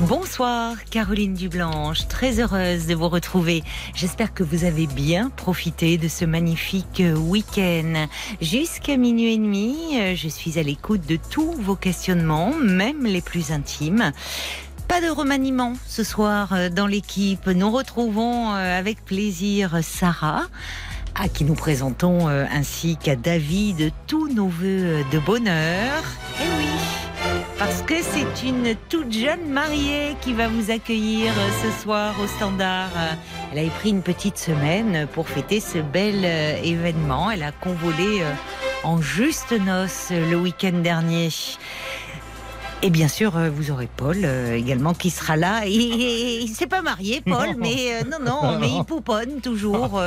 Bonsoir Caroline Dublanche, très heureuse de vous retrouver. J'espère que vous avez bien profité de ce magnifique week-end. Jusqu'à minuit et demi, je suis à l'écoute de tous vos questionnements, même les plus intimes. Pas de remaniement ce soir dans l'équipe. Nous retrouvons euh, avec plaisir Sarah à qui nous présentons euh, ainsi qu'à David tous nos voeux de bonheur. Eh oui, parce que c'est une toute jeune mariée qui va vous accueillir euh, ce soir au standard. Elle a pris une petite semaine pour fêter ce bel euh, événement. Elle a convolé en juste noces le week-end dernier. Et bien sûr, euh, vous aurez Paul euh, également qui sera là. Il ne s'est pas marié, Paul, mais euh, non, non, mais il pouponne toujours,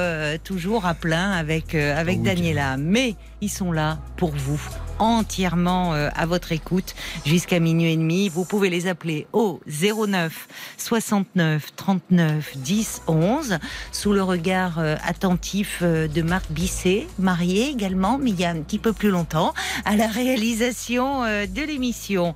toujours à plein avec, avec Daniela. Mais ils sont là pour vous entièrement euh, à votre écoute jusqu'à minuit et demi. Vous pouvez les appeler au 09 69 39 10 11 sous le regard euh, attentif euh, de Marc Bisset, marié également, mais il y a un petit peu plus longtemps, à la réalisation de l'émission.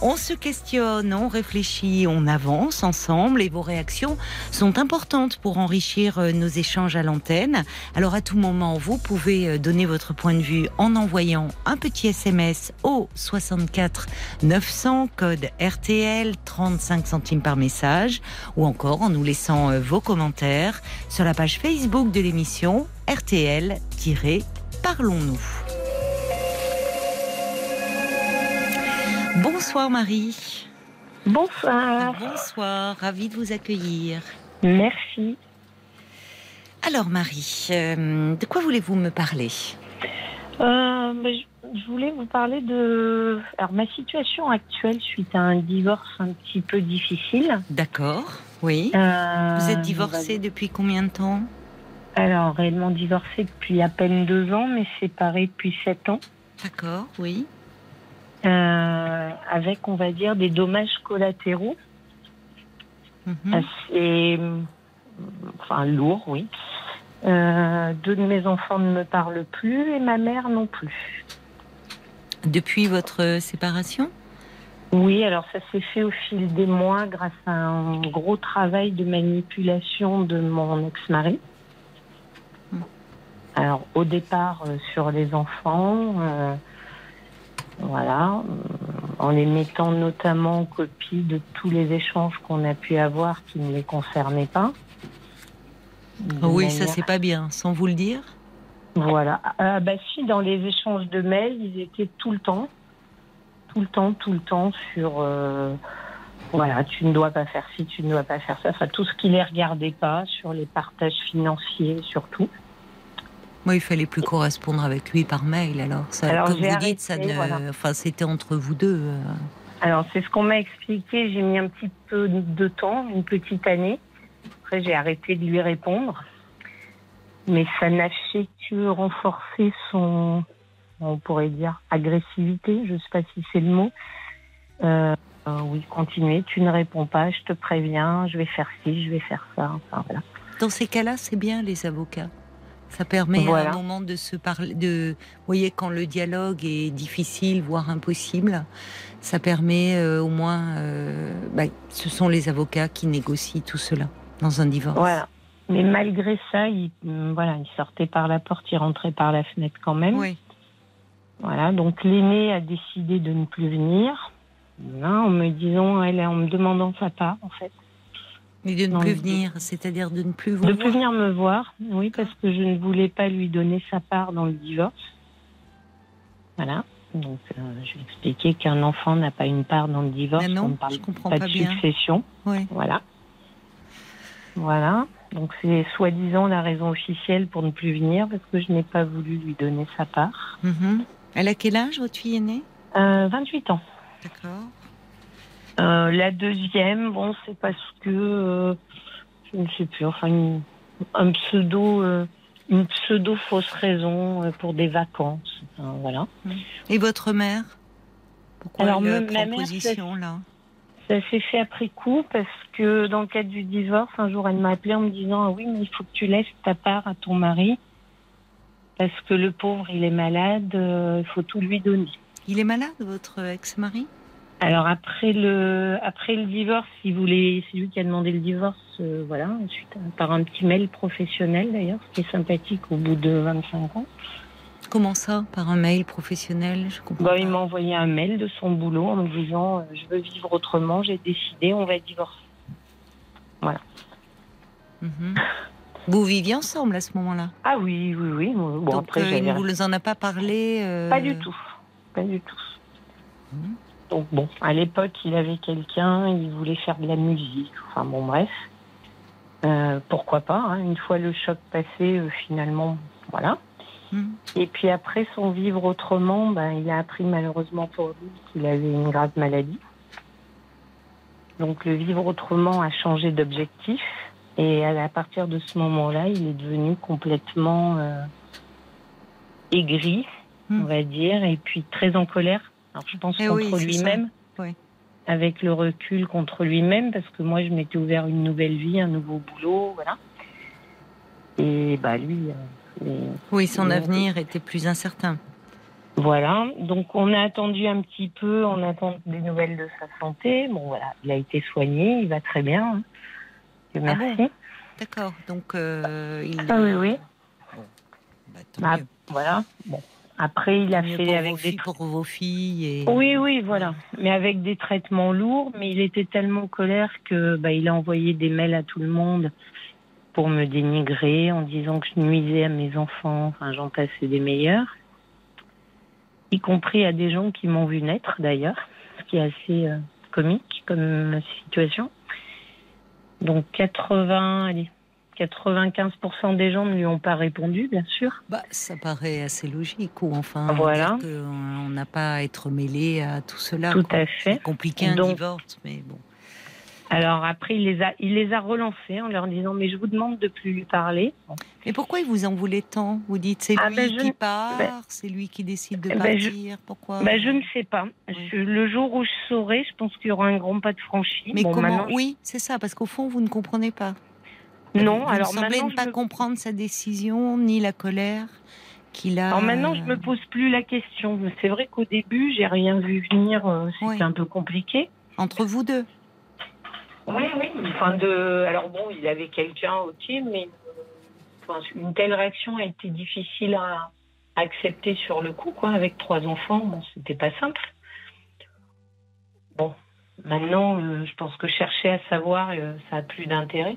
On se questionne, on réfléchit, on avance ensemble et vos réactions sont importantes pour enrichir nos échanges à l'antenne. Alors à tout moment, vous pouvez donner votre point de vue en envoyant un petit SMS au 64 900 code RTL 35 centimes par message ou encore en nous laissant euh, vos commentaires sur la page Facebook de l'émission RTL-Parlons-nous. Bonsoir Marie. Bonsoir. Bonsoir, ravie de vous accueillir. Merci. Alors Marie, euh, de quoi voulez-vous me parler? Euh, ben, je voulais vous parler de alors ma situation actuelle suite à un divorce un petit peu difficile. D'accord. Oui. Euh, vous êtes divorcée depuis combien de temps? Alors réellement divorcée depuis à peine deux ans, mais séparée depuis sept ans. D'accord. Oui. Euh, avec on va dire des dommages collatéraux mhm. assez enfin lourds, oui. Euh, deux de mes enfants ne me parlent plus et ma mère non plus. Depuis votre séparation? Oui, alors ça s'est fait au fil des mois grâce à un gros travail de manipulation de mon ex-mari. Hmm. Alors au départ euh, sur les enfants, euh, voilà, en les mettant notamment en copie de tous les échanges qu'on a pu avoir qui ne les concernaient pas. Oui, ça c'est pas bien, sans vous le dire. Voilà. Euh, bah si, dans les échanges de mails, ils étaient tout le temps, tout le temps, tout le temps sur, euh, voilà, tu ne dois pas faire ci, tu ne dois pas faire ça. Enfin, tout ce qui les regardait pas, sur les partages financiers surtout. Moi, il fallait plus correspondre avec lui par mail. Alors, ça, alors comme vous dites, ça ne, enfin, c'était entre vous deux. Euh. Alors, c'est ce qu'on m'a expliqué. J'ai mis un petit peu de temps, une petite année. Après, j'ai arrêté de lui répondre. Mais ça n'a fait que renforcer son, on pourrait dire, agressivité. Je ne sais pas si c'est le mot. Euh, euh, oui, continuez. Tu ne réponds pas. Je te préviens. Je vais faire ci, je vais faire ça. Enfin, voilà. Dans ces cas-là, c'est bien les avocats. Ça permet à un moment de se parler. De, vous voyez, quand le dialogue est difficile, voire impossible, ça permet euh, au moins. Bah, ce sont les avocats qui négocient tout cela dans un divorce. Voilà. Mais malgré ça, il, voilà, il sortait par la porte, il rentrait par la fenêtre quand même. Oui. Voilà, donc l'aîné a décidé de ne plus venir, en me disant, elle, en me demandant sa part, en fait. Mais de ne plus venir, c'est-à-dire de ne plus vous De ne plus venir me voir, oui, parce que je ne voulais pas lui donner sa part dans le divorce. Voilà. Donc, euh, je vais expliquer qu'un enfant n'a pas une part dans le divorce. non, on ne parle comprends pas, de bien. succession. Oui. Voilà. Voilà. Donc c'est soi-disant la raison officielle pour ne plus venir parce que je n'ai pas voulu lui donner sa part. Mhm. Elle a quel âge votre fille aînée? Euh, 28 ans. D'accord. Euh, la deuxième, bon, c'est parce que euh, je ne sais plus, enfin un pseudo, euh, une pseudo fausse raison pour des vacances. voilà. Et votre mère? Pourquoi Alors, la proposition là? Ça s'est fait après coup parce que dans le cadre du divorce, un jour, elle m'a appelé en me disant ah oui, mais il faut que tu laisses ta part à ton mari parce que le pauvre, il est malade, euh, il faut tout lui donner. Il est malade, votre ex-mari? Alors après le après le divorce, si vous voulez, c'est lui qui a demandé le divorce, euh, voilà, ensuite par un petit mail professionnel d'ailleurs, ce qui est sympathique au bout de 25 ans. Comment ça Par un mail professionnel Je comprends. Bah, pas. il m'a envoyé un mail de son boulot en me disant euh, je veux vivre autrement, j'ai décidé, on va divorcer. Mhm. Vous viviez ensemble à ce moment-là? Ah oui, oui, oui. Bon, Donc après, euh, il ne vous en a pas parlé euh, Pas du tout. Pas du tout. Mhm. Donc bon, à l'époque, il avait quelqu'un, il voulait faire de la musique. Enfin bon, bref. Pourquoi pas hein. Une fois le choc passé, finalement, voilà. Mhm. Et puis après son vivre autrement, ben, il a appris malheureusement pour lui qu'il avait une grave maladie. Donc le vivre autrement a changé d'objectif. Et à partir de ce moment-là, il est devenu complètement euh, aigri, Hmm. on va dire, et puis très en colère. Alors je pense Eh contre oui, lui-même. Oui. avec le recul contre lui-même, parce que moi je m'étais ouvert une nouvelle vie, un nouveau boulot, voilà. Et bah lui, euh, Oui, son avenir était plus incertain. voilà. Donc on a attendu un petit peu, on attend des nouvelles de sa santé. Bon voilà, il a été soigné, il va très bien. hein. Ah merci. D'accord. Donc euh, il. Ah oui, oui. Bah, Ah, mieux. Voilà. Bon. Après, il a mieux fait pour avec vos des filles, pour vos filles et. Oui, oui, voilà. Mais avec des traitements lourds, mais il était tellement en colère que bah, il a envoyé des mails à tout le monde pour me dénigrer en disant que je nuisais à mes enfants. Enfin, j'en passais des meilleurs. Y compris à des gens qui m'ont vu naître d'ailleurs, ce qui est assez euh, comique comme situation. Donc 80, allez, 95% des gens ne lui ont pas répondu, bien sûr. Bah, ça paraît assez logique, ou enfin, Voilà. on n'a pas à être mêlé à tout cela. Tout quoi. à fait. C'est compliqué un Donc- divorce, mais bon. Alors après, il les a, il les a relancés en leur disant mais je vous demande de plus lui parler. Mais pourquoi il vous en voulait tant? Vous dites c'est Ah, lui ben, qui part, ben- c'est lui qui décide de Ben, je- partir. Pourquoi? Bah, je ne sais pas. Oui. Je- le jour où je saurai, je pense qu'il y aura un grand pas de franchi. Mais Bon, comment maintenant, Oui, c'est ça, parce qu'au fond, vous ne comprenez pas. Non, vous alors ne semblez ne pas comprendre sa décision ni la colère qu'il a. alors maintenant, je me pose plus la question. C'est vrai qu'au début, j'ai rien vu venir. euh, C'était Oui. un peu compliqué. entre vous deux. Oui, oui. Enfin, de... Alors bon, il avait quelqu'un, ok, mais enfin, une telle réaction a été difficile à accepter sur le coup, quoi. Avec trois enfants, bon, c'était pas simple. Bon, maintenant, euh, je pense que chercher à savoir, euh, ça a plus d'intérêt.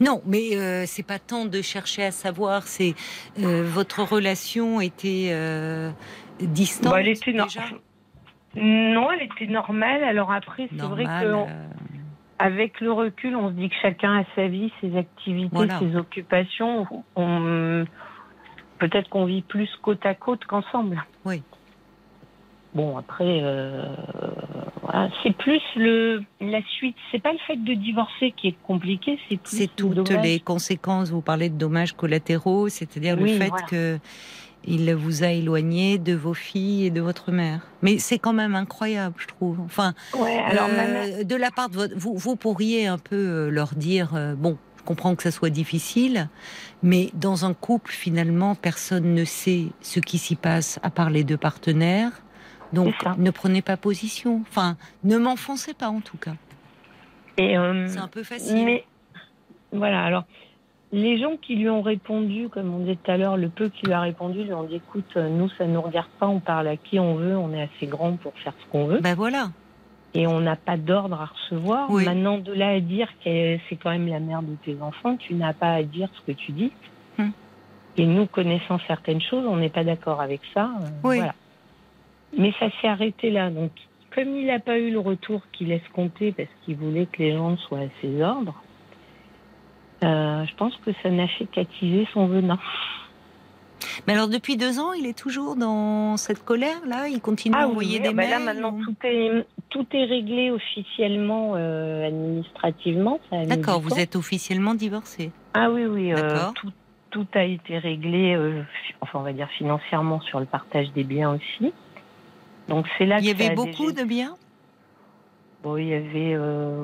Non, mais euh, c'est pas tant de chercher à savoir. C'est euh, votre relation était distante Bah, elle était déjà? Non, elle était normale. Alors après, c'est vrai que euh, avec le recul, on se dit que chacun a sa vie, ses activités, Voilà. ses occupations. On... Peut-être qu'on vit plus côte à côte qu'ensemble. Oui. Bon, après, euh, voilà. c'est plus le la suite. C'est pas le fait de divorcer qui est compliqué, c'est plus c'est le toutes les conséquences. Vous parlez de dommages collatéraux, c'est-à-dire Oui, le fait voilà. que il vous a éloigné de vos filles et de votre mère. Mais c'est quand même incroyable, je trouve. Enfin, Ouais, alors euh, de la part de votre, vous, vous pourriez un peu euh, leur dire, euh, bon, je comprends que ça soit difficile, mais dans un couple, finalement, personne ne sait ce qui s'y passe à part les deux partenaires. Donc, ne prenez pas position. Enfin, ne m'enfoncez pas en tout cas. Euh, C'est un peu facile. Mais voilà, alors les gens qui lui ont répondu, comme on disait tout à l'heure, le peu qui lui a répondu, lui ont dit écoute, euh, nous ça ne nous regarde pas, on parle à qui on veut, on est assez grand pour faire ce qu'on veut Ben voilà. et on n'a pas d'ordre à recevoir. Oui. Maintenant, de là à dire que c'est quand même la mère de tes enfants, tu n'as pas à dire ce que tu dis. Hmm. Et nous, connaissant certaines choses, on n'est pas d'accord avec ça. euh, Oui. Voilà. Mais ça s'est arrêté là. Donc, comme il n'a pas eu le retour qu'il laisse compter parce qu'il voulait que les gens soient à ses ordres, euh, je pense que ça n'a fait qu'attiser son venin. Mais alors, depuis deux ans, il est toujours dans cette colère-là? Il continue à envoyer oui, des bah mails là maintenant ou- tout est tout est réglé officiellement euh, administrativement. D'accord, vous êtes officiellement divorcé. Ah oui oui, euh, tout tout a été réglé, euh, fi- enfin on va dire financièrement sur le partage des biens aussi. Donc c'est là Il y que avait beaucoup déjà- de biens? Bon, il y avait,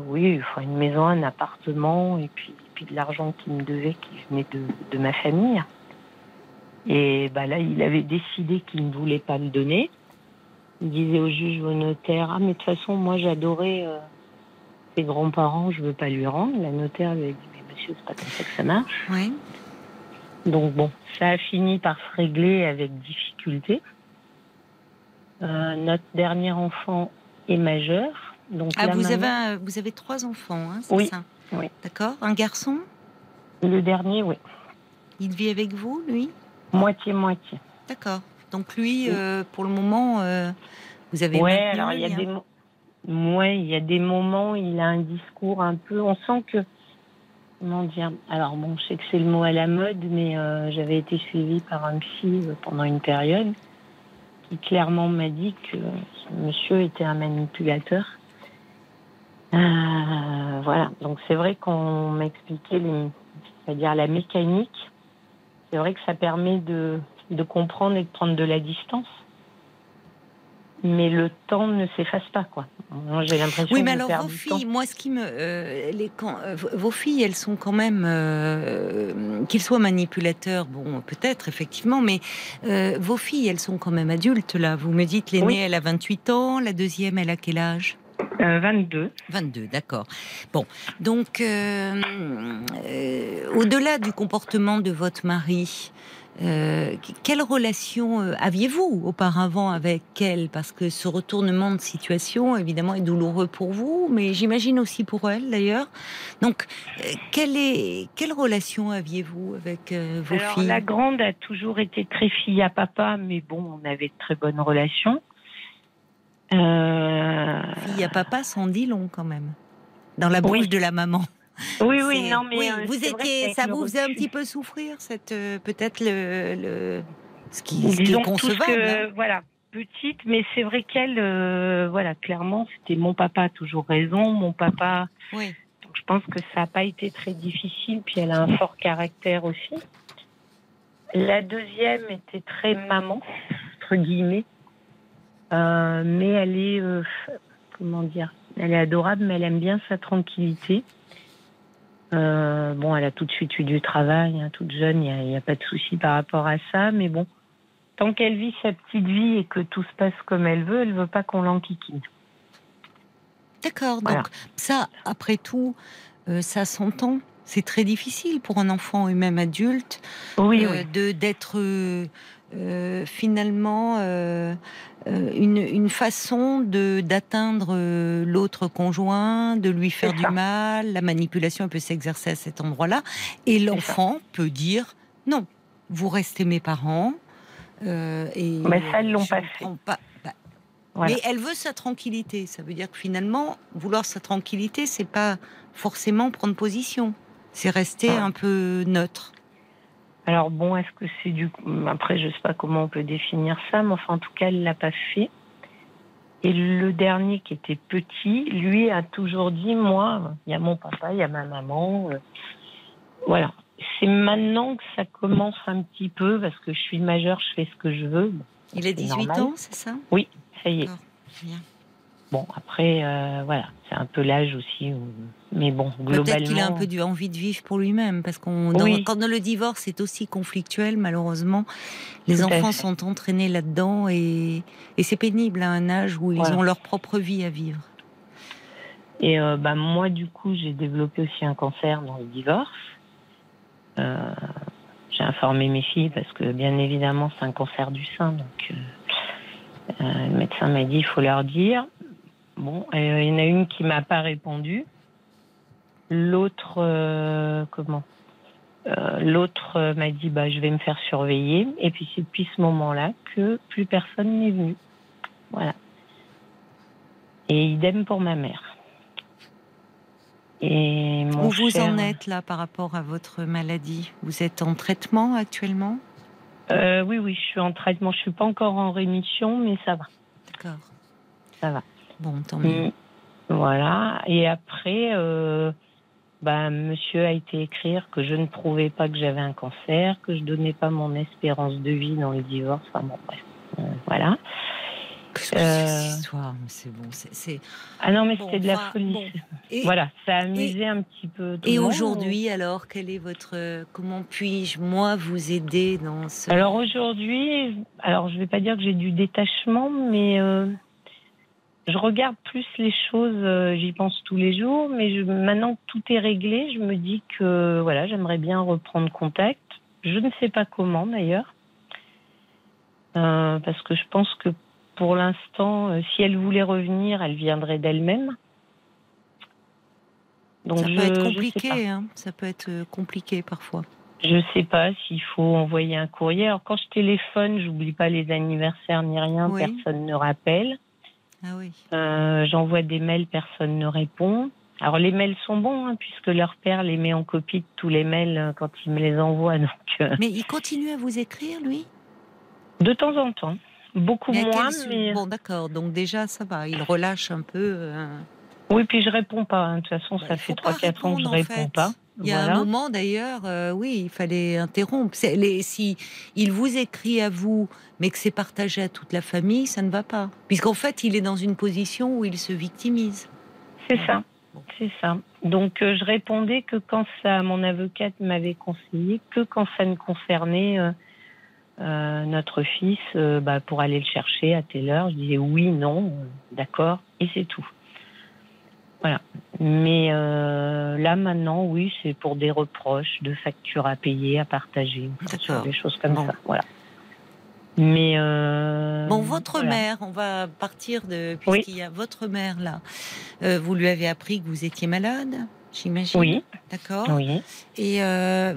oui, enfin, une maison, un appartement, et puis, puis de l'argent qu'il me devait, qui venait de, de ma famille. Et bah là, il avait décidé qu'il ne voulait pas me donner. Il disait au juge ou au notaire, ah mais de toute façon, moi j'adorais euh, ses grands-parents, je veux pas lui rendre. La notaire lui a dit, mais monsieur, c'est pas comme ça que ça marche. Oui. Donc bon, ça a fini par se régler avec difficulté. Euh, notre dernier enfant est majeur. Donc Ah, là, vous, maintenant- avez, vous avez trois enfants, hein, c'est Oui, ça? Oui. D'accord. Un garçon? Le dernier, oui. Il vit avec vous, lui? Moitié-moitié. D'accord. Donc lui, Oui. euh, pour le moment, euh, vous avez maintenu alors il y a des mo- ouais, il y a des moments, il a un discours un peu. On sent que comment dire. Alors bon, je sais que c'est le mot à la mode, mais euh, j'avais été suivie par un psy pendant une période qui clairement m'a dit que ce monsieur était un manipulateur. Euh, voilà. Donc c'est vrai qu'on m'expliquait c'est-à-dire la mécanique. C'est vrai que ça permet de de comprendre et de prendre de la distance mais le temps ne s'efface pas, quoi. J'ai l'impression Oui, mais alors vos filles, moi, ce qui me, euh, les, quand, euh, vos filles, elles sont quand même, qu'ils soient manipulateurs, bon, peut-être effectivement, mais vos filles, elles sont quand même adultes là. Vous me dites, l'aînée, Oui. elle a 28 ans, la deuxième, elle a quel âge? Euh, 22. 22, d'accord. Bon, donc, euh, euh, au-delà du comportement de votre mari, quelle relation aviez-vous auparavant avec elle? Parce que ce retournement de situation, évidemment, est douloureux pour vous, mais j'imagine aussi pour elle, d'ailleurs. Donc, quelle, est, quelle relation aviez-vous avec vos Alors, filles? la grande a toujours été très fille à papa, mais bon, on avait de très bonnes relations. Euh, Fille à papa, s'en dit long quand même. Dans la bouche Oui. de la maman. Oui, oui, non, mais oui, euh, vous étiez, ça vous faisait un petit peu souffrir, cette euh, peut-être le, le ce qui, ce qui est concevable. que, hein. voilà, petite, mais c'est vrai qu'elle, voilà, clairement, c'était mon papa a toujours raison, mon papa. Oui. Donc, je pense que ça n'a pas été très difficile, puis elle a un fort caractère aussi. La deuxième était très maman, entre guillemets, Euh, mais elle est, euh, comment dire, elle est adorable, mais elle aime bien sa tranquillité. Euh, bon, elle a tout de suite eu du travail, hein, toute jeune, il n'y a, pas de souci par rapport à ça, mais bon, tant qu'elle vit sa petite vie et que tout se passe comme elle veut, elle veut pas qu'on l'enquiquine. D'accord. Voilà. Donc ça, après tout, ça s'entend. C'est très difficile pour un enfant et même adulte Oui, oui. de d'être euh, finalement euh, euh, une, une façon de d'atteindre l'autre conjoint, de lui faire du mal. La manipulation peut s'exercer à cet endroit-là, et l'enfant peut dire non. Vous restez mes parents. euh, et Mais ça, elles l'ont pas fait. bah, Voilà. mais elle veut sa tranquillité. Ça veut dire que finalement, vouloir sa tranquillité, c'est pas forcément prendre position. C'est rester un peu neutre. Alors bon, est-ce que c'est du après je sais pas comment on peut définir ça, mais enfin en tout cas elle l'a pas fait. Et le dernier qui était petit, lui a toujours dit moi, il y a mon papa, il y a ma maman, euh, voilà. C'est maintenant que ça commence un petit peu parce que je suis majeure, je fais ce que je veux. Il a 18 normal. ans, c'est ça? Ça y est. Bien. Bon après euh, voilà, c'est un peu l'âge aussi. où- Mais bon, globalement. Peut-être qu'il a un peu envie de vivre pour lui-même, parce qu'on Oui. quand le divorce c'est aussi conflictuel, malheureusement, les Tout enfants sont entraînés là-dedans et, et c'est pénible à un âge où ils Voilà. ont leur propre vie à vivre. Et euh, bah, moi, du coup, j'ai développé aussi un cancer dans le divorce. Euh, j'ai informé mes filles parce que, bien évidemment, c'est un cancer du sein. Donc, euh, le médecin m'a dit il faut leur dire. Bon, euh, il y en a une qui m'a pas répondu. L'autre, euh, comment? Euh, L'autre m'a dit bah, je vais me faire surveiller. Et puis, c'est depuis ce moment-là que plus personne n'est venu. Voilà. Et idem pour ma mère. Et mon Où vous cher- en êtes là par rapport à votre maladie? Vous êtes en traitement actuellement? Oui, oui, je suis en traitement. Je suis pas encore en rémission, mais ça va. D'accord. Ça va. Bon, tant mieux. Mm. Voilà. Et après, euh, bah, monsieur a été écrire que je ne prouvais pas que j'avais un cancer, que je donnais pas mon espérance de vie dans le divorce. Enfin bon, bref. Euh, voilà. Qu'est-ce que c'est cette histoire? C'est bon, c'est. Ah non, mais Bon, c'était de la enfin, folie. bon. Et, Voilà, ça a amusé un petit peu. tout et aujourd'hui, alors, quel est votre. Comment puis-je, moi, vous aider dans ce. Alors aujourd'hui, alors je vais pas dire que j'ai du détachement, mais euh, je regarde plus les choses. euh, J'y pense tous les jours, mais je, maintenant que tout est réglé, je me dis que voilà, j'aimerais bien reprendre contact. Je ne sais pas comment d'ailleurs, Euh, parce que je pense que pour l'instant, euh, si elle voulait revenir, elle viendrait d'elle-même. Donc ça je- peut être compliqué, hein. Ça peut être compliqué parfois. Je sais pas s'il faut envoyer un courrier. Alors quand je téléphone, j'oublie pas les anniversaires ni rien, Oui. personne ne rappelle. Ah oui. Euh, J'envoie des mails, personne ne répond. Alors les mails sont bons hein, puisque leur père les met en copie de tous les mails euh, quand il me les envoie. Donc euh, Mais il continue à vous écrire, lui? De temps en temps, beaucoup Mais moins, mais Bon, d'accord. Donc déjà, ça va. Il relâche un peu. euh, oui. Puis je réponds pas. hein. De toute façon, Bah, ça fait faut pas 3-4 ans que je réponds fait. pas. Il y a Voilà. un moment d'ailleurs, euh, oui, il fallait interrompre. Les, si il vous écrit à vous, mais que c'est partagé à toute la famille, ça ne va pas. Puisqu'en fait, il est dans une position où il se victimise. C'est ça. Bon. C'est ça. Donc euh, je répondais que quand ça, mon avocate m'avait conseillé que quand ça ne concernait euh, euh, notre fils, euh, bah, pour aller le chercher à telle heure, je disais oui, non, euh, d'accord, et c'est tout. Voilà. Mais euh, là maintenant, oui, c'est pour des reproches, de factures à payer, à partager, sur des choses comme Bon. ça. Voilà. Mais euh, Bon, votre voilà. mère, on va partir de Oui. puisqu'il y a votre mère là. euh, vous lui avez appris que vous étiez malade, j'imagine. Oui, D'accord. oui. Et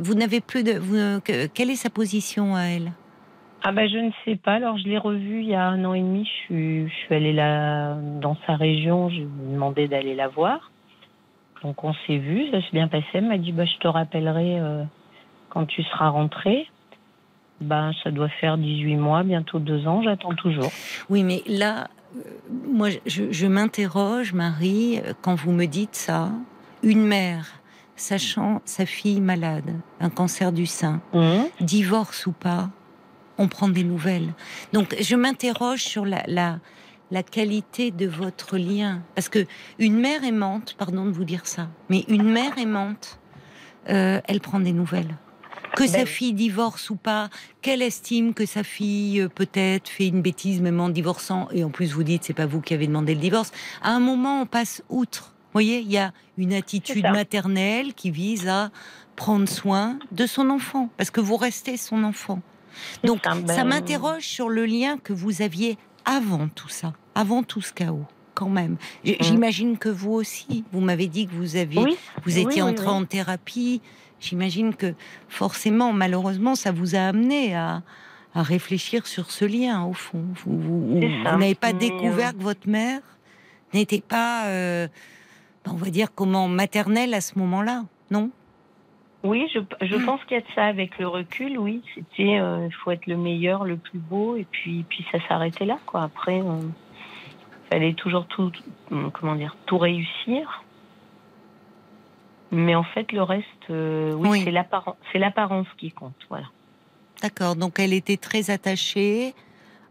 vous n'avez plus de. vous- quelle est sa position à elle? Ah bah je ne sais pas. Alors je l'ai revu il y a un an et demi. Je suis, je suis allée là dans sa région. Je lui ai demandé d'aller la voir. Donc on s'est vu, ça s'est bien passé. Elle m'a dit bah je te rappellerai euh, quand tu seras rentrée. Ben ça doit faire 18 mois, bientôt deux ans. J'attends toujours. Oui, mais là, euh, moi, je, je m'interroge, Marie, quand vous me dites ça, une mère, sachant sa fille malade, un cancer du sein, Hum, divorce ou pas, on prend des nouvelles. Donc, je m'interroge sur la, la, la qualité de votre lien. Parce que une mère aimante, pardon de vous dire ça, mais une mère aimante, euh, elle prend des nouvelles. Que sa Ben- fille divorce ou pas, qu'elle estime que sa fille euh, peut-être fait une bêtise même en divorçant, et en plus vous dites c'est pas vous qui avez demandé le divorce. À un moment, on passe outre. Vous voyez, il y a une attitude maternelle qui vise à prendre soin de son enfant, parce que vous restez son enfant. Donc, ça, ça m'interroge sur le lien que vous aviez avant tout ça, avant tout ce chaos, quand même. Mm. J'imagine que vous aussi, vous m'avez dit que vous aviez, Oui. vous étiez oui, entré oui. en thérapie. J'imagine que forcément, malheureusement, ça vous a amené à, à réfléchir sur ce lien, au fond. Vous, vous- n'avez pas Mais, découvert que votre mère n'était pas, euh, on va dire, comment maternelle à ce moment-là, non? Oui, je, je Mm. pense qu'il y a de ça avec le recul. Oui, c'était euh, il faut être le meilleur, le plus beau, et puis puis ça s'arrêtait là quoi. Après, il fallait toujours tout, tout- comment dire, tout réussir. Mais en fait, le reste, euh, oui, Oui. c'est l'apparence, c'est l'apparence qui compte. Voilà. D'accord, donc elle était très attachée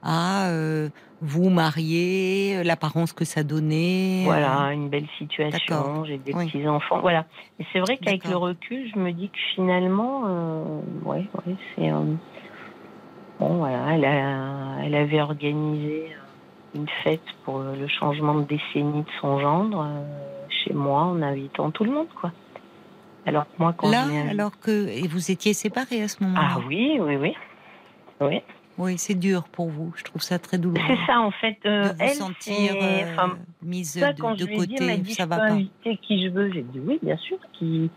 à euh, vous marier, euh, l'apparence que ça donnait. euh, Voilà, une belle situation. J'ai des Oui. petits enfants. Voilà. Et c'est vrai qu'avec le recul, je me dis que finalement, euh, ouais, ouais, c'est euh, bon. Voilà, elle, a, elle avait organisé euh, une fête pour le changement de décennie de son gendre euh, chez moi, en invitant tout le monde, quoi. Alors que moi, quand Là, je alors que et vous étiez séparés à ce moment-là? ah oui, oui, oui, oui. Oui, c'est dur pour vous. Je trouve ça très douloureux. C'est ça en fait. euh, de vous elle, sentir euh, enfin, mise de, quand de je dit, côté, dit, ça je va peux pas. inviter qui je veux. J'ai dit oui, bien sûr, qui,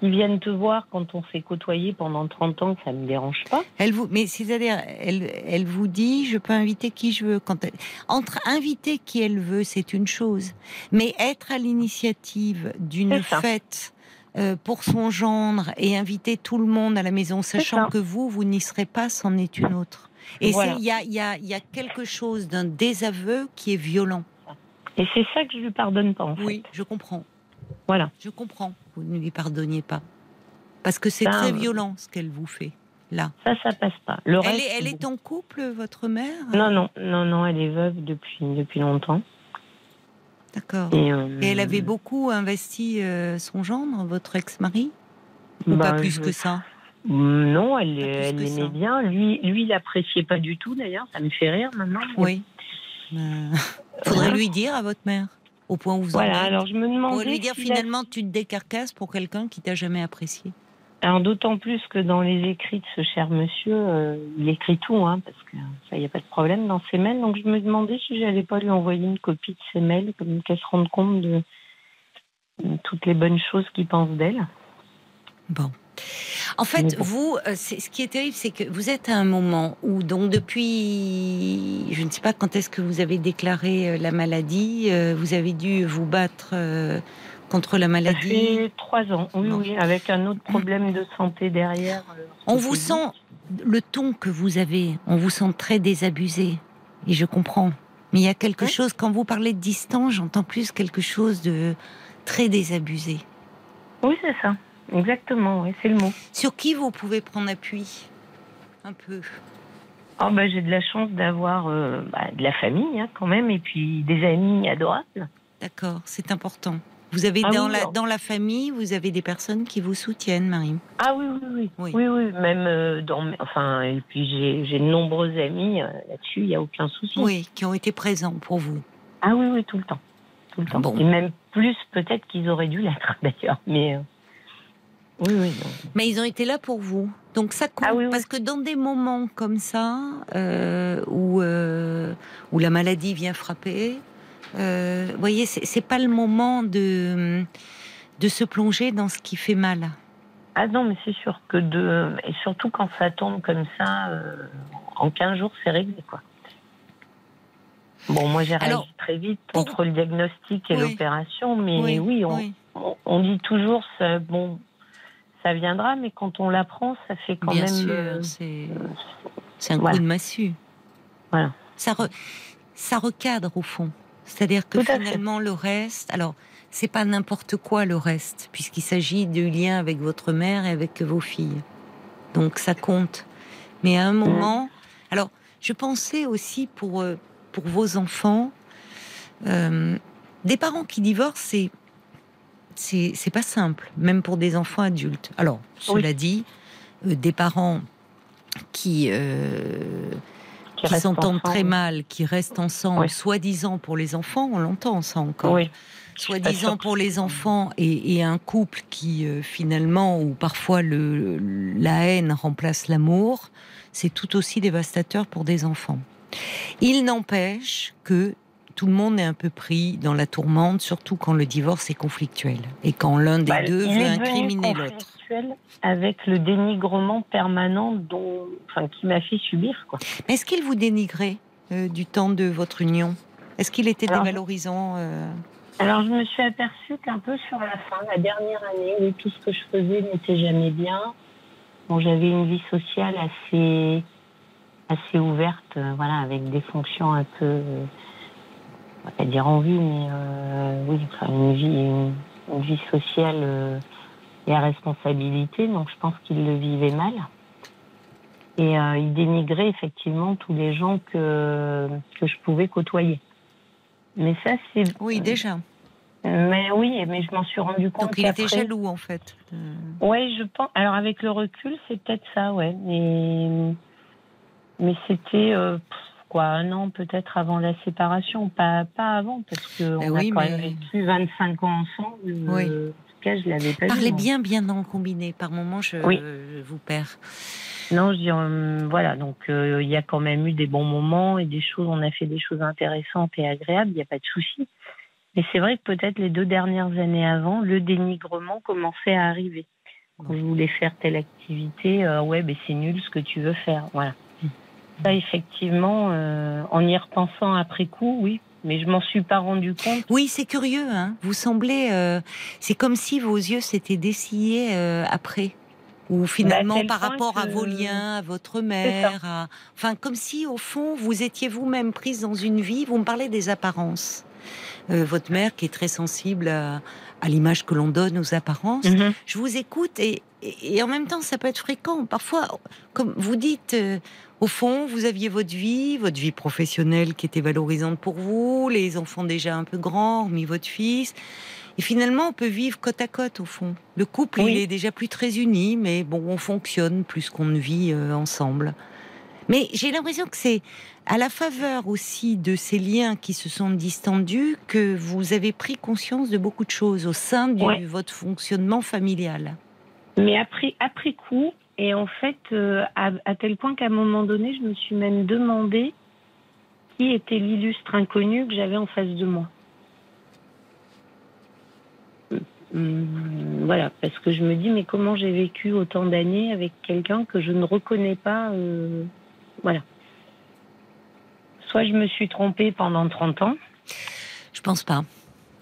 qui viennent te voir quand on s'est côtoyé pendant 30 ans, ça me dérange pas. Elle vous, mais c'est-à-dire, elle, elle vous dit, je peux inviter qui je veux. Quand elle- entre inviter qui elle veut, c'est une chose, mais être à l'initiative d'une fête euh, pour son gendre et inviter tout le monde à la maison, sachant que vous, vous n'y serez pas, c'en est une autre. Et Voilà. il y a, il y, a, il y a quelque chose d'un désaveu qui est violent. Et c'est ça que je lui pardonne pas, en fait. Oui, je comprends. Voilà. Je comprends. Vous ne lui pardonniez pas. Parce que c'est très euh, violent ce qu'elle vous fait. là. Ça, ça passe pas. Le Elle reste, est, elle est en couple, votre mère? Non, non, non, non, elle est veuve depuis, depuis longtemps. D'accord. Et, euh, Et elle avait beaucoup investi euh, son gendre, votre ex-mari? Ou bah, pas plus je- que ça? Non, elle, l'aimait bien. Lui, lui, il l'appréciait pas du tout, d'ailleurs. Ça me fait rire maintenant. Oui. Euh, faudrait lui dire à votre mère, au point où vous Voilà, en êtes. alors je me demandais. Faudrait lui dire a- finalement tu te décarcasses pour quelqu'un qui t'a jamais apprécié. Alors d'autant plus que dans les écrits de ce cher monsieur, euh, il écrit tout, hein, parce que ça, il n'y a pas de problème dans ses mails. Donc je me demandais si j'allais pas lui envoyer une copie de ses mails, comme qu'elle se rende compte de, de toutes les bonnes choses qu'il pense d'elle. Bon. En fait, vous, euh, ce qui est terrible, c'est que vous êtes à un moment où, donc depuis, je ne sais pas quand est-ce que vous avez déclaré euh, la maladie, euh, vous avez dû vous battre contre la Ça maladie. fait trois ans, oui, avec un autre problème de santé derrière. On vous sent, le ton que vous avez, on vous sent très désabusé. Et je comprends. Mais il y a quelque Oui. chose, quand vous parlez de distance, j'entends plus quelque chose de très désabusé. Oui, c'est ça. Exactement, oui, c'est le mot. Sur qui vous pouvez prendre appui Un peu? Oh, bah, j'ai de la chance d'avoir euh, bah, de la famille hein, quand même, et puis des amis adorables. D'accord, c'est important. Vous avez Ah dans, oui, la, dans la famille, vous avez des personnes qui vous soutiennent, Marie? Ah oui, oui, oui. Oui. Oui, oui, même euh, dans. Enfin, et puis j'ai j'ai de nombreux amis euh, là-dessus, il n'y a aucun souci. Oui, qui ont été présents pour vous. Ah oui, oui, tout le temps. Tout le temps. Bon. Et même plus peut-être qu'ils auraient dû l'être d'ailleurs. Mais. Oui, oui. Mais ils ont été là pour vous. Donc ça compte. Ah oui, oui. Parce que dans des moments comme ça, euh, où, euh, où la maladie vient frapper, euh, vous voyez, c'est pas le moment de, de se plonger dans ce qui fait mal. Ah non, mais c'est sûr que de. Et surtout quand ça tombe comme ça, euh, en 15 jours, c'est réglé, quoi. Bon, moi j'ai réagi Alors, très vite pour- entre le diagnostic et Oui. l'opération, mais oui, on, on, on dit toujours, ça, bon, ça viendra, mais quand on l'apprend, ça fait quand bien même. sûr, euh, c'est c'est un voilà. coup de massue. Voilà. Ça, re- ça recadre au fond. C'est-à-dire que fait. finalement le reste, alors c'est pas n'importe quoi le reste, puisqu'il s'agit du lien avec votre mère et avec vos filles. Donc ça compte. Mais à un moment, alors je pensais aussi pour euh, pour vos enfants, euh, des parents qui divorcent, c'est c'est pas simple, même pour des enfants adultes. Alors cela dit, euh, des parents qui euh, qui s'entendent très mal, qui restent ensemble, Oui. soi-disant pour les enfants, on l'entend ça encore. Oui. Soi-disant pour les enfants et, et un couple qui euh, finalement, où parfois le, la haine remplace l'amour, c'est tout aussi dévastateur pour des enfants. Il n'empêche que tout le monde est un peu pris dans la tourmente, surtout quand le divorce est conflictuel et quand l'un des Bah, deux veut incriminer l'autre. Avec le dénigrement permanent dont, enfin, qui m'a fait subir, quoi. Mais Est-ce qu'il vous dénigrait euh, du temps de votre union? Est-ce qu'il était Alors, dévalorisant euh, Alors, je me suis aperçue qu'un peu sur la fin, la dernière année, oui, tout ce que je faisais n'était jamais bien. Bon, j'avais une vie sociale assez, assez ouverte, euh, voilà, avec des fonctions un peu, on va pas dire en vie, mais euh, oui, enfin, une vie, une, une vie sociale euh, et à responsabilité. Donc, je pense qu'il le vivait mal. Et euh, il dénigrait effectivement tous les gens que, que je pouvais côtoyer. Mais ça, c'est. Oui, déjà. Mais oui, mais je m'en suis rendu compte. Donc il était jaloux en fait. Ouais, je pense. Alors avec le recul, c'est peut-être ça, ouais. Mais mais c'était euh, quoi, un an peut-être avant la séparation, pas pas avant, parce que Eh oui, a quand mais- même vécu 25 ans ensemble. Oui. Euh, en tout cas, je l'avais pas. vu, Parlez moi. bien, bien le combiné. Par moments, je, Oui. je vous perds. Non, je dis euh, voilà. Donc euh, il y a quand même eu des bons moments et des choses. On a fait des choses intéressantes et agréables. Il n'y a pas de souci. Mais c'est vrai que peut-être les deux dernières années avant, le dénigrement commençait à arriver. Quand je voulais faire telle activité, euh, ouais, ben c'est nul ce que tu veux faire. Voilà. Ça, effectivement, euh, en y repensant après coup, oui. Mais je m'en suis pas rendu compte. Oui, c'est curieux. Hein vous semblez. euh, c'est comme si vos yeux s'étaient dessillés euh, après. Ou finalement, tel par rapport à vos liens, à votre mère. à- Enfin, comme si, au fond, vous étiez vous-même prise dans une vie. Vous me parlez des apparences. euh, votre mère qui est très sensible à, l'image que l'on donne aux apparences. Mhm. Je vous écoute et, et, en même temps, ça peut être fréquent. Parfois, comme vous dites, euh, au fond, vous aviez votre vie, votre vie professionnelle qui était valorisante pour vous, les enfants déjà un peu grands, mis votre fils. Et finalement, on peut vivre côte à côte, au fond. Le couple, il est déjà plus très uni, mais bon, on fonctionne plus qu'on ne vit euh, ensemble. Mais j'ai l'impression que c'est à la faveur aussi de ces liens qui se sont distendus que vous avez pris conscience de beaucoup de choses au sein de votre fonctionnement familial. Mais après, après coup, et en fait, euh, à, tel point qu'à un moment donné, je me suis même demandé qui était l'illustre inconnu que j'avais en face de moi. Hum, voilà, parce que je me dis, mais comment j'ai vécu autant d'années avec quelqu'un que je ne reconnais pas euh, Voilà. Soit je me suis trompée pendant 30 ans. Je pense pas.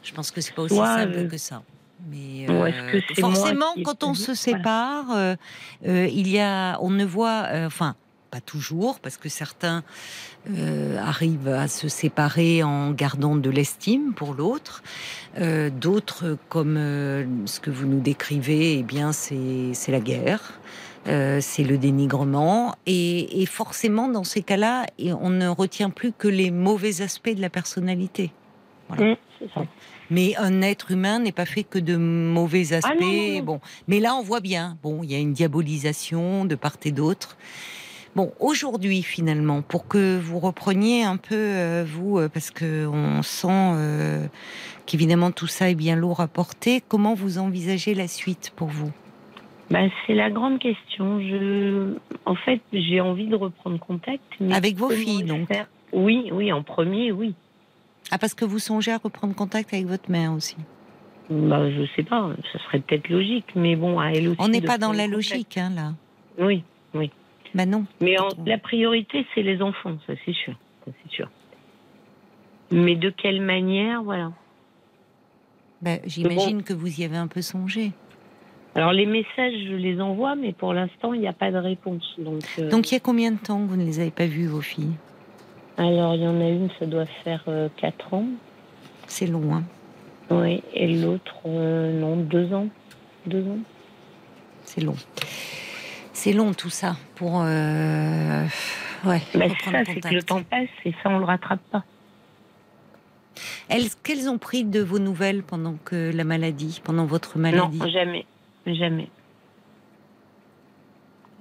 Je pense que c'est pas aussi simple euh, que ça. Mais euh, forcément, quand on se sépare, il y a, on ne voit, enfin, pas toujours, parce que certains euh, arrivent à se séparer en gardant de l'estime pour l'autre. Euh, d'autres, comme euh, ce que vous nous décrivez, eh bien, c'est la guerre. c'est le dénigrement et, forcément dans ces cas-là, on ne retient plus que les mauvais aspects de la personnalité. Mmh, Mais un être humain n'est pas fait que de mauvais ah aspects. Bon, mais là on voit bien. Bon, il y a une diabolisation de part et d'autre. Bon, aujourd'hui finalement, pour que vous repreniez un peu euh, vous, euh, parce que on sent euh, qu'évidemment tout ça est bien lourd à porter. Comment vous envisagez la suite pour vous? Ben, c'est la grande question. Je, en fait, j'ai envie de reprendre contact. Avec vos filles, donc. Oui, oui, en premier, oui. Ah, parce que vous songez à reprendre contact avec votre mère aussi. Bah, je sais pas, ça serait peut-être logique, mais bon, à elle aussi. On n'est pas dans la logique, hein, là. Oui, oui. Ben non. Mais la priorité, c'est les enfants, ça c'est sûr. c'est sûr. Mais de quelle manière, voilà. Ben, J'imagine que vous y avez un peu songé. Alors les messages, je les envoie, mais pour l'instant, il n'y a pas de réponse. Donc, euh, donc il y a combien de temps que vous ne les avez pas vues, vos filles? Alors il y en a une, ça doit faire 4 euh, ans. C'est long, hein Oui, et l'autre, euh, non, 2 ans. 2 ans. C'est long. C'est long tout ça pour. Euh... Ouais. Bah, ça, c'est que le temps passe et ça, on le rattrape pas. Elles, qu'elles ont pris de vos nouvelles pendant que la maladie, pendant votre maladie? Non, jamais, jamais,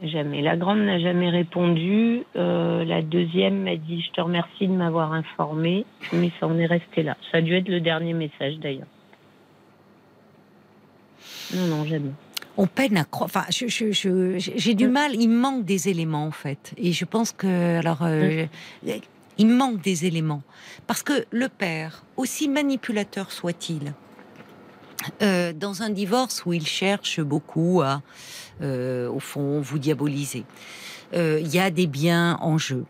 jamais. La grande n'a jamais répondu. Euh, la deuxième m'a dit je te remercie de m'avoir informé, mais ça en est resté là. Ça a dû être le dernier message d'ailleurs. Non, non, jamais on peine à croire. Enfin, j'ai du mal. Il manque des éléments en fait, et je pense que alors. Euh, il manque des éléments. Parce que le père, aussi manipulateur soit-il, euh, dans un divorce où il cherche beaucoup à, euh, au fond, vous diaboliser, il y a des biens en jeu.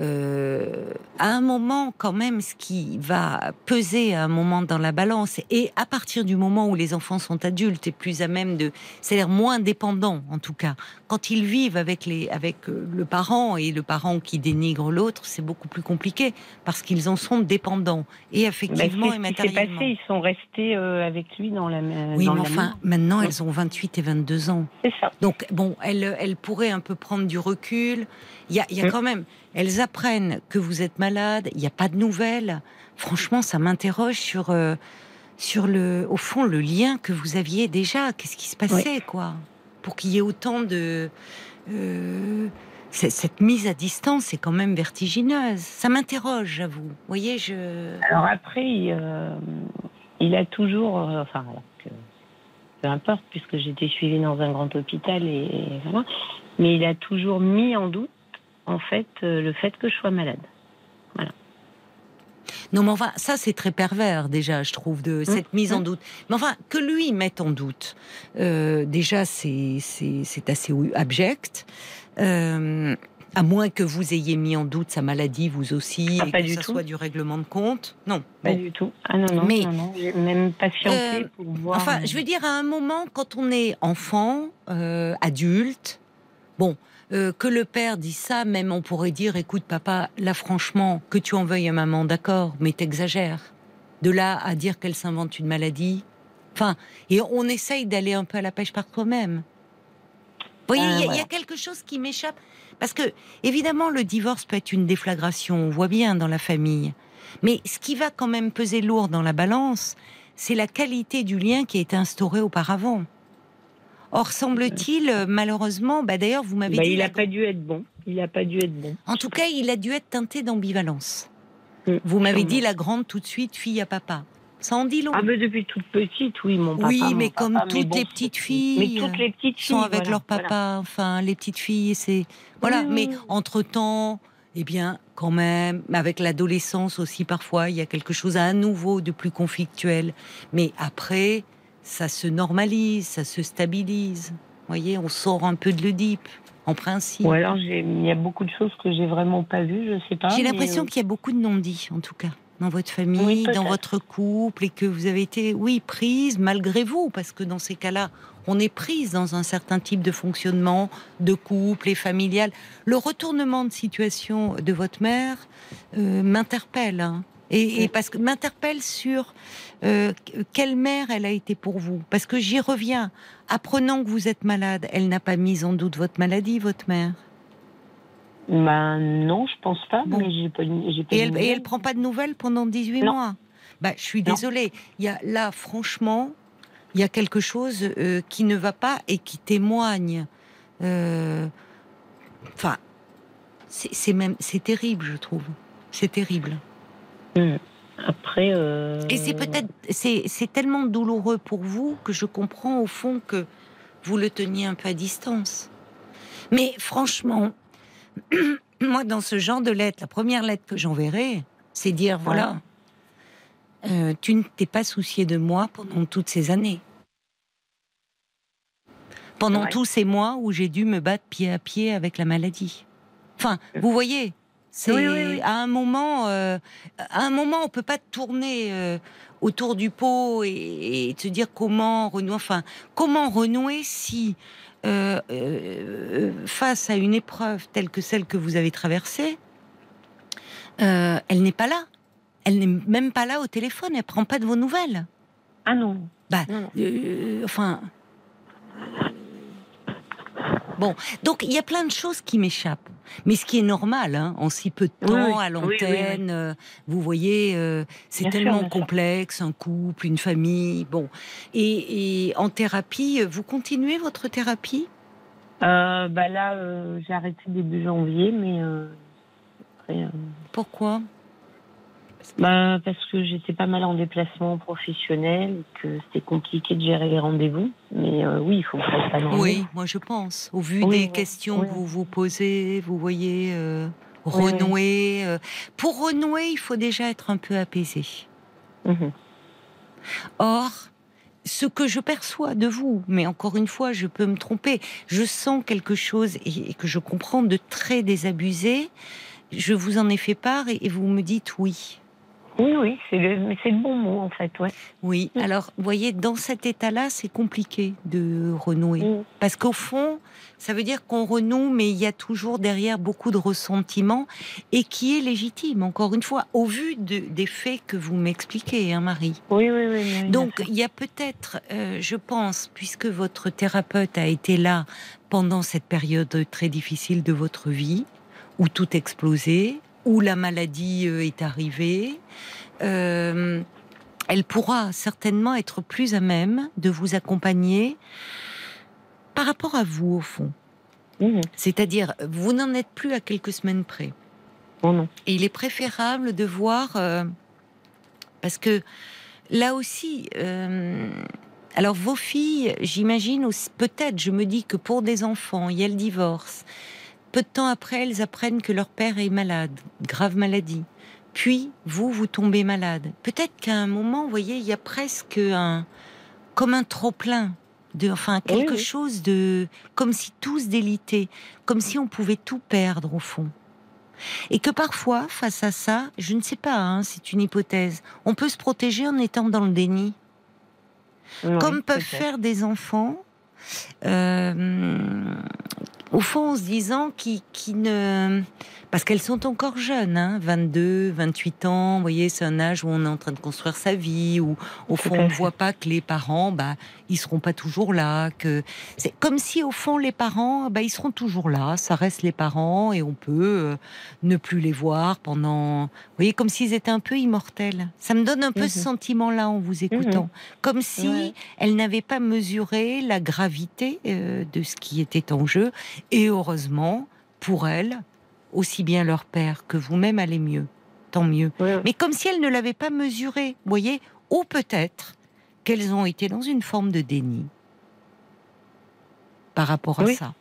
Euh, à un moment quand même ce qui va peser à un moment dans la balance et à partir du moment où les enfants sont adultes et plus à même de c'est-à-dire moins dépendants en tout cas quand ils vivent avec les avec euh, le parent et le parent qui dénigre l'autre c'est beaucoup plus compliqué parce qu'ils en sont dépendants et affectivement et matériellement passé, ils sont restés euh, avec lui dans la oui mais enfin maintenant elles ont 28 et 22 ans. C'est ça. Donc bon elles, elles pourraient un peu prendre du recul il y a, il y a mm. quand même elles apprennent que vous êtes malade, il n'y a pas de nouvelles. Franchement, ça m'interroge sur, euh, sur le, au fond, le lien que vous aviez déjà. Qu'est-ce qui se passait, quoi? Pour qu'il y ait autant de. Euh, cette mise à distance est quand même vertigineuse. Ça m'interroge, j'avoue. Vous voyez, je. Alors après, il, euh, a toujours. enfin, peu importe, puisque j'étais suivie dans un grand hôpital et voilà. Mais il a toujours mis en doute en fait, euh, le fait que je sois malade. Voilà. Non, mais enfin, ça c'est très pervers déjà, je trouve, de mmh, cette mise en mmh. doute. Mais enfin, que lui mette en doute, euh, déjà c'est assez abject. Euh, à moins que vous ayez mis en doute sa maladie, vous aussi, ah, et que ce soit du règlement de compte. Non. Pas du tout. Ah non, non, mais, non, J'ai même patienté pour voir. Enfin, je veux dire, à un moment, quand on est enfant, adulte, bon, euh, que le père dit ça, même on pourrait dire, écoute papa, là franchement, que tu en veuilles à maman, d'accord, mais t'exagères. De là à dire qu'elle s'invente une maladie. Enfin, et on essaye d'aller un peu à la pêche par toi-même. Vous voyez, il y a- y, a quelque chose qui m'échappe. Parce que, évidemment, le divorce peut être une déflagration, on voit bien dans la famille. Mais ce qui va quand même peser lourd dans la balance, c'est la qualité du lien qui a été instauré auparavant. Or, semble-t-il, malheureusement, bah d'ailleurs, vous m'avez Bah, dit. il n'a pas dû être bon. Il n'a pas dû être bon. en tout cas, il a dû être teinté d'ambivalence. Mm, Vous m'avez dit la grande tout de suite, fille à papa. Ça en dit long. Ah, mais depuis toute petite, oui, mon papa. oui, mais comme mais toutes bon, les petites filles, Mais toutes les petites sont filles. avec voilà, leur papa, voilà. enfin les petites filles, c'est voilà. Mais oui. entre temps, eh bien, quand même, avec l'adolescence aussi parfois, il y a quelque chose à nouveau de plus conflictuel. Mais après, ça se normalise, ça se stabilise. Vous voyez, on sort un peu de l'Oedipe, en principe. Ou alors, il y a beaucoup de choses que j'ai vraiment pas vues, je sais pas. J'ai l'impression euh, qu'il y a beaucoup de non-dits, en tout cas, dans votre Oui, famille, dans votre couple, et que vous avez été, oui, prise malgré vous, parce que dans ces cas-là, on est prise dans un certain type de fonctionnement de couple et familial. Le retournement de situation de votre mère euh, m'interpelle, hein. et, parce que m'interpelle sur euh, quelle mère elle a été pour vous? Parce que j'y reviens. Apprenant que vous êtes malade, elle n'a pas mis en doute votre maladie, votre mère? Ben non, je pense pas, Bon. mais j'ai pas, j'ai pas Et elle, et elle prend pas de nouvelles pendant 18 Non. mois? Bah, je suis désolée. Il y a là, franchement, il y a quelque chose euh, qui ne va pas et qui témoigne. euh, Enfin, c'est c'est même, c'est terrible, je trouve. C'est terrible. Après. euh, Et c'est peut-être, c'est tellement douloureux pour vous que je comprends au fond que vous le teniez un peu à distance. Mais franchement, moi, dans ce genre de lettre, la première lettre que j'enverrai, c'est dire voilà, euh, tu ne t'es pas soucié de moi pendant toutes ces années. Pendant Ouais. tous ces mois où j'ai dû me battre pied à pied avec la maladie. Enfin, vous voyez, c'est Oui, oui, oui. à un moment, euh, à un moment, on peut pas tourner euh, autour du pot et, et se dire comment renouer. Enfin, comment renouer si euh, euh, face à une épreuve telle que celle que vous avez traversée, elle n'est pas là. Elle n'est même pas là au téléphone. Elle prend pas de vos nouvelles. Ah non. Bah, Non, non. enfin. Bon, donc il y a plein de choses qui m'échappent. Mais ce qui est normal, hein, en si peu de temps, oui. à Oui, oui, l'antenne, euh, vous voyez, euh, c'est tellement sûr. complexe, un couple, une famille. Bon, et, et en thérapie, vous continuez votre thérapie? Euh, bah là, j'ai arrêté début janvier, mais après, Pourquoi? Bah, parce que j'étais pas mal en déplacement professionnel, que c'était compliqué de gérer les rendez-vous. Mais euh, oui, il faut que à Normandie. Oui, moi je pense. Au vu Oui, des oui, questions oui. que vous vous posez, vous voyez, euh, renouer. euh, pour renouer, il faut déjà être un peu apaisé. Mhm. Or, ce que je perçois de vous, mais encore une fois, je peux me tromper, je sens quelque chose et, que je comprends de très désabusé. Je vous en ai fait part et vous me dites oui. Oui, oui, c'est le, c'est le bon mot en fait, ouais. Oui. Alors, vous voyez, dans cet état-là, c'est compliqué de renouer. Mm. Parce qu'au fond, ça veut dire qu'on renoue, mais il y a toujours derrière beaucoup de ressentiment et qui est légitime, encore une fois, au vu de- des faits que vous m'expliquez, hein, Marie. Oui, oui, oui. oui, Donc, il y a peut-être, euh, je pense, puisque votre thérapeute a été là pendant cette période très difficile de votre vie, où tout explosait, où la maladie euh, est arrivée, euh, elle pourra certainement être plus à même de vous accompagner par rapport à vous, au fond. Mhm. C'est-à-dire, vous n'en êtes plus à quelques semaines près. Non, non. Et il est préférable de voir, euh, parce que là aussi, euh, alors vos filles, j'imagine aussi, peut-être, je me dis que pour des enfants, il y a le divorce. Peu de temps après, elles apprennent que leur père est malade, grave maladie. Puis, vous, vous tombez malade. Peut-être qu'à un moment, vous voyez, il y a presque un, comme un trop-plein. De, enfin, quelque oui. chose de, comme si tout se délitait, comme si on pouvait tout perdre au fond. Et que parfois, face à ça, je ne sais pas, hein, c'est une hypothèse, on peut se protéger en étant dans le déni, Oui, comme peuvent faire des enfants euh, au fond, en se disant qui, qui ne. Parce qu'elles sont encore jeunes, hein, 22, 28 ans, vous voyez, c'est un âge où on est en train de construire sa vie, où au fond on ne voit pas que les parents, bah, ils seront pas toujours là, que c'est comme si au fond les parents, bah, ils seront toujours là, ça reste les parents et on peut euh, ne plus les voir pendant, vous voyez, comme s'ils étaient un peu immortels. Ça me donne un peu ce mhm. sentiment-là en vous écoutant, mhm. comme si elles n'avaient pas mesuré la gravité euh, de ce qui était en jeu et heureusement, pour elles, aussi bien leur père que vous-même allez mieux. Tant mieux. Mais comme si elles ne l'avaient pas mesuré, vous voyez, ou peut-être qu'elles ont été dans une forme de déni par rapport à ça.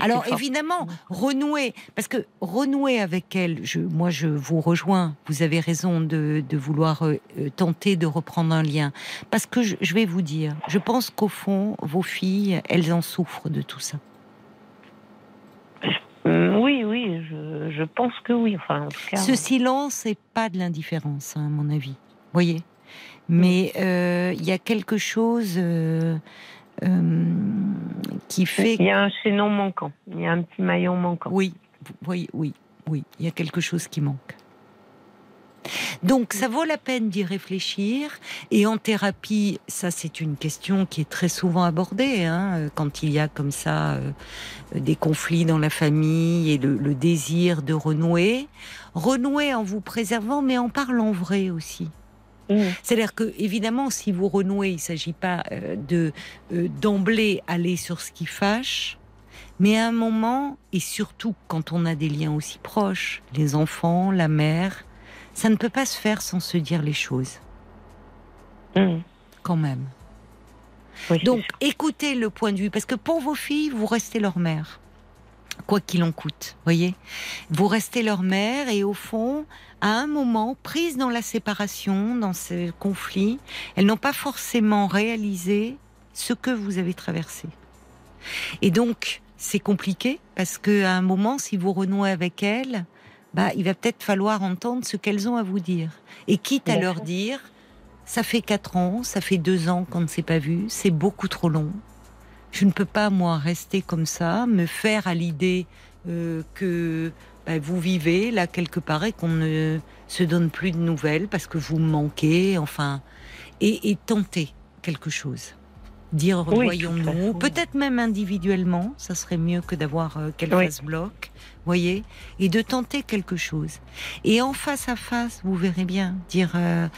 Alors évidemment, renouer, parce que renouer avec elle, je, moi je vous rejoins, vous avez raison de, vouloir euh, euh, tenter de reprendre un lien, parce que je, je vais vous dire, je pense qu'au fond, vos filles, elles en souffrent de tout ça. Mm, oui, oui, je, pense que oui. Enfin, Ce silence n'est pas de l'indifférence, hein, à mon avis. Voyez Mais euh, il y a quelque chose euh, euh, qui fait. Il y a un chaînon manquant. Il y a un petit maillon manquant. Oui, oui, oui, oui. Il y a quelque chose qui manque. Donc ça vaut la peine d'y réfléchir. Et en thérapie, ça c'est une question qui est très souvent abordée hein, quand il y a comme ça euh, des conflits dans la famille et le, désir de renouer. Renouer en vous préservant, mais en parlant vrai aussi. Mmh. C'est-à-dire que, évidemment, si vous renouez, il ne s'agit pas euh, de euh, d'emblée aller sur ce qui fâche, mais à un moment, et surtout quand on a des liens aussi proches, les enfants, la mère, ça ne peut pas se faire sans se dire les choses. Hmm. Quand même. Donc, écoutez le point de vue, parce que pour vos filles, vous restez leur mère, quoi qu'il en coûte, voyez. Vous restez leur mère et au fond, à un moment, prises dans la séparation, dans ce conflit, elles n'ont pas forcément réalisé ce que vous avez traversé. Et donc, c'est compliqué parce que à un moment, si vous renouez avec elles, bah, il va peut-être falloir entendre ce qu'elles ont à vous dire. Et quitte à leur dire, ça fait quatre ans, ça fait deux ans qu'on ne s'est pas vu, c'est beaucoup trop long. Je ne peux pas, moi, rester comme ça, me faire à l'idée euh, que bah, vous vivez là quelque part et qu'on ne se donne plus de nouvelles parce que vous manquez, enfin, et tenter quelque chose. Dire voyons-nous, peut-être même individuellement, ça serait mieux que d'avoir euh, qu'elle fasse bloc, voyez, et de tenter quelque chose. Et en face à face, vous verrez bien, dire euh,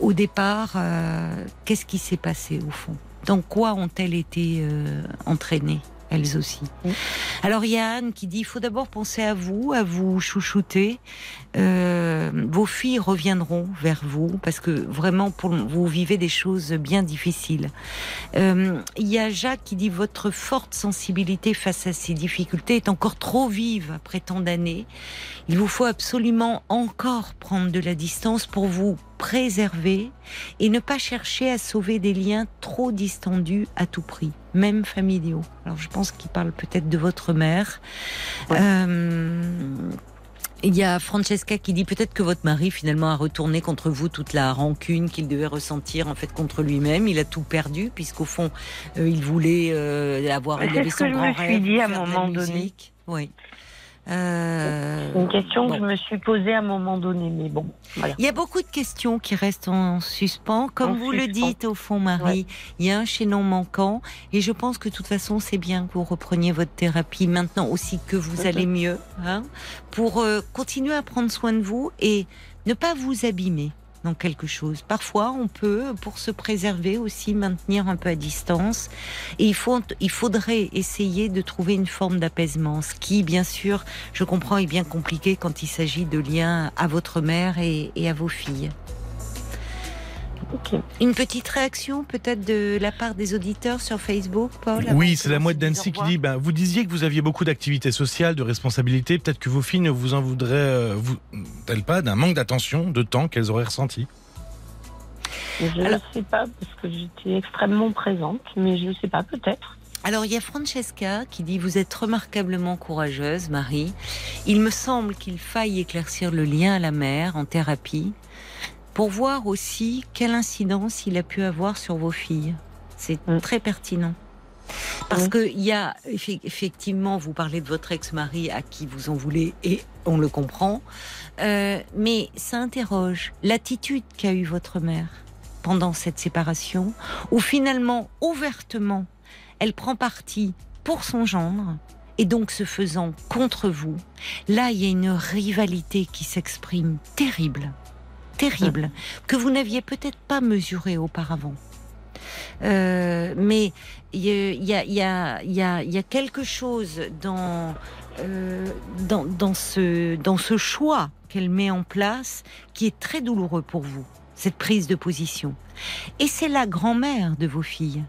au départ, euh, qu'est-ce qui s'est passé au fond? Dans quoi ont-elles été entraînées elles aussi? Alors il y a Anne qui dit il faut d'abord penser à vous, à vous chouchouter. Euh, vos filles reviendront vers vous parce que vraiment pour vous vivez des choses bien difficiles. Euh, il y a Jacques qui dit votre forte sensibilité face à ces difficultés est encore trop vive après tant d'années. Il vous faut absolument encore prendre de la distance pour vous préserver et ne pas chercher à sauver des liens trop distendus à tout prix, même familiaux. Alors je pense qu'il parle peut-être de votre mère. Euh, il y a Francesca qui dit peut-être que votre mari finalement a retourné contre vous toute la rancune qu'il devait ressentir en fait contre lui-même. Il a tout perdu puisqu'au fond euh, il voulait euh, avoir. C'est ce que je me suis dit à un moment donné. Oui. Euh, une question que je me suis posée à un moment donné, mais bon. Il y a beaucoup de questions qui restent en suspens. Comme vous le dites, au fond, Marie, il y a un chaînon manquant. Et je pense que de toute façon, c'est bien que vous repreniez votre thérapie maintenant aussi que vous mhm. allez mieux, hein, pour euh, continuer à prendre soin de vous et ne pas vous abîmer quelque chose. Parfois, on peut, pour se préserver aussi, maintenir un peu à distance. Et il, faut, il faudrait essayer de trouver une forme d'apaisement, ce qui, bien sûr, je comprends, est bien compliqué quand il s'agit de liens à votre mère et à vos filles. Une petite réaction peut-être de la part des auditeurs sur Facebook, Paul Oui, c'est la mouette d'Annecy qui dit ben, Vous disiez que vous aviez beaucoup d'activités sociales, de responsabilités. Peut-être que vos filles ne vous en voudraient euh, vous, pas d'un manque d'attention, de temps qu'elles auraient ressenti Je ne sais pas, parce que j'étais extrêmement présente, mais je ne sais pas, peut-être. Alors il y a Francesca qui dit Vous êtes remarquablement courageuse, Marie. Il me semble qu'il faille éclaircir le lien à la mère en thérapie pour voir aussi quelle incidence il a pu avoir sur vos filles. C'est mm. très pertinent. Parce que il y a effectivement, vous parlez de votre ex-mari à qui vous en voulez et on le comprend, euh, mais ça interroge l'attitude qu'a eue votre mère pendant cette séparation, où finalement, ouvertement, elle prend parti pour son gendre et donc se faisant contre vous. Là, il y a une rivalité qui s'exprime terrible, terrible, que vous n'aviez peut-être pas mesurée auparavant. Euh, mais il y a, y, a, y, a, y a, quelque chose dans, euh, dans, dans, ce, dans ce choix qu'elle met en place qui est très douloureux pour vous cette prise de position. Et c'est la grand-mère de vos filles.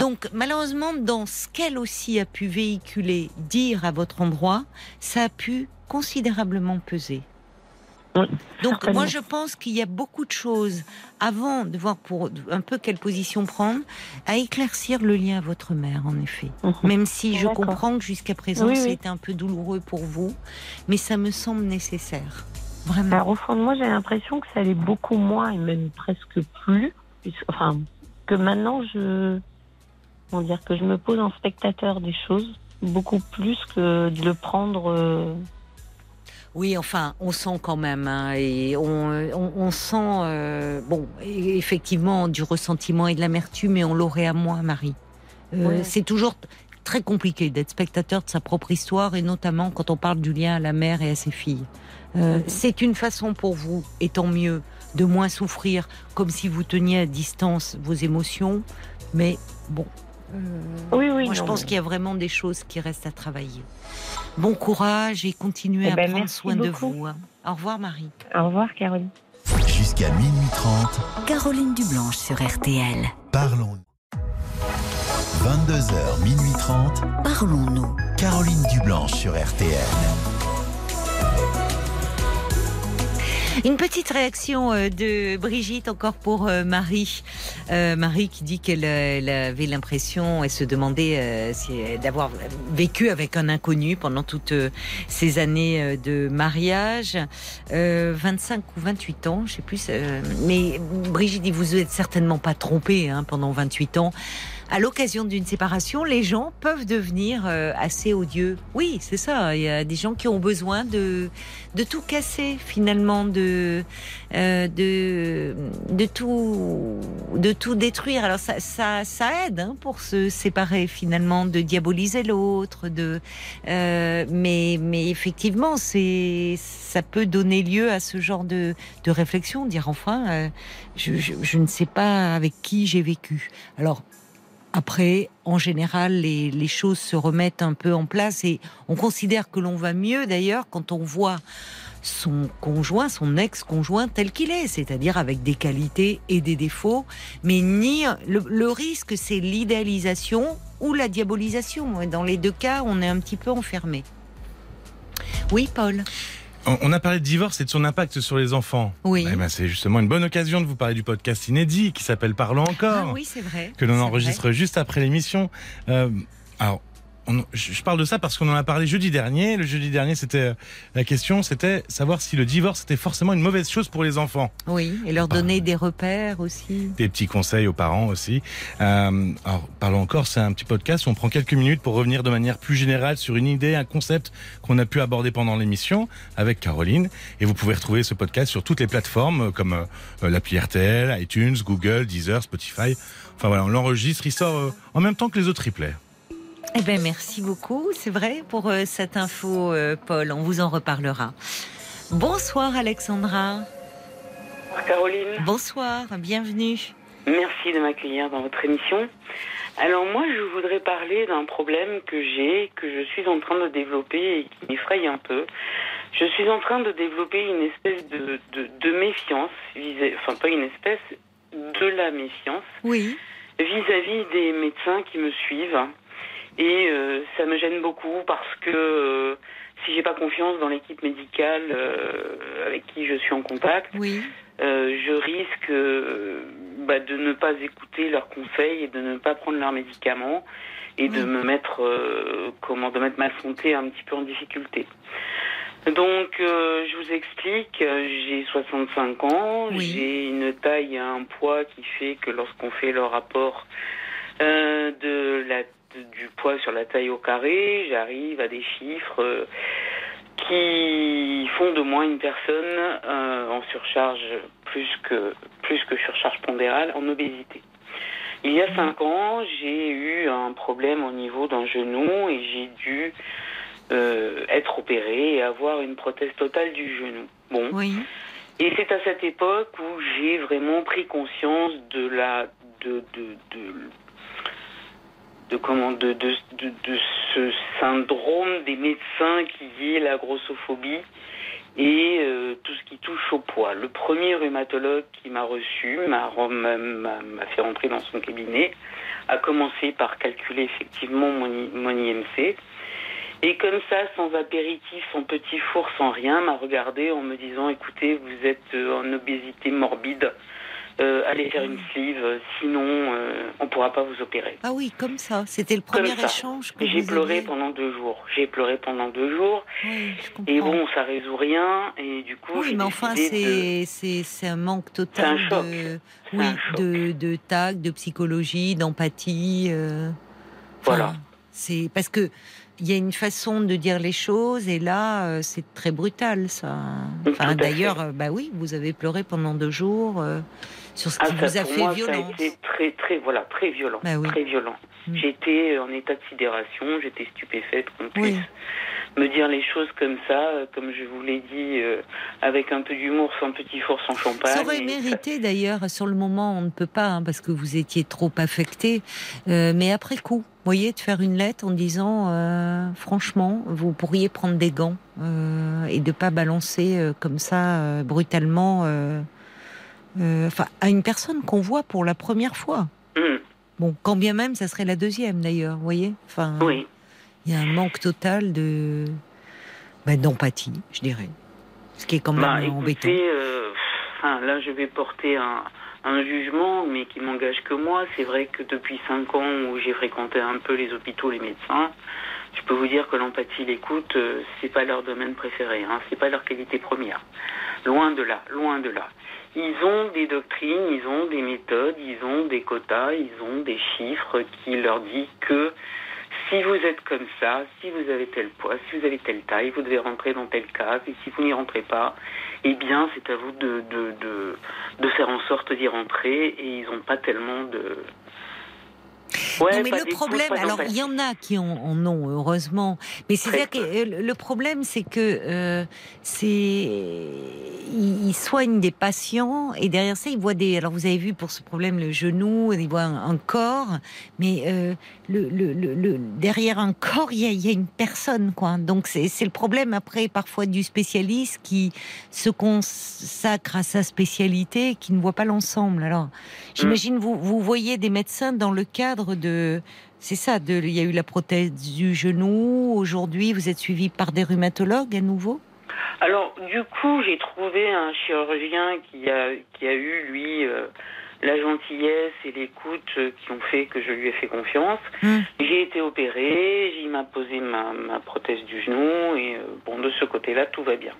Donc malheureusement, dans ce qu'elle aussi a pu véhiculer, dire à votre endroit, ça a pu considérablement peser. Donc moi je pense qu'il y a beaucoup de choses avant de voir pour un peu quelle position prendre, à éclaircir le lien à votre mère en effet. Mhm. Même si je comprends que jusqu'à présent c'était un peu douloureux pour vous, mais ça me semble nécessaire. Alors, au fond de moi, j'ai l'impression que ça allait beaucoup moins et même presque plus. Enfin, que maintenant, je. On dire que je me pose en spectateur des choses beaucoup plus que de le prendre. Euh, oui, enfin, on sent quand même, hein, et on, sent, euh, bon, effectivement, du ressentiment et de l'amertume, mais on l'aurait à moi, Marie. Euh, c'est toujours très compliqué d'être spectateur de sa propre histoire, et notamment quand on parle du lien à la mère et à ses filles. Euh, c'est une façon pour vous, et tant mieux, de moins souffrir, comme si vous teniez à distance vos émotions. Mais bon, oui, oui, moi je pense qu'il y a vraiment des choses qui restent à travailler. Bon courage et continuez eh à ben, prendre soin de vous. Hein. Au revoir Marie. Au revoir Caroline. Jusqu'à minuit 30. Caroline Dublanche sur RTL. Parlons. 22h, minuit 30. Parlons-nous. Caroline Dublanche sur RTL. Une petite réaction euh, de Brigitte encore pour euh, Marie. Euh, Marie qui dit qu'elle avait l'impression, elle se demandait d'avoir vécu avec un inconnu pendant toutes ces années de mariage. 25 ou 28 ans, je sais plus. mais Brigitte dit, vous êtes certainement pas trompée hein, pendant 28 ans à l'occasion d'une séparation, les gens peuvent devenir euh, assez odieux. Oui, c'est ça. Il y a des gens qui ont besoin de de tout casser finalement, de euh, de de tout de tout détruire. Alors ça ça, ça aide hein, pour se séparer finalement, de diaboliser l'autre, de euh, mais mais effectivement c'est ça peut donner lieu à ce genre de de réflexion, dire enfin euh, je, je, je ne sais pas avec qui j'ai vécu. Alors après, en général, les, choses se remettent un peu en place et on considère que l'on va mieux d'ailleurs quand on voit son conjoint, son ex-conjoint tel qu'il est, c'est-à-dire avec des qualités et des défauts, mais ni le, risque, c'est l'idéalisation ou la diabolisation. Dans les deux cas, on est un petit peu enfermé. Oui, Paul. On a parlé de divorce et de son impact sur les enfants. Oui. Eh ben, c'est justement une bonne occasion de vous parler du podcast inédit qui s'appelle Parlons encore. Ah oui, c'est vrai. Que l'on enregistre juste après l'émission. Euh, alors, je parle de ça parce qu'on en a parlé jeudi dernier. Le jeudi dernier, c'était euh, la question, c'était savoir si le divorce était forcément une mauvaise chose pour les enfants. Oui, et leur donner des repères aussi. Des petits conseils aux parents aussi. Euh, alors, parlons encore, c'est un petit podcast où on prend quelques minutes pour revenir de manière plus générale sur une idée, un concept qu'on a pu aborder pendant l'émission avec Caroline. Et vous pouvez retrouver ce podcast sur toutes les plateformes comme euh, l'appli RTL, iTunes, Google, Deezer, Spotify. Enfin voilà, on l'enregistre, il sort en même temps que les autres replays. Eh bien, merci beaucoup, c'est vrai, pour euh, cette info, euh, Paul. On vous en reparlera. Bonsoir, Alexandra. Bonsoir, Caroline. Bonsoir, bienvenue. Merci de m'accueillir dans votre émission. Alors moi, je voudrais parler d'un problème que j'ai, que je suis en train de développer et qui m'effraie un peu. Je suis en train de développer une espèce de, de, méfiance, enfin pas une espèce, de la méfiance. Oui. Vis-à-vis -vis des médecins qui me suivent. Et euh, ça me gêne beaucoup parce que euh, si j'ai pas confiance dans l'équipe médicale euh, avec qui je suis en contact, oui. je risque bah, de ne pas écouter leurs conseils et de ne pas prendre leurs médicaments et de me mettre comment de mettre ma santé un petit peu en difficulté. Donc, je vous explique, j'ai 65 ans, j'ai une taille et un poids qui fait que lorsqu'on fait le rapport de la du poids sur la taille au carré, j'arrive à des chiffres euh, qui font de moi une personne euh, en surcharge plus que plus que surcharge pondérale en obésité. Il y a cinq ans, j'ai eu un problème au niveau d'un genou et j'ai dû euh, être opéré et avoir une prothèse totale du genou. Bon. Oui. Et c'est à cette époque où j'ai vraiment pris conscience de la de de de, de comment de, ce syndrome des médecins qui est la grossophobie et euh, tout ce qui touche au poids. Le premier rhumatologue qui m'a reçu m'a fait rentrer dans son cabinet, a commencé par calculer effectivement mon, mon IMC. Et comme ça, sans apéritif, sans petit four, sans rien, m'a regardé en me disant écoutez, vous êtes euh, en obésité morbide, euh, allez faire une sleeve, euh, sinon euh, on pourra pas vous opérer. Ah oui, comme ça. C'était le premier échange J'ai pleuré aviez. pendant deux jours. J'ai pleuré pendant deux jours. Oui, je comprends. Et bon, ça résout rien. Et du coup, oui, mais enfin, de- c'est un manque total un choc. de oui de de tact, de psychologie, d'empathie. euh, Voilà. C'est parce que il y a une façon de dire les choses et là, c'est très brutal, ça. Enfin, d'ailleurs, bah oui, vous avez pleuré pendant deux jours euh, sur ce qui Ah, vous ça, a pour fait moi, violence. ça a été très, très, voilà, très violent. Bah oui. Très violent. Mm. J'étais en état de sidération, j'étais stupéfaite qu'on Oui. puisse me dire les choses comme ça, euh, comme je vous l'ai dit, euh, avec un peu d'humour, sans petit four, sans champagne. Ça aurait mérité d'ailleurs, sur le moment on ne peut pas, hein, parce que vous étiez trop affecté, euh, mais après coup, vous voyez, de faire une lettre en disant, euh, franchement, vous pourriez prendre des gants euh, et de pas balancer euh, comme ça euh, brutalement, euh, euh, enfin, à une personne qu'on voit pour la première fois. Hum, Bon, quand bien même, ça serait la deuxième d'ailleurs, vous voyez. Enfin, oui. il y a un manque total de bah, d'empathie, je dirais, ce qui est quand même Bah, embêtant. euh, enfin, là, je vais porter un, un jugement, mais qui m'engage que moi. C'est vrai que depuis cinq ans où j'ai fréquenté un peu les hôpitaux, les médecins, je peux vous dire que l'empathie, l'écoute, euh, c'est pas leur domaine préféré, hein, c'est pas leur qualité première. Loin de là, loin de là. Ils ont des doctrines, ils ont des méthodes, ils ont des quotas, ils ont des chiffres qui leur disent que si vous êtes comme ça, si vous avez tel poids, si vous avez telle taille, vous devez rentrer dans telle case, et si vous n'y rentrez pas, eh bien, c'est à vous de, de, de, de faire en sorte d'y rentrer, et ils n'ont pas tellement de... Ouais, non, mais le problème, alors il y en a qui en, en ont, heureusement, mais c'est Très ça que euh, le problème, c'est que euh, c'est ils, soignent des patients et derrière ça, ils voient des. Alors vous avez vu pour ce problème le genou, ils voient un, un corps, mais euh, le, le, le, le- derrière un corps, il y a, il y a une personne, quoi. Donc c'est le problème après parfois du spécialiste qui se consacre à sa spécialité, qui ne voit pas l'ensemble. Alors j'imagine vous vous voyez des médecins dans le cadre de c'est ça, de, il y a eu la prothèse du genou. Aujourd'hui, vous êtes suivi par des rhumatologues à nouveau? Alors, du coup, j'ai trouvé un chirurgien qui a, qui a eu, lui, euh, la gentillesse et l'écoute euh, qui ont fait que je lui ai fait confiance. Hum. J'ai été opéré, il m'a posé ma, ma prothèse du genou, et euh, bon, de ce côté-là, tout va bien.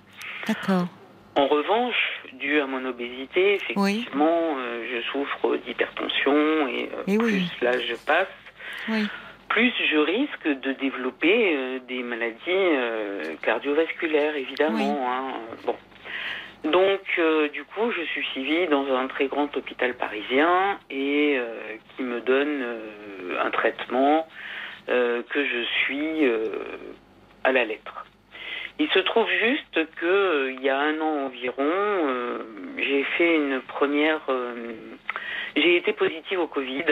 D'accord. En revanche, dû à mon obésité, effectivement, euh, je souffre d'hypertension et, euh, Eh oui. plus l'âge passe, Oui. plus je risque de développer euh, des maladies cardiovasculaires, évidemment. hein. Bon. Donc, du coup, je suis suivie dans un très grand hôpital parisien et qui me donne un traitement que je suis à la lettre. Il se trouve juste que euh, il y a un an environ, euh, j'ai fait une première. euh, j'ai été positive au Covid.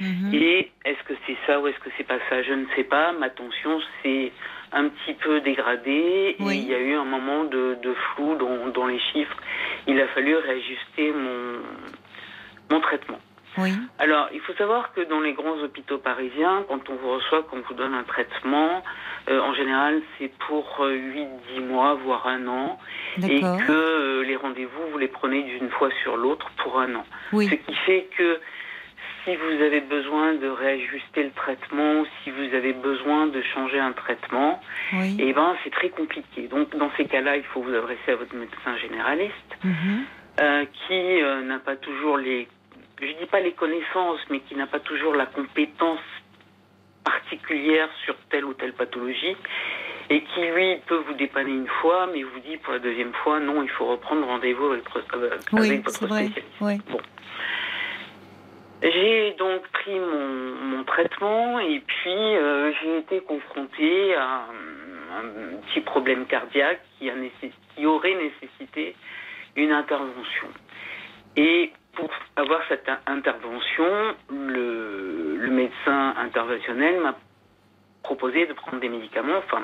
Mhm. Et est-ce que c'est ça ou est-ce que c'est pas ça? Je ne sais pas. Ma tension s'est un petit peu dégradée. Oui. Et il y a eu un moment de, de flou dans, dans les chiffres. Il a fallu réajuster mon, mon traitement. Oui. Alors, il faut savoir que dans les grands hôpitaux parisiens, quand on vous reçoit, qu'on vous donne un traitement, euh, en général, c'est pour euh, 8-10 mois, voire un an, et que euh, les rendez-vous, vous les prenez d'une fois sur l'autre pour un an. Ce Oui. qui fait que si vous avez besoin de réajuster le traitement, si vous avez besoin de changer un traitement, Oui. eh ben c'est très compliqué. Donc dans ces cas-là, il faut vous adresser à votre médecin généraliste Mhm. euh, qui euh, n'a pas toujours les, je dis pas les connaissances, mais qui n'a pas toujours la compétence particulière sur telle ou telle pathologie et qui lui peut vous dépanner une fois, mais vous dit pour la deuxième fois non, il faut reprendre rendez-vous avec, euh, avec Oui, votre c'est vrai. spécialiste. Oui. J'ai donc pris mon, mon traitement et puis euh, j'ai été confrontée à un, un petit problème cardiaque qui, a nécess- qui aurait nécessité une intervention. Et pour avoir cette in- intervention, le, le médecin interventionnel m'a proposé de prendre des médicaments, enfin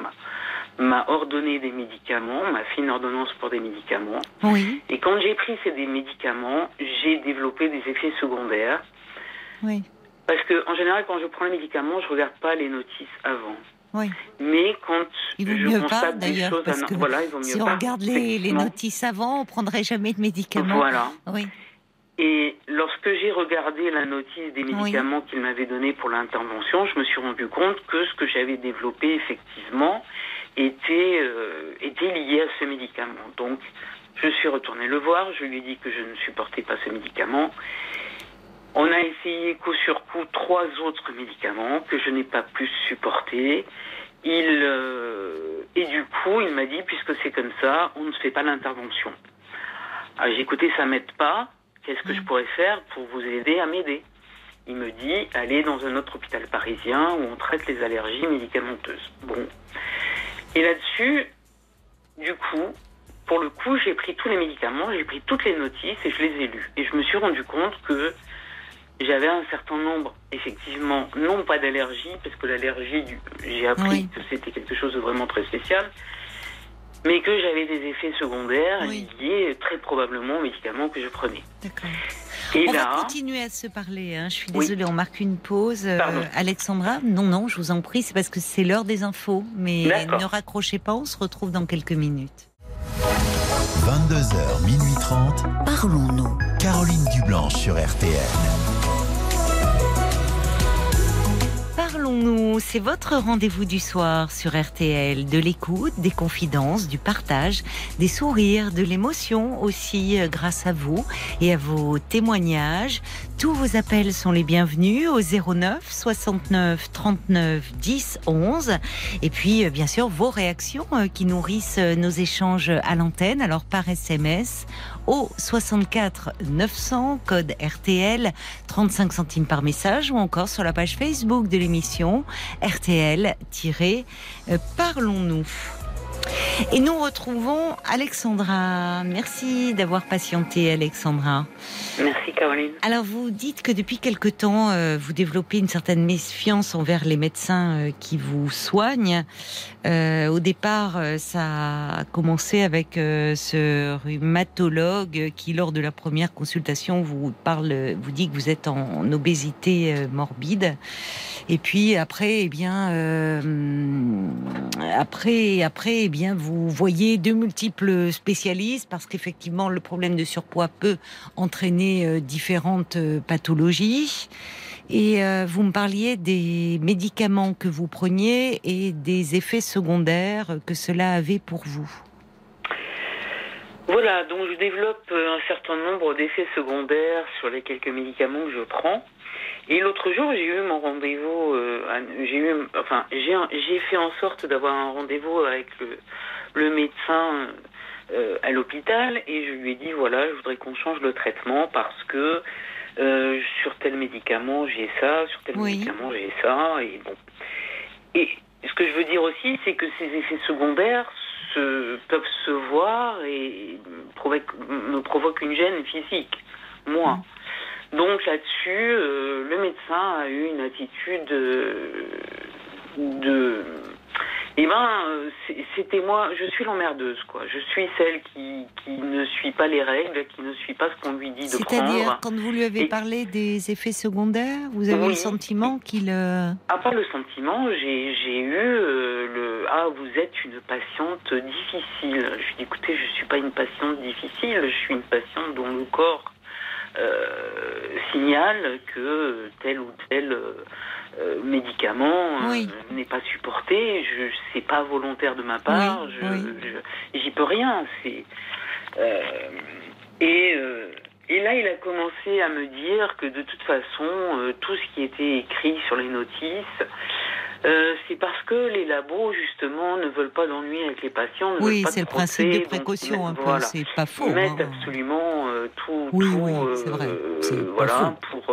m'a- ordonné des médicaments, m'a fait une ordonnance pour des médicaments. Oui, Et quand j'ai pris ces des médicaments, j'ai développé des effets secondaires. oui, Parce que, en général, quand je prends les médicaments, je regarde pas les notices avant. oui. Mais quand Il vaut je mieux pas constate des d'ailleurs, choses, parce que voilà, il vaut mieux si on pas. regarde les, les notices avant, on prendrait jamais de médicaments. Voilà. Oui, Et lorsque j'ai regardé la notice des médicaments qu'il m'avait donné pour l'intervention, je me suis rendu compte que ce que j'avais développé effectivement était, euh, était lié à ce médicament. Donc, je suis retournée le voir, je lui ai dit que je ne supportais pas ce médicament. On a essayé coup sur coup trois autres médicaments que je n'ai pas pu supporter. Il, euh, et du coup, il m'a dit, puisque c'est comme ça, on ne fait pas l'intervention. Alors j'ai écouté, ça m'aide pas. Qu'est-ce que je pourrais faire pour vous aider à m'aider? Il me dit, allez dans un autre hôpital parisien où on traite les allergies médicamenteuses. Bon. Et là-dessus, du coup, pour le coup, j'ai pris tous les médicaments, j'ai pris toutes les notices et je les ai lues. Et je me suis rendu compte que j'avais un certain nombre, effectivement, non pas d'allergie, parce que l'allergie, j'ai appris Oui. que c'était quelque chose de vraiment très spécial, mais que j'avais des effets secondaires Oui. liés très probablement aux médicaments que je prenais. d'accord. Et on va continuer à se parler. hein. Je suis Oui. désolée, on marque une pause. Euh. Alexandra, non, non, je vous en prie, c'est parce que c'est l'heure des infos. Mais ne raccrochez pas, on se retrouve dans quelques minutes. 22h, minuit 30. Parlons-nous. Caroline Dublanche sur RTL. C'est votre rendez-vous du soir sur RTL. De l'écoute, des confidences, du partage, des sourires, de l'émotion aussi euh, grâce à vous et à vos témoignages. Tous vos appels sont les bienvenus au 09 69 39 10 11. Et puis, euh, bien sûr, vos réactions euh, qui nourrissent nos échanges à l'antenne. Alors, par SMS au 64 900, code RTL, 35 centimes par message ou encore sur la page Facebook de l'émission RTL-Parlons-nous. Et nous retrouvons Alexandra. Merci d'avoir patienté, Alexandra. merci Caroline. Alors, vous dites que depuis quelque temps, euh, vous développez une certaine méfiance envers les médecins euh, qui vous soignent. Euh, au départ, ça a commencé avec ce rhumatologue qui, lors de la première consultation, vous parle, vous dit que vous êtes en, en obésité morbide. Et puis après, eh bien, après, après, eh bien, vous voyez de multiples spécialistes parce qu'effectivement, le problème de surpoids peut entraîner euh, différentes euh, pathologies. Et euh, vous me parliez des médicaments que vous preniez et des effets secondaires que cela avait pour vous. Voilà, donc je développe un certain nombre d'effets secondaires sur les quelques médicaments que je prends. Et l'autre jour, j'ai eu mon rendez-vous, euh, j'ai eu, enfin, j'ai, fait en sorte d'avoir un rendez-vous avec le, le médecin euh, à l'hôpital et je lui ai dit voilà, je voudrais qu'on change le traitement parce que euh, sur tel médicament j'ai ça, sur tel Oui. médicament j'ai ça et bon. Et ce que je veux dire aussi, c'est que ces effets secondaires se, peuvent se voir et provoquent- me provoquent une gêne physique, moi. Donc là-dessus, euh, le médecin a eu une attitude euh, de... Eh ben, euh, c'était moi, je suis l'emmerdeuse, quoi. Je suis celle qui, qui ne suit pas les règles, qui ne suit pas ce qu'on lui dit de C'est-à-dire, prendre. quand vous lui avez Et- parlé des effets secondaires, vous avez Oui. le sentiment qu'il... À part le sentiment, j'ai j'ai eu euh, le ah vous êtes une patiente difficile. Je lui dis écoutez, je suis pas une patiente difficile, je suis une patiente dont le corps signale que tel ou tel euh, euh, médicament euh, Oui. n'est pas supporté. Je c'est pas volontaire de ma part. Oui, je j'y peux rien. C'est euh, et euh, et là, il a commencé à me dire que de toute façon, euh, tout ce qui était écrit sur les notices Euh, c'est parce que les labos, justement, ne veulent pas d'ennui avec les patients. ne Oui, c'est le principe procès, de donc précaution ils un peu, voilà. c'est pas faux. Ils mettent hein. absolument euh, tout, Oui, tout, oui, euh, c'est vrai, euh, voilà, pour,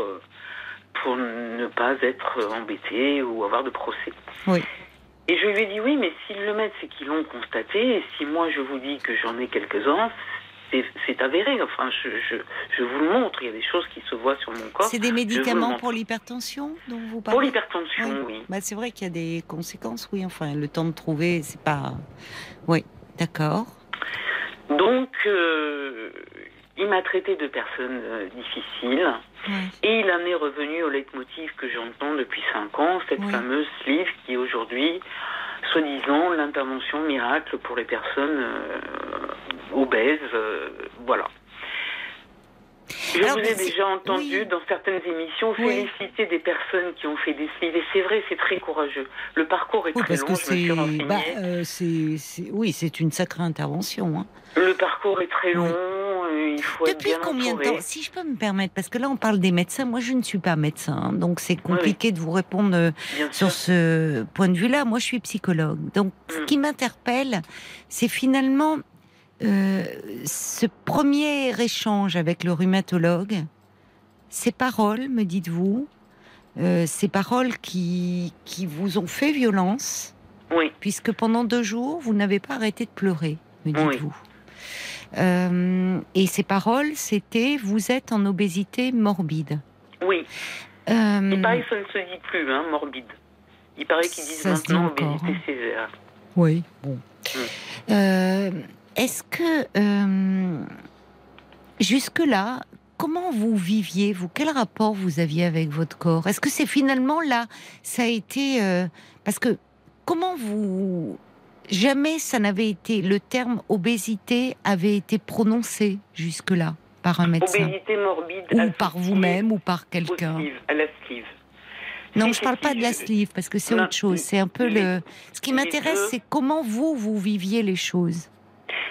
pour ne pas être embêté ou avoir de procès. Oui. Et je lui ai dit oui, mais s'ils le mettent, c'est qu'ils l'ont constaté. Et si moi je vous dis que j'en ai quelques-uns, c'est- avéré. Enfin, je, je, je vous le montre. Il y a des choses qui se voient sur mon corps. C'est des médicaments pour l'hypertension dont vous parlez Pour l'hypertension, oui. Bah, c'est vrai qu'il y a des conséquences, oui. Enfin, le temps de trouver, c'est pas. Oui, d'accord. Donc, euh, il m'a traité de personne euh, difficile. Et il en est revenu au leitmotiv que j'entends depuis cinq ans, cette Oui. fameuse sleeve qui est aujourd'hui, soi-disant, l'intervention miracle pour les personnes euh, obèses. euh, voilà. Je Alors, vous ai déjà entendu oui. dans certaines émissions Oui. féliciter des personnes qui ont fait des sleeves. Et c'est vrai, c'est très courageux. Le parcours est Oui, très parce long, que je me. Bah, euh, Oui, c'est une sacrée intervention. hein. Le parcours est très long, euh, il faut être Depuis bien combien de temps Si je peux me permettre, parce que là, on parle des médecins. Moi, je ne suis pas médecin, hein, donc c'est compliqué de vous répondre euh, sûr. sur ce point de vue-là. Moi, je suis psychologue. Donc, ce Mm. qui m'interpelle, c'est finalement euh, ce premier échange avec le rhumatologue, ces paroles, me dites-vous, euh, ces paroles qui, qui vous ont fait violence, Oui, puisque pendant deux jours, vous n'avez pas arrêté de pleurer, me Oui. dites-vous. Euh, et ces paroles, c'était vous êtes en obésité morbide. oui. Euh, Il paraît que ça ne se dit plus, hein, morbide. Il paraît qu'ils disent dit maintenant encore, obésité hein. sévère. Oui, bon. Euh, Est-ce que euh, jusque-là, comment vous viviez, vous? Quel rapport vous aviez avec votre corps? Est-ce que c'est finalement là, ça a été euh, parce que comment vous jamais ça n'avait été le terme obésité avait été prononcé jusque-là par un médecin? Obésité morbide. ou par vous-même ou par quelqu'un? à la sleeve. Non, je si, parle pas de la sleeve parce que c'est autre chose. C'est un peu le. Ce qui m'intéresse, c'est comment vous vous viviez les choses?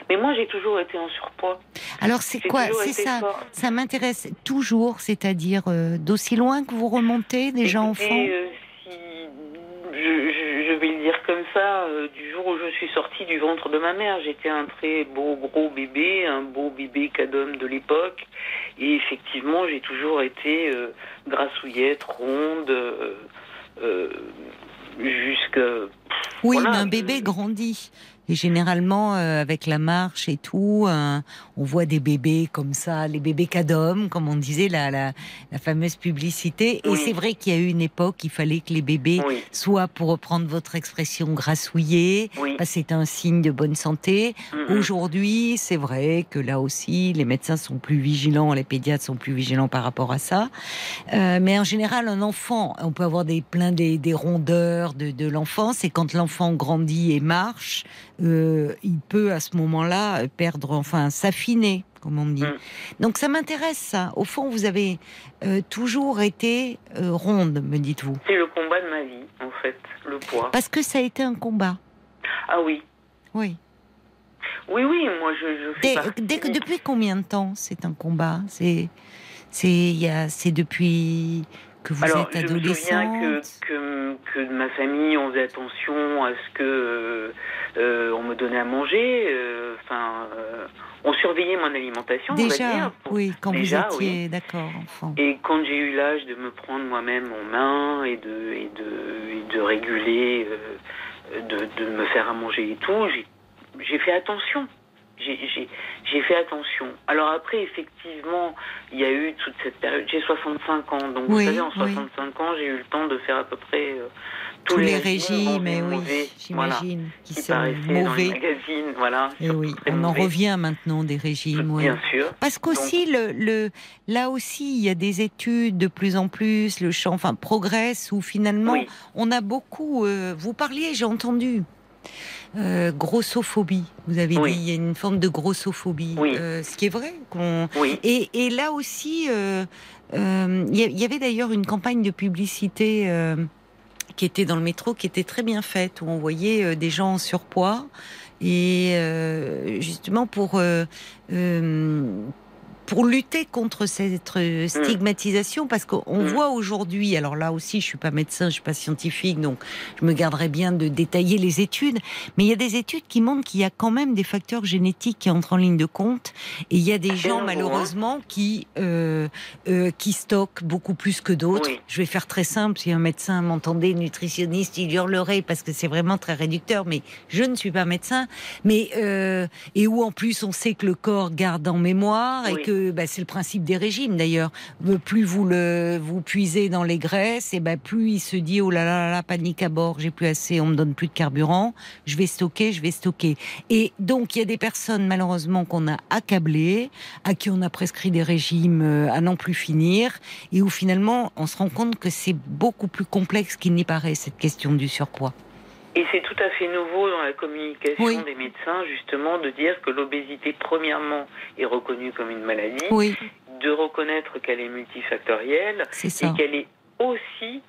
Mais moi, j'ai toujours été en surpoids. Alors c'est quoi C'est ça. fort. Ça m'intéresse toujours, c'est-à-dire euh, d'aussi loin que vous remontez, déjà Écoutez, enfant. euh, si je, je- je vais le dire comme ça, euh, du jour où je suis sortie du ventre de ma mère, j'étais un très beau gros bébé, un beau bébé cadom de l'époque, et effectivement, j'ai toujours été grassouillette, ronde, jusque Oui, voilà, mais un bébé grandit. Et généralement, euh, avec la marche et tout, euh, on voit des bébés comme ça, les bébés cadom, comme on disait, la, la, la fameuse publicité. Et c'est vrai qu'il y a eu une époque, il fallait que les bébés Oui, soient, pour reprendre votre expression, grassouillés. oui. Parce que C'est un signe de bonne santé. Mhm. Aujourd'hui, c'est vrai que là aussi, les médecins sont plus vigilants, les pédiatres sont plus vigilants par rapport à ça. Euh, mais en général, un enfant, on peut avoir des plein des, des rondeurs de, de l'enfance, et quand l'enfant grandit et marche, euh, il peut à ce moment-là perdre, enfin, comme on dit. Mm. Donc ça m'intéresse ça. Au fond, vous avez euh, toujours été euh, ronde, me dites-vous, C'est le combat de ma vie, en fait, le poids. parce que ça a été un combat. Ah oui. Oui. Oui, oui, moi je, je fais Dès, que depuis combien de temps c'est un combat? C'est c'est depuis que vous Alors, êtes je me souviens que, adolescente. que, que de ma famille, on faisait attention à ce que euh, euh, on me donnait à manger. euh, Enfin, euh, on surveillait mon alimentation, on va Déjà, oui, quand Déjà, vous étiez d'accord, enfant. Et quand j'ai eu l'âge de me prendre moi-même en main et de, et de, et de réguler, de, de me faire à manger et tout, j'ai fait attention. J'ai- fait attention. Alors après, effectivement, il y a eu toute cette période. J'ai 65 ans, donc Oui, vous savez, en oui. 65 ans, j'ai eu le temps de faire à peu près euh, Tous les régimes, et oui, mauvais, voilà, j'imagine, qui qui sont paraissaient dans les mauvais. magazines, voilà. Et surtout oui, on en mauvais. revient maintenant des régimes. oui. Bien sûr. Parce qu'aussi, le, le, là aussi, il y a des études de plus en plus, le champ enfin, progresse, où finalement, on a beaucoup. euh, vous parliez, j'ai entendu. Euh, grossophobie, vous avez Oui. dit, il y a une forme de grossophobie, Oui. euh, ce qui est vrai. qu'on Oui. Et, et là aussi, euh, euh, il y avait d'ailleurs une campagne de publicité qui était dans le métro, qui était très bien faite, où on voyait des gens en surpoids, et justement pour pour lutter contre cette euh, stigmatisation, parce qu'on Mm. voit aujourd'hui, alors là aussi, je suis pas médecin, je suis pas scientifique, donc je me garderai bien de détailler les études, mais il y a des études qui montrent qu'il y a quand même des facteurs génétiques qui entrent en ligne de compte, et il y a des gens malheureusement qui euh, euh, qui stockent beaucoup plus que d'autres. Oui. Je vais faire très simple. Si un médecin m'entendait, nutritionniste, il hurlerait parce que c'est vraiment très réducteur. Mais je ne suis pas médecin. Mais euh, et où en plus on sait que le corps garde en mémoire et Oui. que bah, c'est le principe des régimes d'ailleurs. Euh, Plus vous le vous puisez dans les graisses, et ben plus il se dit oh là là là, là panique à bord, j'ai plus assez, on me donne plus de carburant, je vais stocker, je vais stocker. Et donc il y a des personnes malheureusement qu'on a accablées, à qui on a prescrit des régimes euh, à n'en plus finir, et où finalement on se rend compte que c'est beaucoup plus complexe qu'il n'y paraît cette question du surpoids. Et c'est tout à fait nouveau dans la communication Oui. des médecins, justement, de dire que l'obésité, premièrement, est reconnue comme une maladie, Oui, de reconnaître qu'elle est multifactorielle et qu'elle est aussi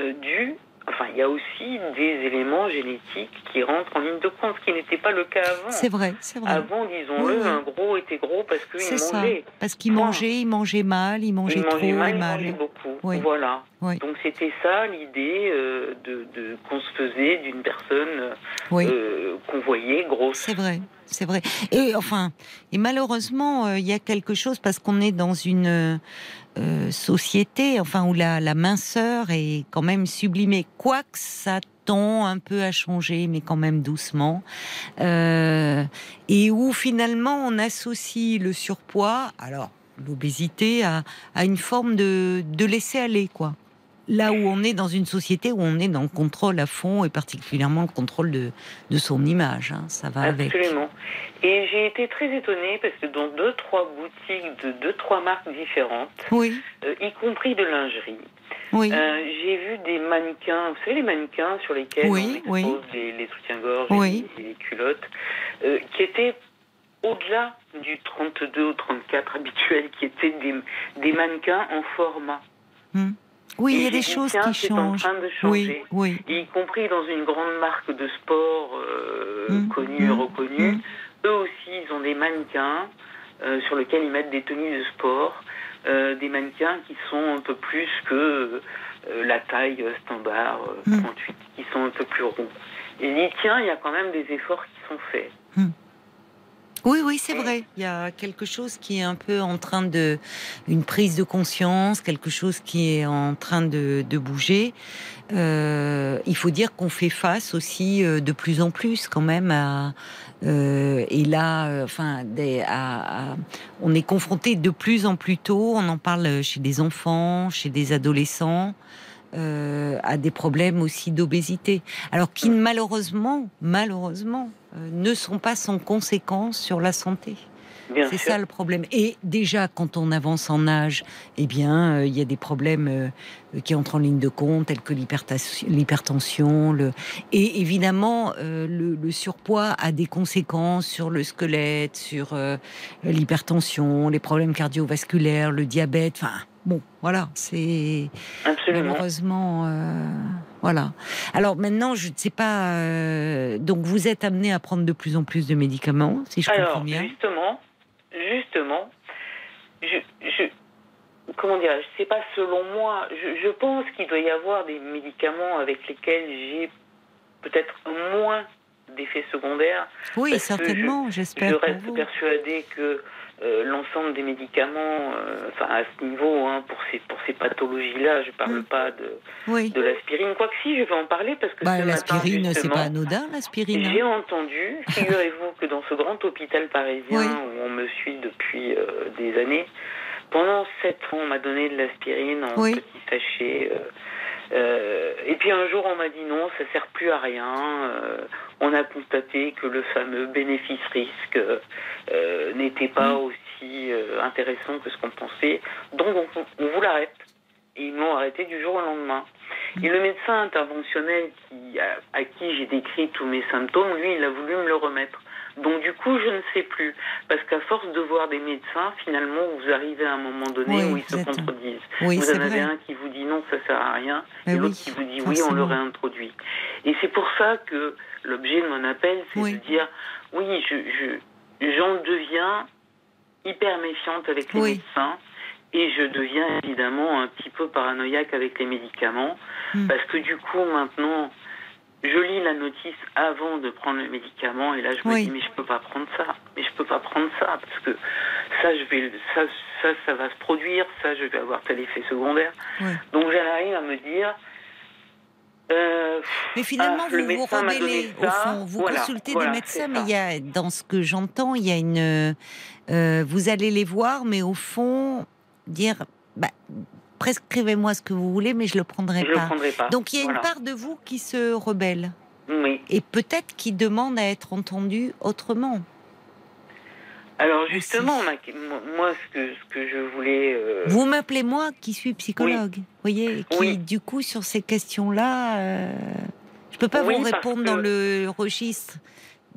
euh, due. Enfin, il y a aussi des éléments génétiques qui rentrent en ligne de compte, ce qui n'était pas le cas avant. C'est vrai, c'est vrai. Avant, disons-le, Oui, oui. un gros était gros parce qu'il C'est ça. mangeait. Parce qu'il mangeait, il mangeait mal, il mangeait il trop mangeait mal, il mangeait beaucoup. Oui. Voilà. Donc c'était ça l'idée euh, de, de- qu'on se faisait d'une personne euh, qu'on voyait grosse. C'est vrai, c'est vrai. Et enfin, et malheureusement, euh, il y a quelque chose parce qu'on est dans une euh, société, enfin où la, la minceur est quand même sublimée, quoique ça tend un peu à changer, mais quand même doucement, Euh, et où finalement on associe le surpoids, alors l'obésité, à, à une forme de, de laisser aller, quoi. Là où on est dans une société où on est dans le contrôle à fond et particulièrement le contrôle de, de son image, hein, ça va avec. Absolument. Et j'ai été très étonnée parce que dans deux, trois boutiques de deux, trois marques différentes, Oui, euh, y compris de lingerie, oui, euh, j'ai vu des mannequins, vous savez les mannequins sur lesquels Oui, on oui. expose les, les soutiens-gorge Oui. et, les, culottes, euh, qui étaient au-delà du 32 ou 34 habituel, qui étaient des, des mannequins en format. Oui, il y a des choses qui c'est en changent. train de Oui, changer. oui, y compris dans une grande marque de sport euh, Mm, connue et mm, reconnue. mm. Eux aussi, ils ont des mannequins euh, sur lesquels ils mettent des tenues de sport, euh, des mannequins qui sont un peu plus que la taille standard, euh, Mm. 38, qui sont un peu plus ronds. Et dit, tiens, il y a quand même des efforts qui sont faits. Oui, oui, c'est vrai. Il y a quelque chose qui est un peu en train de, une prise de conscience, quelque chose qui est en train de, de bouger. Euh, il faut dire qu'on fait face aussi euh, de plus en plus quand même à, euh, et là, euh, enfin, des, à, à- on est confronté de plus en plus tôt. On en parle chez des enfants, chez des adolescents. euh, à des problèmes aussi d'obésité. Alors qui malheureusement, malheureusement, ne sont pas sans conséquences sur la santé. C'est ça le problème. Et déjà, quand on avance en âge, eh bien, euh, il y a des problèmes euh, qui entrent en ligne de compte, tels que l'hypertension. Le... Et évidemment, euh, le, le surpoids a des conséquences sur le squelette, sur euh, l'hypertension, les problèmes cardiovasculaires, le diabète. Enfin, bon, voilà, c'est Absolument. malheureusement, euh, voilà. Alors maintenant, je ne sais pas. euh, donc, vous êtes amené à prendre de plus en plus de médicaments, si je comprends Alors, bien. justement, justement, je, je, comment dire, c'est pas selon moi. Je, je pense qu'il doit y avoir des médicaments avec lesquels j'ai peut-être moins d'effets secondaires. Oui, certainement, Je j'espère pour reste vous. persuadée que euh, l'ensemble des médicaments, euh, enfin à ce niveau, hein, pour ces pour ces pathologies-là, je parle Mm. pas de, Oui. de l'aspirine. Quoique si, je vais en parler parce que Bah, ce l'aspirine, c'est pas anodin, l'aspirine. hein. j'ai entendu, figurez-vous que dans ce grand hôpital parisien Oui. où on me suit depuis euh, des années, pendant sept ans, on m'a donné de l'aspirine en Oui. petits sachets. Euh, et puis un jour, on m'a dit non, ça sert plus à rien. euh, on a constaté que le fameux bénéfice-risque euh, n'était pas Mm. aussi intéressant que ce qu'on pensait. Donc on, on vous l'arrête. Et ils m'ont arrêté du jour au lendemain. Et le médecin interventionnel qui, à, à qui j'ai décrit tous mes symptômes, lui, il a voulu me le remettre. Donc du coup, je ne sais plus. Parce qu'à force de voir des médecins, finalement, vous arrivez à un moment donné Oui, où ils se contredisent. Oui, vous en avez vrai. un qui vous dit non, ça sert à rien, et l'autre oui, qui vous dit oui, on le réintroduit. Et c'est pour ça que l'objet de mon appel, c'est de dire oui, je, je, j'en deviens hyper méfiante avec les médecins et je deviens évidemment un petit peu paranoïaque avec les médicaments Hmm. parce que du coup maintenant je lis la notice avant de prendre le médicament et là je me Oui. dis mais je peux pas prendre ça mais je peux pas prendre ça parce que ça je vais ça ça ça va se produire ça je vais avoir tel effet secondaire donc j'arrive à me dire euh, Mais finalement, ah, vous vous rebellez, au fond. Vous voilà, consultez voilà, des médecins, mais il y a, dans ce que j'entends, il y a une. euh, vous allez les voir, mais au fond, dire bah, prescrivez-moi ce que vous voulez, mais je le prendrai je le pas. prendrai pas Donc il y a Voilà. une part de vous qui se rebelle oui et peut-être qui demande à être entendue autrement. alors justement ma- moi ce que ce que je voulais euh, Vous m'appelez moi qui suis psychologue, voyez, et qui Oui. du coup sur ces questions-là, euh, je peux pas Oui, vous répondre que- dans le registre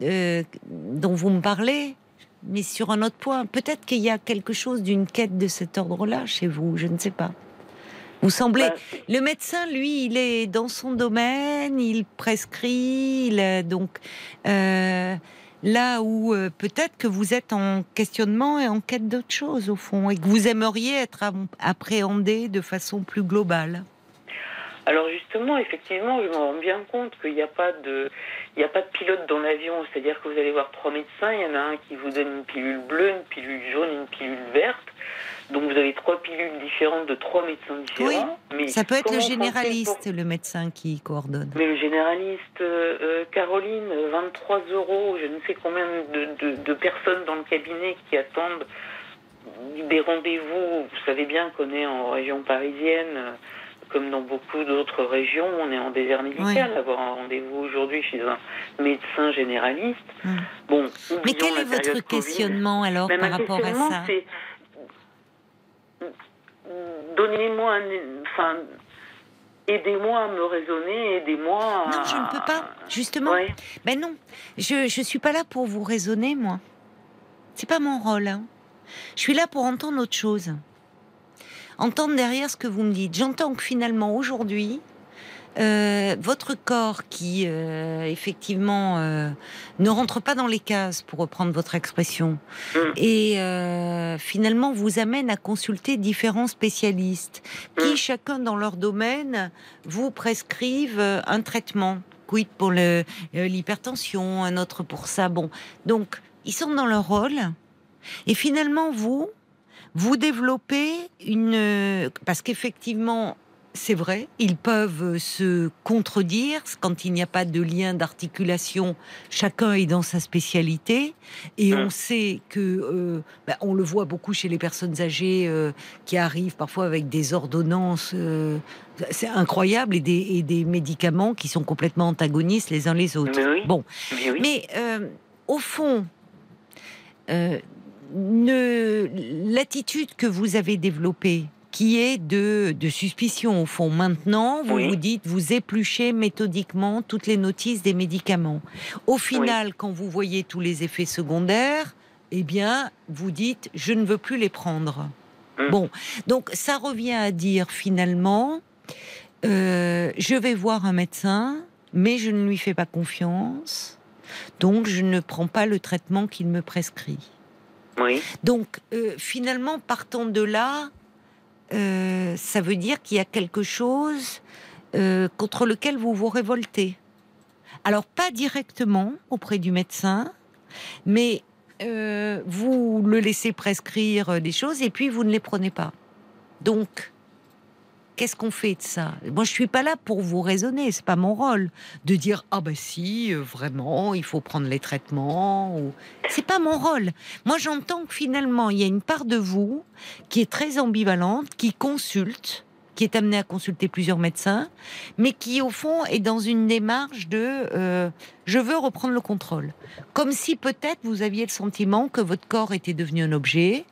euh, dont vous me parlez, mais sur un autre point. Peut-être qu'il y a quelque chose d'une quête de cet ordre-là chez vous, je ne sais pas. Vous semblez. bah, Le médecin, lui, il est dans son domaine, il prescrit, il a donc euh, là où euh, peut-être que vous êtes en questionnement et en quête d'autre chose au fond, et que vous aimeriez être appréhendé de façon plus globale. Alors justement, effectivement, je me rends bien compte qu'il n'y a pas de, il n'y a pas de pilote dans l'avion. C'est-à-dire que vous allez voir trois médecins, il y en a un qui vous donne une pilule bleue, une pilule jaune, une pilule verte. Donc vous avez trois pilules différentes de trois médecins différents. mais Ça peut être le généraliste, le médecin qui coordonne? Mais le généraliste, euh, euh, Caroline, 23 euros, je ne sais combien de, de- de personnes dans le cabinet qui attendent des rendez-vous. Vous savez bien qu'on est en région parisienne, euh, comme dans beaucoup d'autres régions, on est en désert médical. Avoir un rendez-vous aujourd'hui chez un médecin généraliste. Hum. Bon, Mais quel est votre Covid. questionnement alors par rapport à ça? Donnez-moi un, enfin, aidez-moi à me raisonner, aidez-moi. à- Non, je ne peux pas. Justement, Ouais. Ben non, je je suis pas là pour vous raisonner, moi. C'est pas mon rôle. hein. Je suis là pour entendre autre chose. Entendre derrière ce que vous me dites. J'entends que finalement aujourd'hui, euh, votre corps qui euh, effectivement euh, ne rentre pas dans les cases, pour reprendre votre expression, Mm. et euh, finalement vous amène à consulter différents spécialistes qui Mm. chacun dans leur domaine vous prescrivent euh, un traitement. Quid pour l'hypertension, un autre pour ça. Bon, donc ils sont dans leur rôle, et finalement vous vous développez une parce qu'effectivement c'est vrai, ils peuvent se contredire quand il n'y a pas de lien d'articulation. Chacun est dans sa spécialité et on Mm. sait que euh, bah, on le voit beaucoup chez les personnes âgées euh, qui arrivent parfois avec des ordonnances. euh, c'est incroyable et des, et des médicaments qui sont complètement antagonistes les uns les autres. Mais oui. Bon, Mais oui. mais euh, au fond, euh, ne- l'attitude que vous avez développée, qui est de, de suspicion au fond, maintenant, vous Oui. vous dites, vous épluchez méthodiquement toutes les notices des médicaments. Au final, quand vous voyez tous les effets secondaires, eh bien, vous dites, je ne veux plus les prendre. Mm. Bon, donc ça revient à dire finalement, euh, je vais voir un médecin, mais je ne lui fais pas confiance. Donc, je ne prends pas le traitement qu'il me prescrit. Oui. Donc, euh, finalement, partant de là, euh, ça veut dire qu'il y a quelque chose euh, contre lequel vous vous révoltez. Alors, pas directement auprès du médecin, mais euh, vous le laissez prescrire des choses et puis vous ne les prenez pas. Donc, qu'est-ce qu'on fait de ça? Moi, je suis pas là pour vous raisonner, c'est pas mon rôle de dire ah ben si, euh, vraiment, il faut prendre les traitements. Ou... C'est pas mon rôle. Moi, j'entends que finalement, il y a une part de vous qui est très ambivalente, qui consulte, qui est amenée à consulter plusieurs médecins, mais qui au fond est dans une démarche de euh, je veux reprendre le contrôle, comme si peut-être vous aviez le sentiment que votre corps était devenu un objet,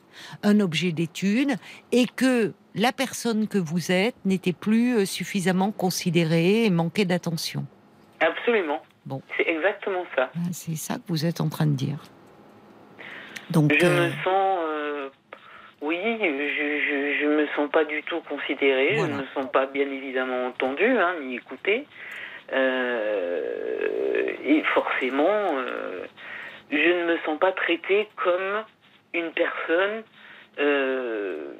un objet d'étude, et que la personne que vous êtes n'était plus euh, suffisamment considérée et manquait d'attention. Absolument. Bon. C'est exactement ça. Ah, C'est ça que vous êtes en train de dire. Donc, Je euh, me sens, euh, oui, je, je me sens pas du tout considérée, Voilà. je me sens pas bien évidemment entendue, hein, ni écoutée. Euh, et forcément, euh, je ne me sens pas traitée comme une personne euh,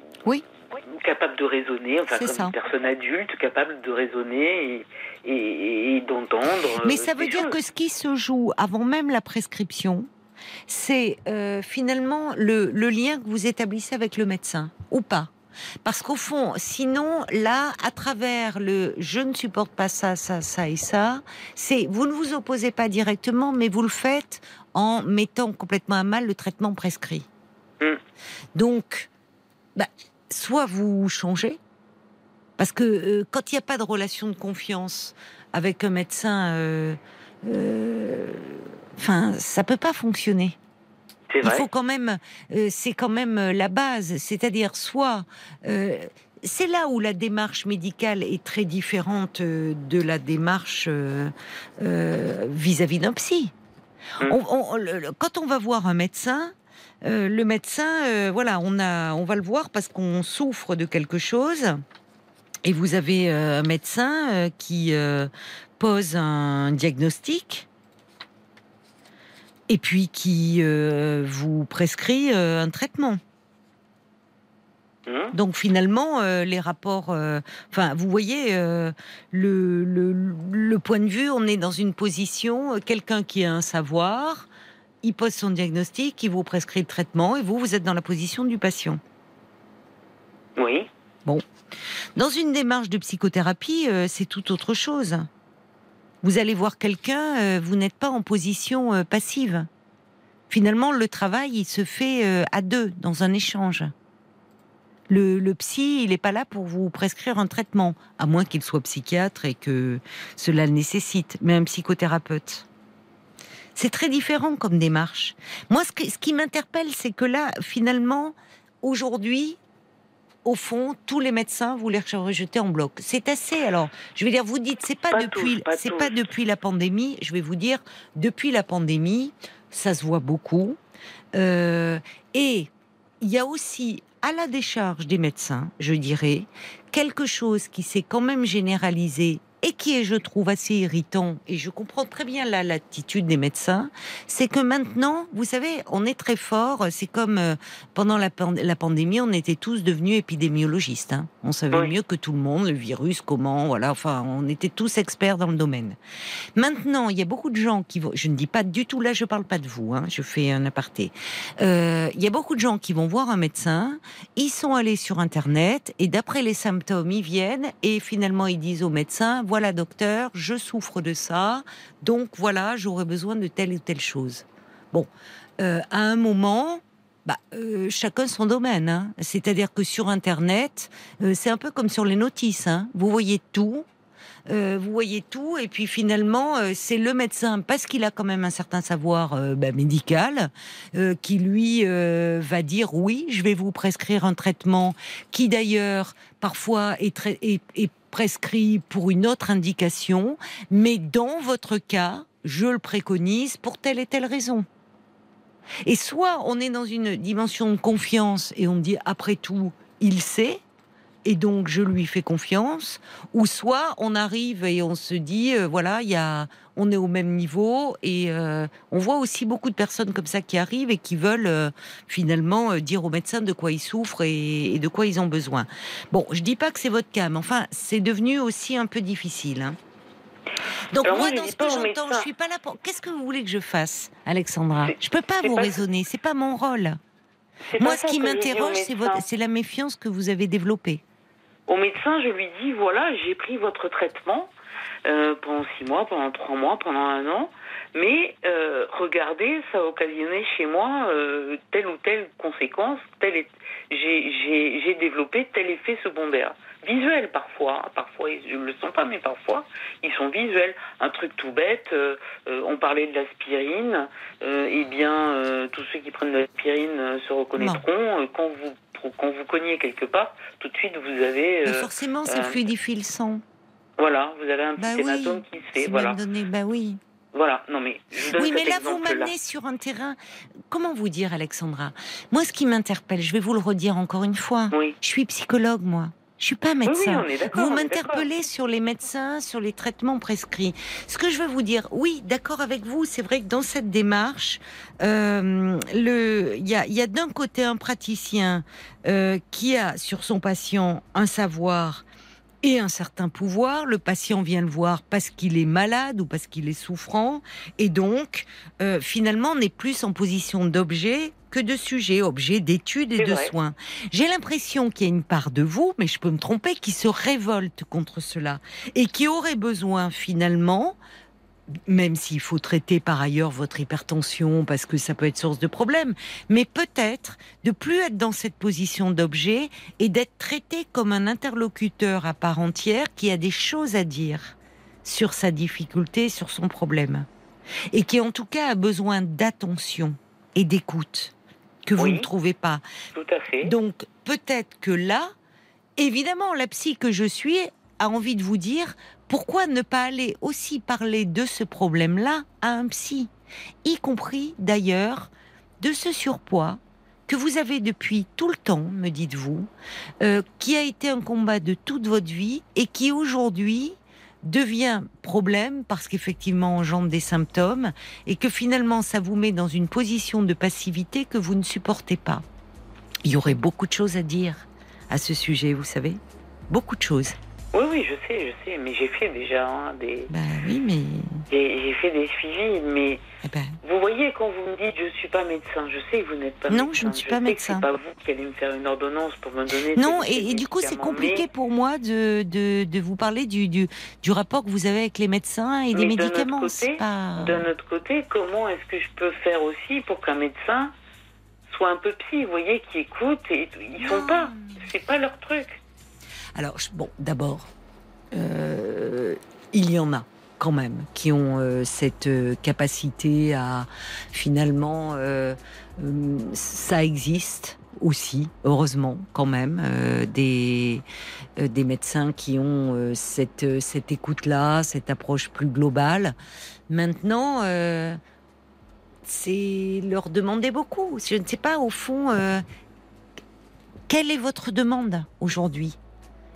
Oui. capable de raisonner, enfin comme ça. une personne adulte capable de raisonner et, et- et d'entendre. Mais euh, ça veut dire choses. que ce qui se joue avant même la prescription, c'est euh, finalement le, le lien que vous établissez avec le médecin, ou pas parce qu'au fond, sinon, là, à travers le je ne supporte pas ça, ça, ça et ça, c'est vous ne vous opposez pas directement, mais vous le faites en mettant complètement à mal le traitement prescrit. Mm. Donc, bah, soit vous changez, parce que euh, quand il n'y a pas de relation de confiance avec un médecin, euh, euh, enfin, ça peut pas fonctionner. C'est Il faut quand même, euh, c'est quand même la base, c'est-à-dire soit. c'est là où la démarche médicale est très différente de la démarche vis-à-vis d'un psy. Mm. On- on- le- le- quand on va voir un médecin, euh, le médecin, euh, voilà, on a, on va le voir parce qu'on souffre de quelque chose. Et vous avez euh, un médecin qui pose un diagnostic et puis qui vous prescrit un traitement. Hum, Donc finalement, euh, les rapports, euh, enfin, vous voyez, euh, le, le, le point de vue, on est dans une position, quelqu'un qui a un savoir, il pose son diagnostic, il vous prescrit le traitement, et vous, vous êtes dans la position du patient. Oui. Dans une démarche de psychothérapie, euh, c'est tout autre chose. Vous allez voir quelqu'un, euh, vous n'êtes pas en position euh, passive. Finalement, le travail, il se fait à deux, dans un échange. Le, le psy, il n'est pas là pour vous prescrire un traitement, à moins qu'il soit psychiatre et que cela le nécessite, mais un psychothérapeute. C'est très différent comme démarche. Moi, ce, que- ce qui m'interpelle, c'est que là, finalement, aujourd'hui, au fond, tous les médecins, vous les rejetez en bloc. C'est assez. Alors, je vais dire, vous dites, c'est pas, Pas depuis, c'est pas depuis la pandémie. Je vais vous dire, depuis la pandémie, ça se voit beaucoup. Euh, et il y a aussi, à la décharge des médecins, je dirais, quelque chose qui s'est quand même généralisé et qui est, je trouve, assez irritant, et je comprends très bien là l'attitude des médecins, c'est que maintenant, vous savez, on est très fort, c'est comme euh, pendant la, pand- la pandémie, on était tous devenus épidémiologistes. hein. On savait Oui. mieux que tout le monde le virus, comment, voilà, enfin, on était tous experts dans le domaine. Maintenant, il y a beaucoup de gens qui vont, je ne dis pas du tout, là je parle pas de vous, hein, je fais un aparté. Euh, Il y a beaucoup de gens qui vont voir un médecin, ils sont allés sur Internet et d'après les symptômes, ils viennent et finalement ils disent au médecin, voilà docteur, je souffre de ça, donc voilà, j'aurais besoin de telle ou telle chose. Bon, euh, à un moment, bah, euh, chacun son domaine. hein. C'est-à-dire que sur Internet, euh, c'est un peu comme sur les notices. hein. Vous voyez tout. vous voyez tout, et puis finalement, c'est le médecin, parce qu'il a quand même un certain savoir bah, médical, qui lui va dire oui, je vais vous prescrire un traitement qui d'ailleurs parfois est, très- est- est prescrit pour une autre indication, mais dans votre cas, je le préconise pour telle et telle raison. Et soit on est dans une dimension de confiance et on dit après tout, il sait, et donc je lui fais confiance, ou soit on arrive et on se dit, euh, voilà, il y a, on est au même niveau, et euh, on voit aussi beaucoup de personnes comme ça qui arrivent et qui veulent euh, finalement dire aux médecins de quoi ils souffrent et, et de quoi ils ont besoin. Bon, je dis pas que c'est votre cas, mais enfin, c'est devenu aussi un peu difficile. hein. Donc Alors moi, dans ce que j'entends, je suis pas là pour. Qu'est-ce que vous voulez que je fasse, Alexandra? Je peux pas vous pas- raisonner, c'est pas mon rôle. Moi, ce qui m'interroge, c'est médecin. votre, c'est la méfiance que vous avez développée. Au médecin, je lui dis voilà, j'ai pris votre traitement euh, pendant six mois, pendant trois mois, pendant un an, mais euh, regardez, ça a occasionné chez moi euh, telle ou telle conséquence, tel est- j'ai- développé tel effet secondaire. Visuel parfois, hein, parfois ils- je ne le sens pas, mais parfois ils sont visuels. Un truc tout bête, on parlait de l'aspirine, eh bien tous ceux qui prennent de l'aspirine se reconnaîtront. Quand vous quand vous cognez quelque part, tout de suite vous avez euh, forcément, ça fluidifie le sang. voilà, vous avez un Bah petit oui, qui se fait. Voilà, donné, bah oui. voilà. Non mais je vous donne Oui, mais là, vous m'amenez sur un terrain. Comment vous dire, Alexandra? Moi, ce qui m'interpelle, je vais vous le redire encore une fois. Oui, Je suis psychologue, moi. Je suis pas Oui, oui, médecin. Vous m'interpellez sur les médecins, sur les traitements prescrits. Ce que je veux vous dire, oui, d'accord avec vous, c'est vrai que dans cette démarche, euh, le, il y a, il y a d'un côté un praticien euh, qui a sur son patient un savoir et un certain pouvoir. Le patient vient le voir parce qu'il est malade ou parce qu'il est souffrant, et donc euh, finalement on est plus en position d'objet que de sujet, objet d'étude et de vrai. soins. J'ai l'impression qu'il y a une part de vous, mais je peux me tromper, qui se révolte contre cela et qui aurait besoin finalement, même s'il faut traiter par ailleurs votre hypertension parce que ça peut être source de problème, mais peut-être de plus être dans cette position d'objet et d'être traité comme un interlocuteur à part entière qui a des choses à dire sur sa difficulté, sur son problème. Et qui en tout cas a besoin d'attention et d'écoute que vous Oui. ne trouvez pas. Tout à fait. Donc peut-être que là, évidemment, la psy que je suis a envie de vous dire pourquoi ne pas aller aussi parler de ce problème-là à un psy, y compris d'ailleurs de ce surpoids que vous avez depuis tout le temps, me dites-vous, euh, qui a été un combat de toute votre vie et qui aujourd'hui devient problème parce qu'effectivement engendre des symptômes et que finalement ça vous met dans une position de passivité que vous ne supportez pas. Il y aurait beaucoup de choses à dire à ce sujet, vous savez Beaucoup de choses. Oui, oui, je sais, je sais, mais j'ai fait déjà hein, des, Ben oui, mais... j'ai fait des suivis, mais eh ben, vous voyez quand vous me dites je suis pas médecin, je sais que vous n'êtes pas Non, médecin. je ne suis pas sais médecin. C'est pas vous qui allez me faire une ordonnance pour me donner. non, et, et du coup, c'est compliqué pour moi de, de, de vous parler du, du, du rapport que vous avez avec les médecins et des Mais médicaments. côté, C'est pas... D'un autre côté, comment est-ce que je peux faire aussi pour qu'un médecin soit un peu psy, vous voyez, qui écoute et ils font Non. pas, c'est pas leur truc. Alors, bon, d'abord, euh, il y en a quand même qui ont euh, cette euh, capacité à finalement, ça existe aussi, heureusement quand même, des, des médecins qui ont cette, cette écoute-là, cette approche plus globale. Maintenant, c'est leur demander beaucoup. Je ne sais pas, au fond, quelle est votre demande aujourd'hui?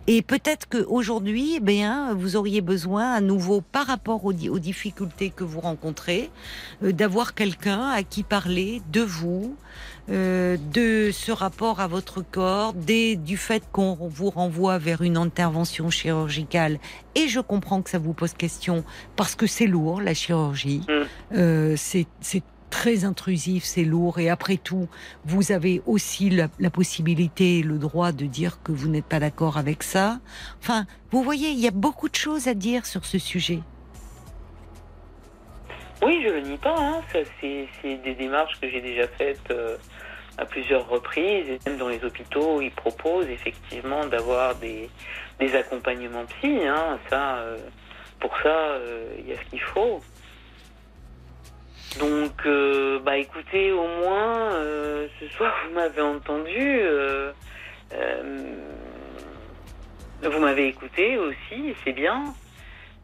Et peut-être qu'aujourd'hui, eh bien, vous auriez besoin à nouveau, par rapport aux, di- aux difficultés que vous rencontrez, euh, d'avoir quelqu'un à qui parler de vous, euh, de ce rapport à votre corps, des, du fait qu'on vous renvoie vers une intervention chirurgicale. Et je comprends que ça vous pose question parce que c'est lourd, la chirurgie. Mm. Euh, c'est très intrusif, c'est lourd. Et après tout, vous avez aussi la, possibilité et le droit de dire que vous n'êtes pas d'accord avec ça. Enfin, vous voyez, il y a beaucoup de choses à dire sur ce sujet. Oui, je le nie pas. C'est, des démarches que j'ai déjà faites euh, à plusieurs reprises. Et même dans les hôpitaux, ils proposent effectivement d'avoir des, des accompagnements psy. Hein. Ça, euh, pour ça, euh, il y a ce qu'il faut. Donc, euh, bah écoutez, au moins, euh, ce soir, vous m'avez entendu. euh, vous m'avez écouté aussi, c'est bien.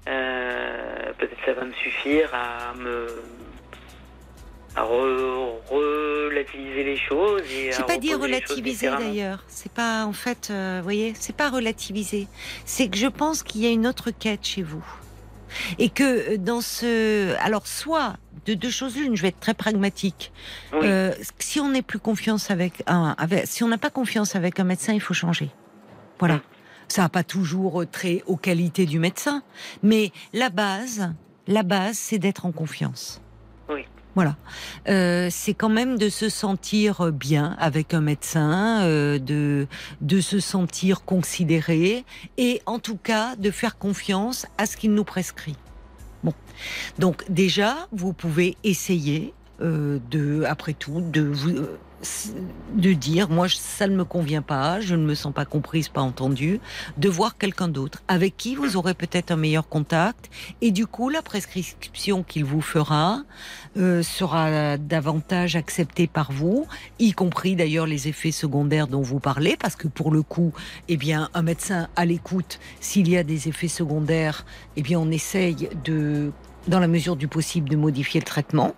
Peut-être ça va me suffire à me à re- relativiser les choses et J'ai pas choses relativiser d'ailleurs. C'est pas en fait, vous voyez, c'est pas relativiser. C'est que je pense qu'il y a une autre quête chez vous et que euh, dans ce, alors soit de deux choses l'une, je vais être très pragmatique. Oui. Euh, si on n'est plus confiance avec un, avec, si on n'a pas confiance avec un médecin, il faut changer. Voilà. Ça n'a pas toujours trait aux qualités du médecin, mais la base, la base, c'est d'être en confiance. Oui. Voilà. Euh, c'est quand même de se sentir bien avec un médecin, euh, de de se sentir considéré et en tout cas de faire confiance à ce qu'il nous prescrit. Bon, donc déjà vous pouvez essayer euh, de, après tout, de vous euh, de dire moi ça ne me convient pas, je ne me sens pas comprise, pas entendue, de voir quelqu'un d'autre avec qui vous aurez peut-être un meilleur contact et du coup la prescription qu'il vous fera euh, sera davantage acceptée par vous, y compris d'ailleurs les effets secondaires dont vous parlez, parce que pour le coup, eh bien un médecin à l'écoute, s'il y a des effets secondaires, eh bien on essaye de, dans la mesure du possible, de modifier le traitement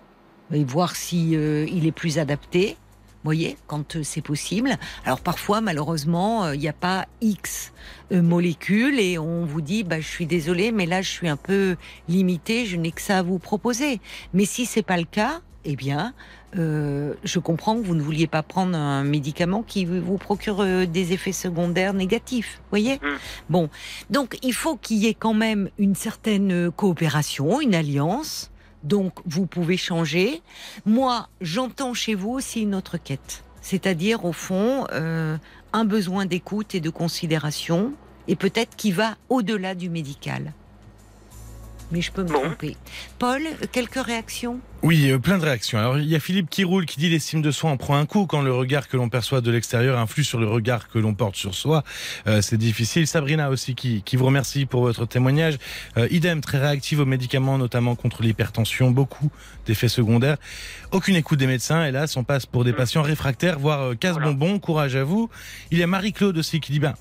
et voir si euh, il est plus adapté. Voyez, quand euh, c'est possible. Alors parfois, malheureusement, euh, il n'y a pas X euh, molécules et on vous dit, bah, je suis désolé, mais là, je suis un peu limité, je n'ai que ça à vous proposer. Mais si c'est pas le cas, eh bien, euh, je comprends que vous ne vouliez pas prendre un médicament qui vous procure euh, des effets secondaires négatifs. Voyez? Mm. Bon, donc il faut qu'il y ait quand même une certaine coopération, une alliance. Donc vous pouvez changer. Moi, j'entends chez vous aussi une autre quête, c'est-à-dire au fond euh, un besoin d'écoute et de considération, et peut-être qui va au-delà du médical. Mais je peux me Bon. tromper. Paul, quelques réactions? Oui, euh, plein de réactions. Alors, il y a Philippe qui roule, qui dit l'estime de soi en prend un coup quand le regard que l'on perçoit de l'extérieur influe sur le regard que l'on porte sur soi. Euh, c'est difficile. Sabrina aussi qui, qui vous remercie pour votre témoignage. Euh, idem, très réactive aux médicaments, notamment contre l'hypertension, beaucoup d'effets secondaires. Aucune écoute des médecins, hélas, on passe pour des patients réfractaires, voire euh, casse-bonbons. Courage à vous. Il y a Marie-Claude aussi qui dit, ben,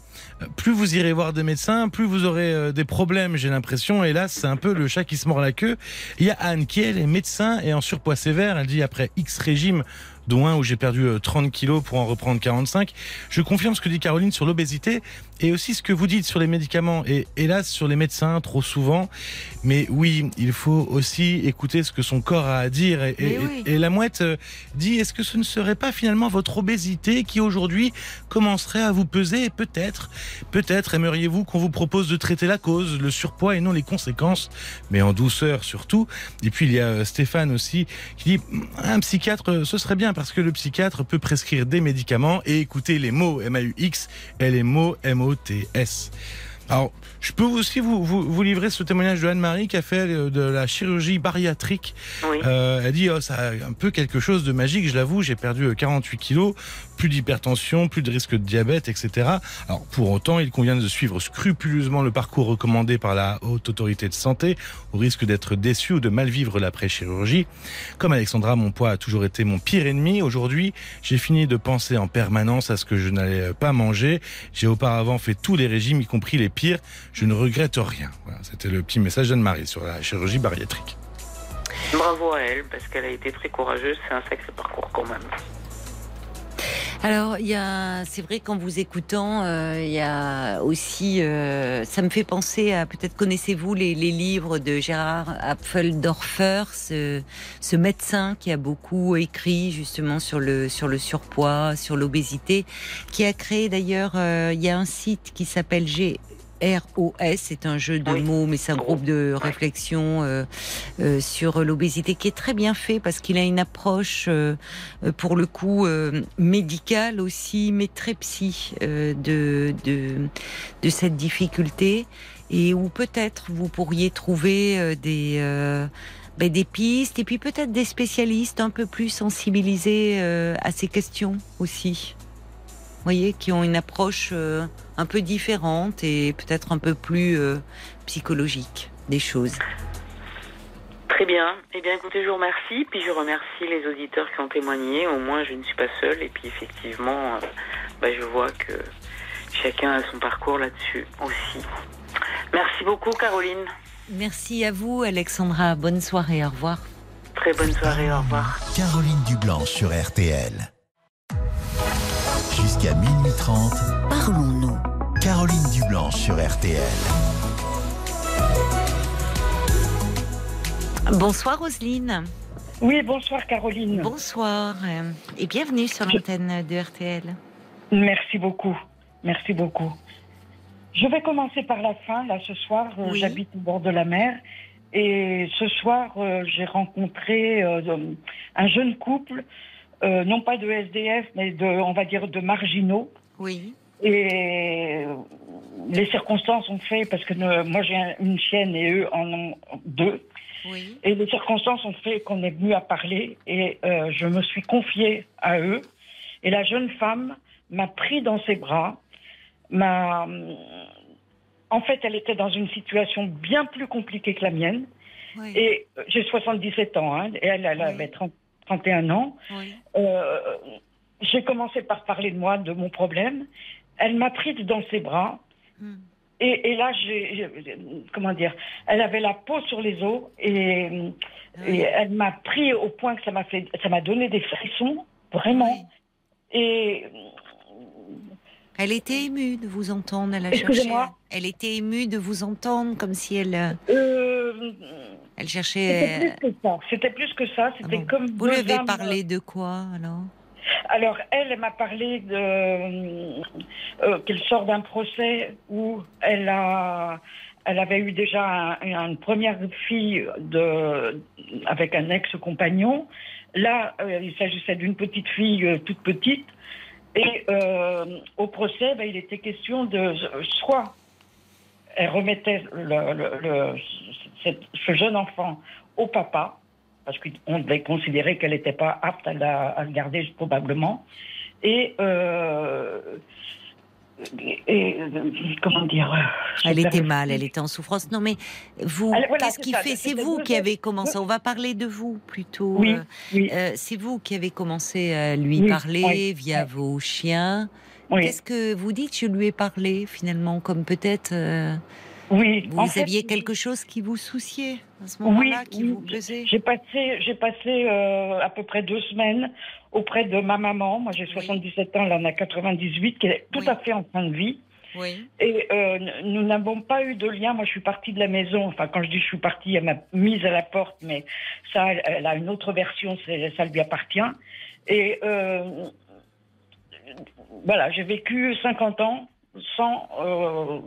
plus vous irez voir des médecins, plus vous aurez euh, des problèmes, j'ai l'impression. Hélas, c'est un peu le chat qui se mord la queue. Il y a Anne qui, est médecin et en surpoids sévère. Elle dit, après X régime, dont un où j'ai perdu euh, 30 kilos pour en reprendre 45. Je confirme ce que dit Caroline sur l'obésité et aussi ce que vous dites sur les médicaments et hélas sur les médecins trop souvent. Mais oui, il faut aussi écouter ce que son corps a à dire. Et, Mais et- oui. et la mouette euh, dit, est-ce que ce ne serait pas finalement votre obésité qui aujourd'hui commencerait à vous peser et peut-être, peut-être aimeriez-vous qu'on vous propose de traiter la cause, le surpoids et non les conséquences, mais en douceur surtout. Et puis il y a euh, Stéphane aussi qui dit, un psychiatre, euh, ce serait bien parce que le psychiatre peut prescrire des médicaments et écouter les mots M-A-U-X et les mots M-O-T-S. Alors, je peux aussi vous, vous, vous livrer ce témoignage de Anne-Marie qui a fait euh, de la chirurgie bariatrique Oui. euh, elle dit, oh, ça a un peu quelque chose de magique, je l'avoue, j'ai perdu euh, 48 kilos, plus d'hypertension, plus de risque de diabète, etc. Alors, pour autant, il convient de suivre scrupuleusement le parcours recommandé par la Haute Autorité de Santé, au risque d'être déçu ou de mal vivre l'après-chirurgie. Comme Alexandra, mon poids a toujours été mon pire ennemi. Aujourd'hui, j'ai fini de penser en permanence à ce que je n'allais pas manger. J'ai auparavant fait tous les régimes, y compris les pires. Je ne regrette rien. C'était le petit message d'Anne-Marie sur la chirurgie bariatrique. Bravo à elle, parce qu'elle a été très courageuse. C'est un sacré parcours quand même. Alors, il y a, c'est vrai qu'en vous écoutant, euh, il y a aussi, euh, ça me fait penser à, peut-être connaissez-vous les, les livres de Gérard Apfeldorfer, ce, ce médecin qui a beaucoup écrit justement sur le sur le surpoids, sur l'obésité, qui a créé d'ailleurs, euh, il y a un site qui s'appelle G. ROS, c'est un jeu de Oui. mots, mais c'est un groupe de réflexion euh, euh, sur l'obésité qui est très bien fait parce qu'il a une approche euh, pour le coup médicale aussi, mais très psy de, de, de cette difficulté et où peut-être vous pourriez trouver des, ben, des pistes et puis peut-être des spécialistes un peu plus sensibilisés euh, à ces questions aussi. Vous voyez, qui ont une approche euh, un peu différente et peut-être un peu plus euh, psychologique des choses. Très bien. Eh bien, écoutez, je vous remercie. Puis je remercie les auditeurs qui ont témoigné. Au moins, je ne suis pas seule. Et puis, effectivement, euh, bah, je vois que chacun a son parcours là-dessus aussi. Merci beaucoup, Caroline. Merci à vous, Alexandra. Bonne soirée. Au revoir. Très bonne soirée. Au revoir. Caroline Dublanche sur RTL. Jusqu'à minuit 30, Parlons-nous. Caroline Dublanche sur RTL. Bonsoir, Roselyne. Oui, bonsoir Caroline. Bonsoir euh, et bienvenue sur l'antenne de RTL. Merci beaucoup. Merci beaucoup. Je vais commencer par la fin. Là, ce soir, euh, Oui. j'habite au bord de la mer. Et ce soir, euh, j'ai rencontré un jeune couple, euh, non pas de SDF, mais de, on va dire, de marginaux. Oui. Et les circonstances ont fait, parce que euh, moi j'ai un- une chienne et eux en ont deux. Oui. Et les circonstances ont fait qu'on est venu à parler et euh, je me suis confiée à eux. Et la jeune femme m'a pris dans ses bras, m'a. En fait, elle était dans une situation bien plus compliquée que la mienne. Oui. Et j'ai 77 ans, hein, et elle, elle Oui. avait 30 31 ans. oui. Euh, j'ai commencé par parler de moi, de mon problème. Elle m'a prise dans ses bras. Hmm. Et, et là, j'ai, comment dire, elle avait la peau sur les os et, Oui. et elle m'a pris au point que ça m'a fait, ça m'a donné des frissons, vraiment. Oui. Et Elle était émue de vous entendre. Elle a cherché. Excusez-moi Elle était émue de vous entendre, comme si elle, euh, euh, elle c'était cherchait. plus que ça. C'était plus que ça. Ah C'était bon. comme Vous lui avez âmes- parlé de quoi alors? Alors, elle, elle m'a parlé de euh, qu'elle sort d'un procès où elle a, elle avait eu déjà un- une première fille de, avec un ex-compagnon. Là, euh, il s'agissait d'une petite fille euh, toute petite. Et euh, au procès, ben, il était question de soit elle remettait le- le- le- cette- ce jeune enfant au papa, parce qu'on devait considérer qu'elle n'était pas apte à, la- à le garder probablement. Et, euh, et, euh, comment dire Elle j'ai était mal, elle était en souffrance. Non, mais vous, Elle- voilà, qu'est-ce qui ça, fait? C'est vous qui avez commencé. On va parler de vous plutôt. Oui, euh, oui, euh, c'est vous qui avez commencé à lui Oui, parler via vos chiens. Oui, Qu'est-ce que vous dites Je lui ai parlé finalement, comme peut-être euh, oui. vous En fait, aviez quelque chose qui vous souciait à ce moment-là, qui vous pesait? J'ai passé, j'ai passé euh, à peu près deux semaines auprès de ma maman. Moi, j'ai 77 ans, elle en a 98, qui est tout à fait en fin de vie. Oui. Et euh, nous n'avons pas eu de lien. Moi, je suis partie de la maison. Enfin, quand je dis je suis partie, elle m'a mise à la porte, mais ça, elle, a une autre version, ça lui appartient. Et euh, voilà, j'ai vécu 50 ans sans. euh,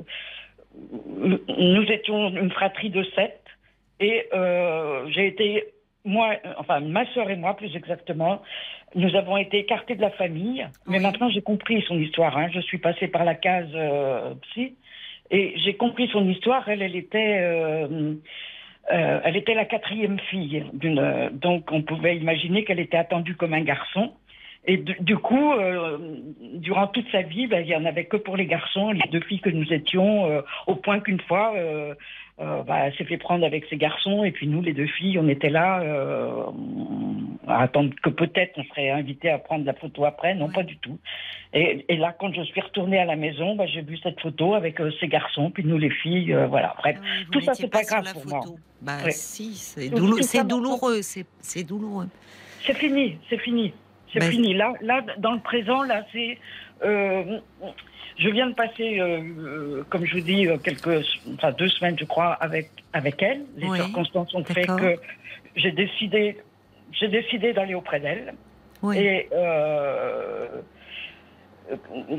nous étions une fratrie de sept, et euh, j'ai été moi, enfin ma sœur et moi plus exactement, nous avons été écartés de la famille. Mais maintenant j'ai compris son histoire. hein. Je suis passée par la case euh, psy et j'ai compris son histoire. Elle, elle était, euh, euh, elle était la quatrième fille d'une. Donc on pouvait imaginer qu'elle était attendue comme un garçon. Et du, du coup, euh, durant toute sa vie, ben, il y en avait que pour les garçons, les deux filles que nous étions, euh, au point qu'une fois, euh, euh, elle s'est fait prendre avec ses garçons, et puis nous, les deux filles, on était là à attendre que peut-être on serait invité à prendre la photo après. Non, Ouais. pas du tout. Et, et là, quand je suis retournée à la maison, bah, j'ai vu cette photo avec ses garçons, puis nous, les filles, voilà. Bref, Ah tout ça, c'est pas grave pour moi. Bah Ouais. si, c'est douloureux, c'est douloureux. C'est fini, c'est fini. C'est fini. Là, là, dans le présent, là, c'est. euh, je viens de passer, euh, euh, comme je vous dis, quelques, enfin deux semaines, je crois, avec avec elle. Les Oui, circonstances ont fait que j'ai décidé, j'ai décidé d'aller auprès d'elle. Oui. Et euh,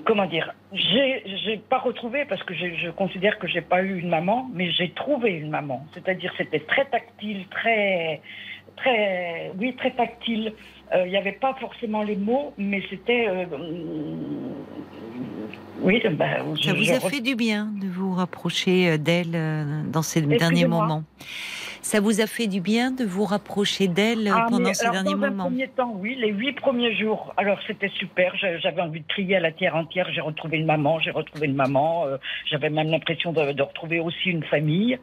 comment dire, j'ai j'ai pas retrouvé parce que je considère que j'ai pas eu une maman, mais j'ai trouvé une maman. C'est-à-dire c'était très tactile, très très oui très tactile. Euh, Il n'y avait pas forcément les mots, mais c'était euh, oui. ben, Ça vous a fait du bien de vous rapprocher euh, d'elle dans ces derniers moments. Ça vous a fait du bien de vous rapprocher d'elle Ah, pendant mais ces alors, derniers dans moments? premier temps, oui, les huit premiers jours. Alors c'était super. J'a- J'avais envie de crier à la terre entière. J'ai retrouvé une maman. J'ai retrouvé une maman. euh, J'avais même l'impression de, de retrouver aussi une famille.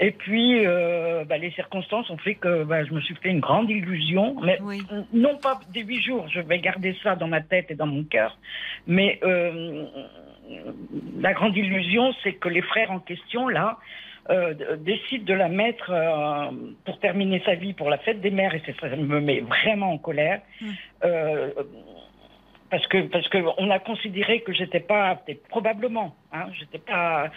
Et puis, euh, bah, les circonstances ont fait que bah, je me suis fait une grande illusion. Mais Oui. non pas des huit jours. Je vais garder ça dans ma tête et dans mon cœur. Mais euh, la grande illusion, c'est que les frères en question, là, euh, de la mettre euh, pour terminer sa vie pour la fête des mères, et ça me met vraiment en colère. Mm. Euh, parce que parce que on a considéré que j'étais pas apte, probablement hein, j'étais pas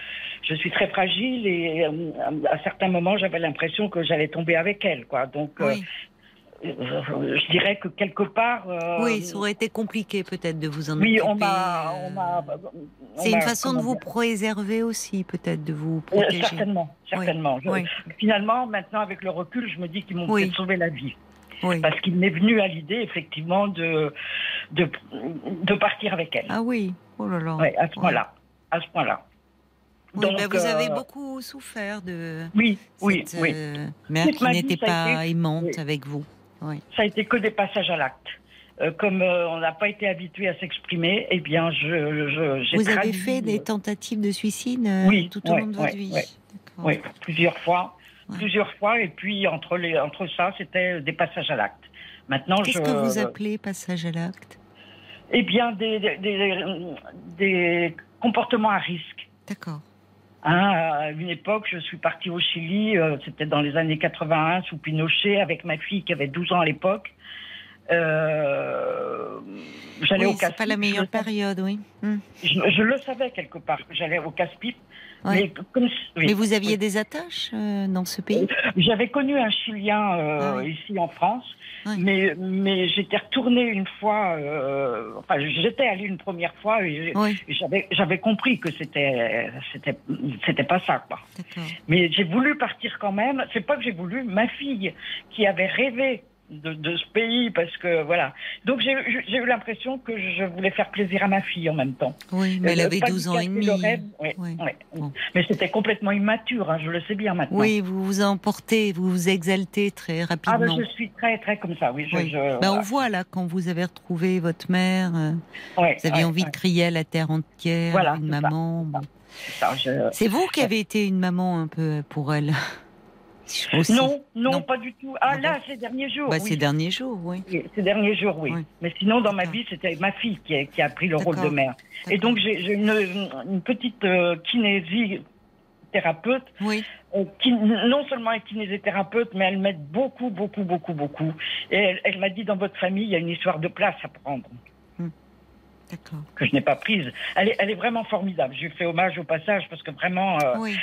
je suis très fragile et euh, à certains moments j'avais l'impression que j'allais tomber avec elle quoi donc euh, Oui. euh, je dirais que quelque part euh, oui, ça aurait été compliqué peut-être de vous en oui occuper. on m'a on m'a on C'est une façon de vous préserver aussi, peut-être de vous protéger. certainement certainement Je- Oui. finalement maintenant avec le recul je me dis qu'ils m'ont Oui. peut-être sauvé la vie Oui. parce qu'il m'est venu à l'idée effectivement de, de de partir avec elle Ah oui. Oh là là. Ouais, à ce point-là à ce point-là Oui, Donc, bah, vous avez euh, beaucoup souffert de oui oui cette oui euh, mère Toute qui n'était pas été- aimante oui. avec vous. Oui. ça a été que des passages à l'acte Euh, comme on n'a pas été habitué à s'exprimer eh bien je, je j'ai Vous avez fait des tentatives de suicide Oui, tout au long de votre vie. oui plusieurs fois Ouais. plusieurs fois et puis entre les entre ça c'était des passages à l'acte maintenant Qu'est-ce je que vous appelez passage à l'acte? Eh bien, des, des, des- des comportements à risque. D'accord. Hein, à une époque, je suis partie au Chili, euh, c'était dans les années 81, sous Pinochet, avec ma fille qui avait 12 ans à l'époque. Euh, j'allais oui, au casse c'est pas la meilleure période, oui. Hmm. Je, je le savais quelque part j'allais au casse-pipe. Ouais. Mais, comme, oui. Mais vous aviez des attaches euh, dans ce pays? J'avais connu un Chilien euh, Ah ici en France, mais, mais j'étais retournée une fois, euh, enfin j'étais allée une première fois et j'avais compris que c'était c'était pas ça quoi. Mais j'ai voulu partir quand même. C'est pas que j'ai voulu. Ma fille, qui avait rêvé de, de ce pays, parce que voilà. Donc j'ai eu- l'impression que je voulais faire plaisir à ma fille en même temps. Oui, mais elle Euh, avait pas 12 ans et demi. rêve, Oui. Bon. Mais c'était complètement immature. hein, je le sais bien maintenant. Oui, vous vous emportez, vous vous exaltez très Ah ben, rapidement. je suis très très comme ça. Oui. Je, Ben, voilà. on voit là quand vous avez retrouvé votre mère, euh, vous aviez envie de crier à la terre entière, Voilà, une maman. je- C'est vous qui avez été une maman un peu pour elle Aussi. Non, non, Non. pas du tout. Ah Ah là, bon ces derniers jours. Bah, oui. Ces derniers jours, oui. Ces derniers jours, oui. Oui. Mais sinon, dans ma vie, c'était ma fille qui a, qui a pris le rôle de mère. Et donc, j'ai une, une petite euh, kinésithérapeute Oui, euh, qui non seulement est kinésithérapeute, mais elle m'aide beaucoup, beaucoup, beaucoup, beaucoup. Et elle, elle m'a dit, dans votre famille, il y a une histoire de place à prendre. Que je n'ai pas prise. Elle est, elle est vraiment formidable. Je lui fais hommage au passage parce que vraiment, euh, Oui,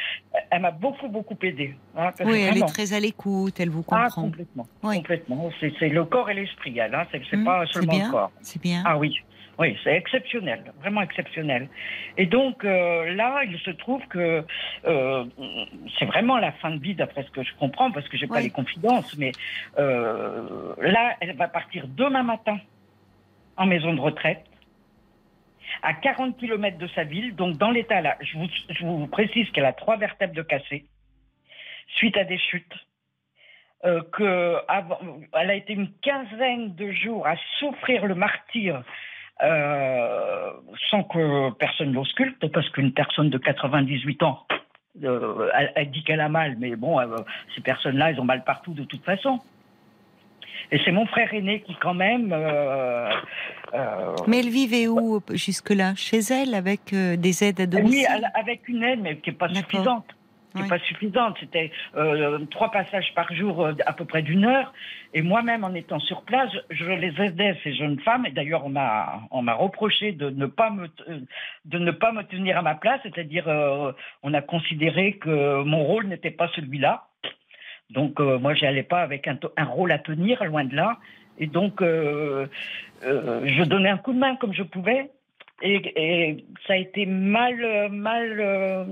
elle m'a beaucoup, beaucoup aidée. hein, oui elle est très à l'écoute, elle vous Ah, comprend. complètement. Oui. Complètement. C'est le corps et l'esprit, elle. Hein. C'est c'est Hum, pas seulement bien. le corps. C'est bien. Ah oui, oui, c'est exceptionnel, vraiment exceptionnel. Et donc euh, là, il se trouve que euh, c'est vraiment la fin de vie, d'après ce que je comprends, parce que j'ai pas Oui. les confidences, mais euh, là, elle va partir demain matin en maison de retraite à 40 km de sa ville, donc dans l'état là. Je vous, précise qu'elle a trois vertèbres de cassé suite à des chutes. Euh, que avant, elle a été une quinzaine de jours à souffrir le martyr euh, sans que personne l'ausculte, parce qu'une personne de 98 ans, euh, elle, elle dit qu'elle a mal, mais bon, euh, ces personnes-là, elles ont mal partout de toute façon. Et c'est mon frère aîné qui, quand même, euh, euh, Mais elle vivait où jusque-là? Chez elle, avec euh, des aides à oui, domicile? elle- avec une aide, mais qui n'est pas suffisante. Qui n'est Oui. pas suffisante. C'était trois passages par jour à peu près d'une heure. Et moi-même, en étant sur place, je les aidais, ces jeunes femmes. Et d'ailleurs, on m'a, on m'a reproché de ne pas me, de ne pas me tenir à ma place. C'est-à-dire, on a considéré que mon rôle n'était pas celui-là. Donc, euh, moi, j'allais pas avec un, to- un rôle à tenir, loin de là. Et donc, euh, euh, je donnais un coup de main comme je pouvais. Et, et ça a été mal, mal. euh,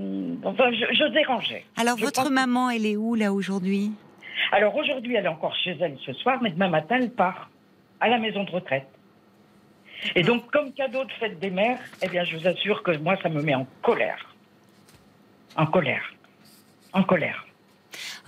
enfin, je, je dérangeais. Alors, je votre pense- maman, elle est où là aujourd'hui? Alors aujourd'hui, elle est encore chez elle ce soir, mais demain matin, elle part à la maison de retraite. Et donc, comme cadeau de fête des mères, eh bien, je vous assure que moi, ça me met en colère. En colère. En colère.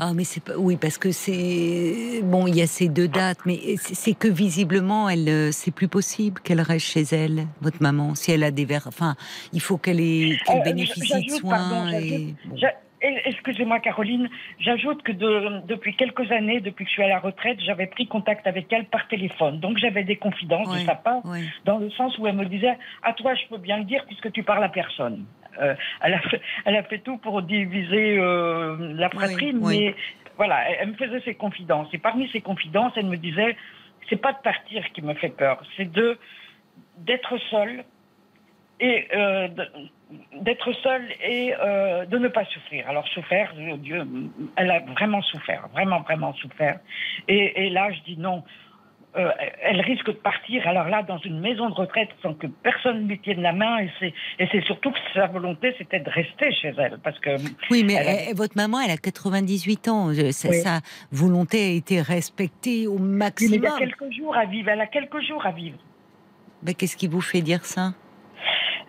Ah, mais c'est pas. Oui, parce que c'est. Bon, il y a ces deux dates, mais c'est que visiblement, elle, euh, c'est plus possible qu'elle reste chez elle, votre maman. Si elle a des verres. Enfin, il faut qu'elle ait... qu'elle Euh, bénéficie de soins. pardon, et... j'ajoute- bon. Excusez-moi, Caroline, j'ajoute que de- depuis quelques années, depuis que je suis à la retraite, j'avais pris contact avec elle par téléphone. Donc j'avais des confidences de sa part, dans le sens où elle me disait À toi, je peux bien le dire, puisque tu parles à personne. Euh, elle, a fait, elle a fait tout pour diviser euh, la fratrie, Oui, mais voilà, elle, elle me faisait ses confidences. Et parmi ses confidences, elle me disait C'est pas de partir qui me fait peur, c'est de d'être seule et euh, d'être seule et euh, de ne pas souffrir. Alors souffrir, Dieu, elle a vraiment souffert, vraiment, vraiment souffert. Et, et là, je dis non. Euh, elle risque de partir, alors là, dans une maison de retraite sans que personne lui tienne la main. Et c'est, et c'est surtout que sa volonté, c'était de rester chez elle. Parce que Oui, mais Elle a- votre maman, elle a 98 ans. Sa, Oui. sa volonté a été respectée au mais il y maximum. a quelques jours à vivre. Elle a quelques jours à vivre. Mais Qu'est-ce qui vous fait dire ça?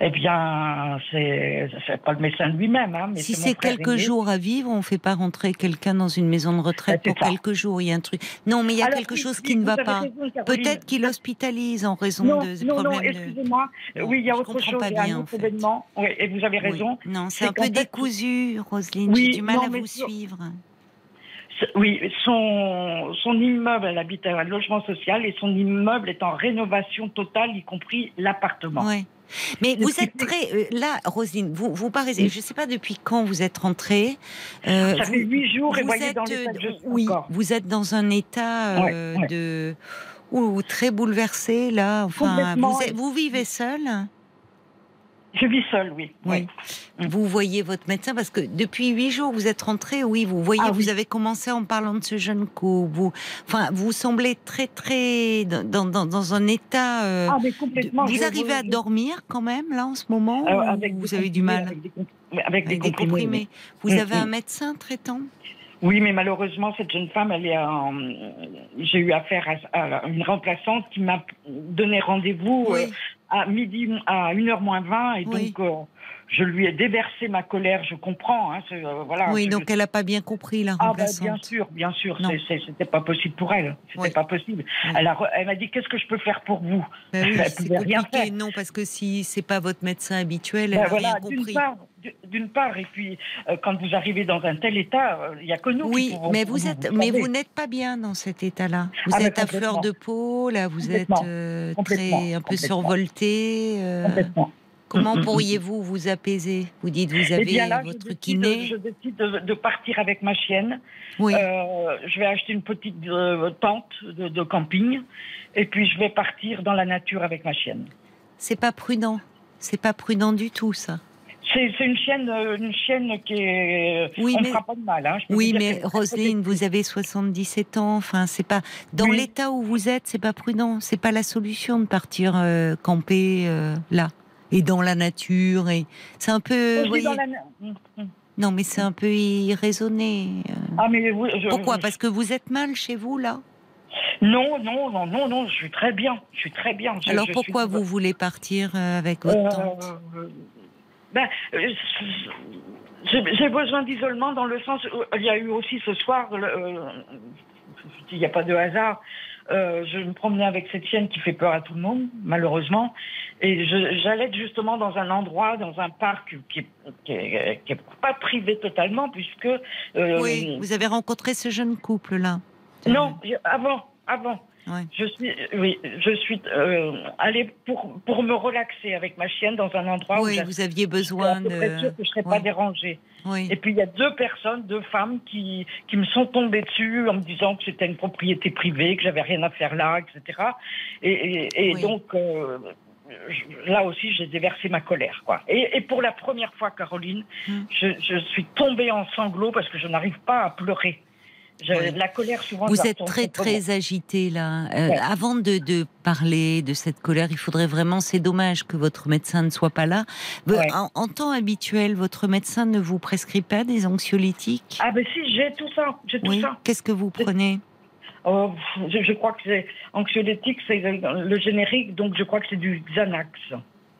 Eh bien, c'est, pas le médecin lui-même. Hein, mais Si c'est quelques aîné. jours à vivre, on ne fait pas rentrer quelqu'un dans une maison de retraite c'est pour ça. quelques jours. Il y a un truc. Non, mais il y a Alors, quelque chose qui ne va pas. Peut-être qu'il hospitalise en raison Non, de non, non, problèmes excusez-moi. Non, oui, il y a autre chose. pas Il y a en fait. événement. Oui, et vous avez Oui. raison. Non, c'est un peu décousu, Roselyne. Oui, J'ai du mal non, à vous sur- suivre. Oui, son, son immeuble, elle habite à un logement social et son immeuble est en rénovation totale, y compris l'appartement. Ouais. Mais vous êtes très euh, là, Roselyne. Vous vous paraissez. Je ne sais pas depuis quand vous êtes rentrée. euh, Ça vous- fait huit jours et vous êtes, dans l'état euh, suis oui, encore. vous êtes dans un état euh, ouais. de ou très bouleversé là. Enfin, vous, êtes- vous vivez seul Je vis seule, oui. Oui. Mm. Vous voyez votre médecin parce que depuis huit jours vous êtes rentré. Oui, vous voyez, Ah vous oui. avez commencé en parlant de ce jeune couple. Vous, enfin, vous semblez très très dans, dans, dans un état. euh, Ah, mais de- complètement. vous arrivez à dormir quand même là en ce moment Euh, avec Vous avez du mal? Avec des, comp- avec des avec des comprimés. comprimés. Vous Mm, avez un mm. médecin traitant? Oui, mais malheureusement, cette jeune femme, elle est en... J'ai eu affaire à, à une remplaçante qui m'a donné rendez-vous Oui. À midi, à 1h moins 20, et Oui. donc euh, je lui ai déversé ma colère, je comprends. Hein, euh, voilà, Oui, je- donc elle n'a pas bien compris la Ah bah, remplaçante. bien sûr, bien sûr, c'était pas possible pour elle, c'était Oui. pas possible. Oui. Elle, re- elle m'a dit qu'est-ce que je peux faire pour vous? Ben oui, Elle pouvait rien faire. Non, parce que si c'est pas votre médecin habituel, elle Ben n'a voilà, rien compris. part, d'une part, et puis euh, quand vous arrivez dans un tel état, euh, il n'y a que nous Oui, qui pouvons mais vous êtes, mais vous n'êtes pas bien dans cet état-là. Vous Ah, mais êtes à fleur de peau, là, vous êtes euh, très un peu survolté. euh, comment Mm, mm, mm. pourriez-vous vous apaiser? Vous dites, vous Eh avez bien là, je votre décide, kiné. je décide de, de partir avec ma chienne. Oui, Euh, je vais acheter une petite euh, tente de, de camping et puis je vais partir dans la nature avec ma chienne. c'est pas prudent. C'est pas prudent du tout, ça. C'est une chienne, euh, une chienne qui est. Oui, on ne mais- fera pas de mal. Hein, je Oui, mais Roselyne, vous avez 77 ans. Enfin, c'est pas dans Oui. l'état où vous êtes, c'est pas prudent. C'est pas la solution de partir euh, camper euh, là et dans la nature. Et c'est un peu, dans la Mm, mm. non, mais c'est un peu irraisonné. euh. Ah, mais oui, je- Pourquoi? Parce que vous êtes mal chez vous là? Non, non, non, non, non, je suis très bien. Je suis très bien. Je- Alors je pourquoi suis- vous voulez partir euh, avec votre Euh, tante? euh, j'ai j'ai besoin d'isolement dans le sens où il y a eu aussi ce soir, euh, il n'y a pas de hasard, euh, je me promenais avec cette chienne qui fait peur à tout le monde, malheureusement, et j'allais justement dans un endroit, dans un parc qui est, qui est- qui est pas privé totalement, puisque... euh, Oui, vous avez rencontré ce jeune couple là. Non, avant, avant. Ouais. Je suis, oui, je suis euh, allée pour, pour me relaxer avec ma chienne dans un endroit où Oui, vous aviez besoin près de. sûre que je serais Oui. pas dérangée. Oui. Et puis il y a deux personnes, deux femmes qui, qui me sont tombées dessus en me disant que c'était une propriété privée, que j'avais rien à faire là, etc. Et, et- et Oui. donc euh, je- là aussi j'ai déversé ma colère. Quoi. Et, et pour la première fois, Caroline, je, je suis tombée en sanglots parce que je n'arrive pas à pleurer. Je- Oui. La colère souvent. Vous êtes très très agité là. Euh, Ouais. Avant de, de parler de cette colère, il faudrait vraiment. C'est dommage que votre médecin ne soit pas là. Ouais. En, en temps habituel, votre médecin ne vous prescrit pas des anxiolytiques? Ah ben si, j'ai tout ça, j'ai tout Oui. ça. Qu'est-ce que vous prenez? Oh, je, je crois que c'est anxiolytique, c'est le, le générique, donc je crois que c'est du Xanax.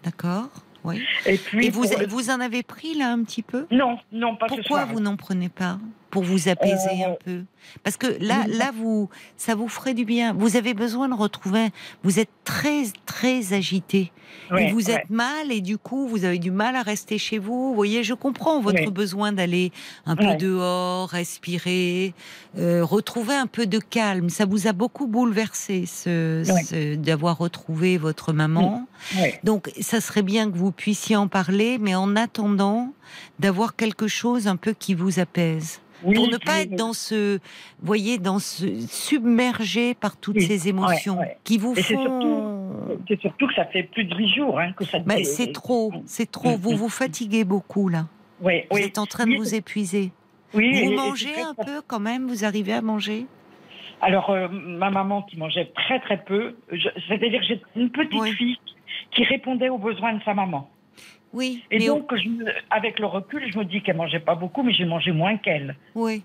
D'accord. Oui. Et puis Et vous, le- vous en avez pris là un petit peu? Non, non pas ce Pourquoi soir. vous n'en prenez pas? Pour vous apaiser Euh, un peu Parce que là, là, vous, ça vous ferait du bien. Vous avez besoin de retrouver. Vous êtes très, très agité. Et vous ouais. êtes mal, et du coup, vous avez du mal à rester chez vous. Vous voyez, je comprends votre Oui. besoin d'aller un peu Ouais. dehors, respirer, euh, retrouver un peu de calme. Ça vous a beaucoup bouleversé, ce, ce- d'avoir retrouvé votre maman. Ouais. Donc, ça serait bien que vous puissiez en parler, mais en attendant, d'avoir quelque chose un peu qui vous apaise. Oui, pour ne pas être dans ce, voyez, dans ce submergé par toutes Oui, ces émotions ouais, ouais. qui vous Et font. C'est surtout que ça fait plus de huit jours hein, que ça. Bah, c'est trop, c'est trop. Vous vous fatiguez beaucoup là. Oui, Vous êtes en train de vous épuiser. oui, Vous mangez un très- peu quand même. Vous arrivez à manger? Alors, euh, ma maman qui mangeait très très peu, c'est-à-dire que j'ai une petite Oui. fille qui répondait aux besoins de sa maman. Oui. Et mais donc, je avec le recul, je me dis qu'elle mangeait pas beaucoup, mais j'ai mangé moins qu'elle. oui.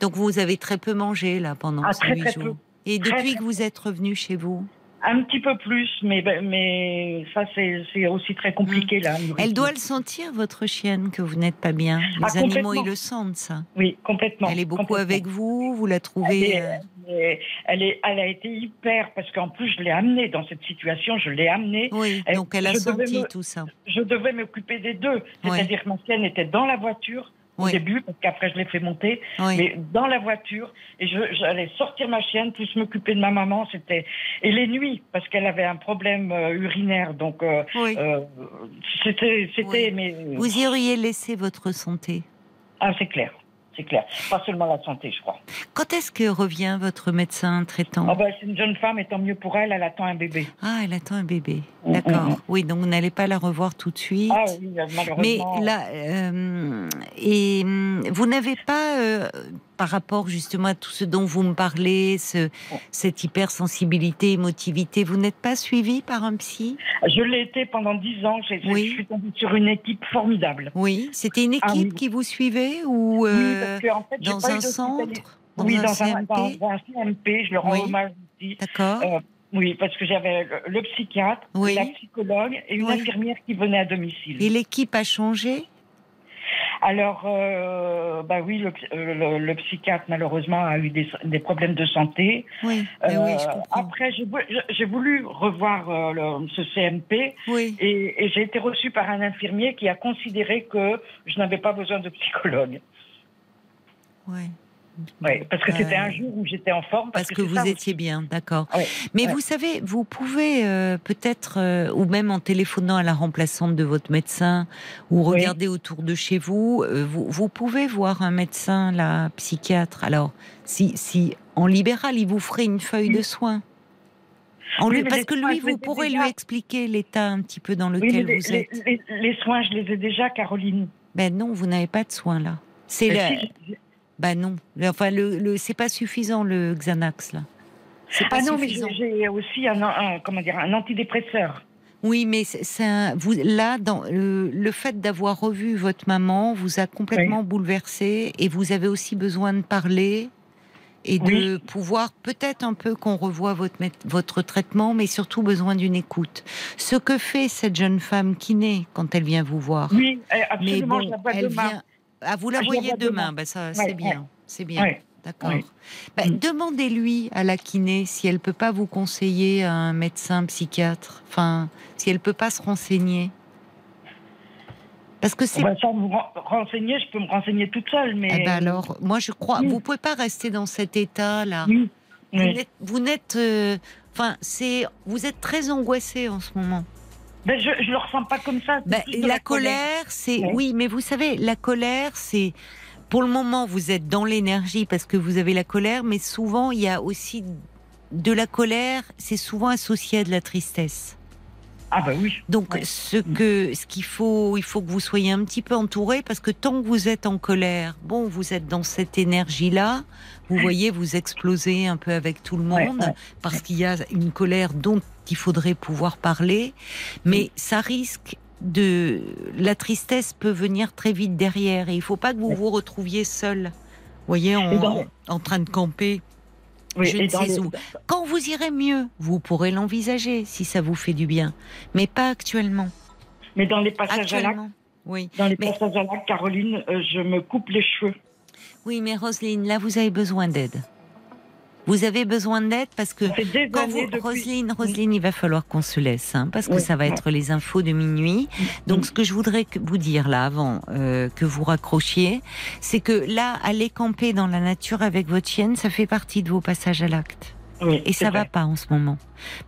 Donc vous avez très peu mangé là pendant Ah, ces très, huit très jours. peu. Et depuis très que vous êtes revenu chez vous, Un petit peu plus, mais, mais ça, c'est aussi très compliqué, là. Mm. elle doit le sentir votre chienne que vous n'êtes pas bien. Les Ah, animaux complètement. ils le sentent ça. Oui, complètement. Elle est beaucoup complètement. avec vous. Vous la Elle, trouvez. est- euh, elle est- elle, est- elle a été hyper, parce qu'en plus, je l'ai amenée dans cette situation, je l'ai amenée. Oui. Donc elle a senti me- tout ça. Je devais m'occuper des deux. C'est-à-dire que ma chienne était dans la voiture au Oui. début, parce qu'après, je l'ai fait monter, Oui. mais dans la voiture, et je- j'allais sortir ma chienne, plus m'occuper de ma maman, c'était... Et les nuits, parce qu'elle avait un problème euh, urinaire, donc euh, Oui. euh, c'était... c'était mais... Vous y auriez laissé votre santé? Ah, c'est clair. C'est clair. Pas seulement la santé, je crois. Quand est-ce que revient votre médecin traitant Ah ben, c'est une jeune femme, et tant mieux pour elle, elle attend un bébé. Ah, elle attend un bébé. Mm, D'accord. mm, mm. Oui, donc vous n'allez pas la revoir tout de suite. Ah oui, malheureusement. Mais là, euh, et hum, vous n'avez pas, euh, par rapport justement à tout ce dont vous me parlez, ce, cette hypersensibilité, émotivité, vous n'êtes pas suivi par un psy? Je l'ai été pendant dix ans. J'ai- Oui. Je suis tombée sur une équipe formidable. Oui. C'était une équipe Ah oui. qui vous suivait ou oui, euh, parce que, en fait, dans pas un centre, dans oui, un dans, un, CMP dans un CMP, je le rends hommage aussi. D'accord. Euh, oui, parce que j'avais le, le psychiatre, Oui. la psychologue et une Oui. infirmière qui venait à domicile. Et l'équipe a changé? Alors, euh, bah oui, le, le- le psychiatre malheureusement a eu des, des problèmes de santé. Oui. Oui, je Euh, comprends. après, j'ai vou- j'ai voulu revoir euh, le- ce CMP Oui. et, et j'ai été reçue par un infirmier qui a considéré que je n'avais pas besoin de psychologue. Oui. Oui, parce que c'était Euh, un jour où j'étais en forme. Parce que vous ça étiez bien, d'accord. Mais vous savez, vous pouvez euh, peut-être, euh, ou même en téléphonant à la remplaçante de votre médecin, ou Oui. regarder autour de chez vous, vous, vous pouvez voir un médecin, là, psychiatre. Alors, si, si en libéral, il vous ferait une feuille de soins. En lui- parce que lui, vous pourrez déjà. lui expliquer l'état un petit peu dans lequel les, vous êtes. les- les soins, je les ai déjà, Caroline. Ben non, vous n'avez pas de soins là. C'est la- si, Ben non. Enfin, le, le- c'est pas suffisant le Xanax là. C'est pas Ah non, mais suffisant. j'ai j'ai aussi un, un- comment dire, un antidépresseur. Oui, mais vous là dans le, le fait d'avoir revu votre maman vous a complètement bouleversé et vous avez aussi besoin de parler et de pouvoir peut-être un peu qu'on revoie votre votre traitement, mais surtout besoin d'une écoute. Ce que fait cette jeune femme kiné quand elle vient vous voir. Oui, eh, mais absolument, je la vois elle demain. vient. Ah, vous la voyez demain, demain. Ben, ça c'est ouais. bien, c'est bien. Ouais. D'accord. Ben, Mm. Demandez-lui à la kiné si elle peut pas vous conseiller un médecin psychiatre. Enfin, si elle peut pas se renseigner. Parce que c'est. Bah, sans ren- renseigner, je peux me renseigner toute seule, mais. Eh ben alors, moi je crois, Oui. vous pouvez pas rester dans cet état-là. Vous n'êtes, vous n'êtes, euh, enfin, c'est, vous êtes très angoissé en ce moment. Ben, je, je le ressens pas comme ça. Ben, la, colère, c'est Oui. oui, mais vous savez, la colère, c'est pour le moment vous êtes dans l'énergie parce que vous avez la colère, mais souvent il y a aussi de la colère. C'est souvent associé à de la tristesse. Ah ben oui. Donc Ouais. ce que ce qu'il faut, il faut que vous soyez un petit peu entouré parce que tant que vous êtes en colère, bon, vous êtes dans cette énergie-là. Vous voyez, vous explosez un peu avec tout le Ouais, monde ouais. parce qu'il y a une colère dont il faudrait pouvoir parler, mais ça risque de la tristesse peut venir très vite derrière et il faut pas que vous vous retrouviez seul. Voyez, en, Et dans- en train de camper. Oui, Je ne sais les- où. Quand vous irez mieux, vous pourrez l'envisager si ça vous fait du bien, mais pas actuellement. Mais dans les passages à l'acte, oui. dans les Mais- passages à l'acte, Caroline, euh, je me coupe les cheveux. Oui, mais Roselyne, là, vous avez besoin d'aide. Vous avez besoin d'aide parce que quand vous, depuis. Roselyne, Roselyne, il va falloir qu'on se laisse, hein, parce que Oui, ça va être les infos de minuit. Donc, ce que je voudrais que- vous dire là, avant euh, que vous raccrochiez, c'est que là, aller camper dans la nature avec votre chienne, ça fait partie de vos passages à l'acte. Oui, Et ça va pas en ce moment.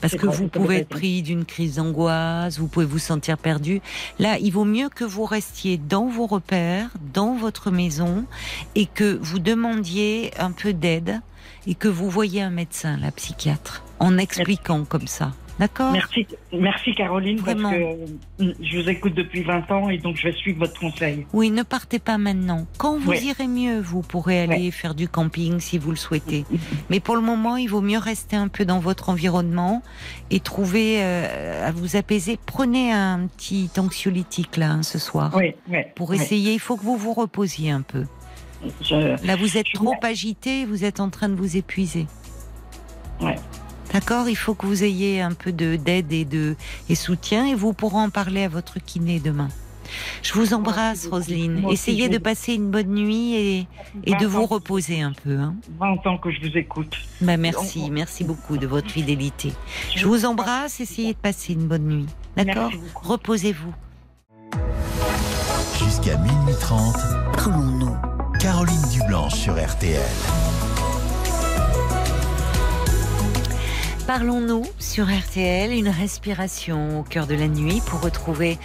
Parce que vrai, vous pouvez être pris d'une crise d'angoisse, vous pouvez vous sentir perdu. Là, il vaut mieux que vous restiez dans vos repères, dans votre maison, et que vous demandiez un peu d'aide, et que vous voyiez un médecin, la psychiatre, en expliquant comme ça. D'accord Merci, merci Caroline, Vraiment. parce que euh, je vous écoute depuis 20 ans et donc je vais suivre votre conseil. Oui, ne partez pas maintenant. Quand vous Ouais. irez mieux, vous pourrez aller faire du camping si vous le souhaitez. Mais pour le moment, il vaut mieux rester un peu dans votre environnement et trouver euh, à vous apaiser. Prenez un petit anxiolytique là hein, ce soir Oui, oui. pour essayer. Il faut que vous vous reposiez un peu. Je- Là, vous êtes Je- trop agité, vous êtes en train de vous épuiser. Ouais. D'accord, il faut que vous ayez un peu de d'aide et de et soutien et vous pourrez en parler à votre kiné demain. Je vous embrasse. Roselyne. Essayez de passer une bonne nuit et, et de 20 vous reposer un peu. Hein. 20 ans que je vous écoute. Bah, merci, merci beaucoup de votre fidélité. Je vous embrasse, essayez de passer une bonne nuit. D'accord. Reposez-vous. Jusqu'à minuit 30, Parlons-nous. Caroline Dublanche sur RTL. Parlons-nous sur RTL, une respiration au cœur de la nuit pour retrouver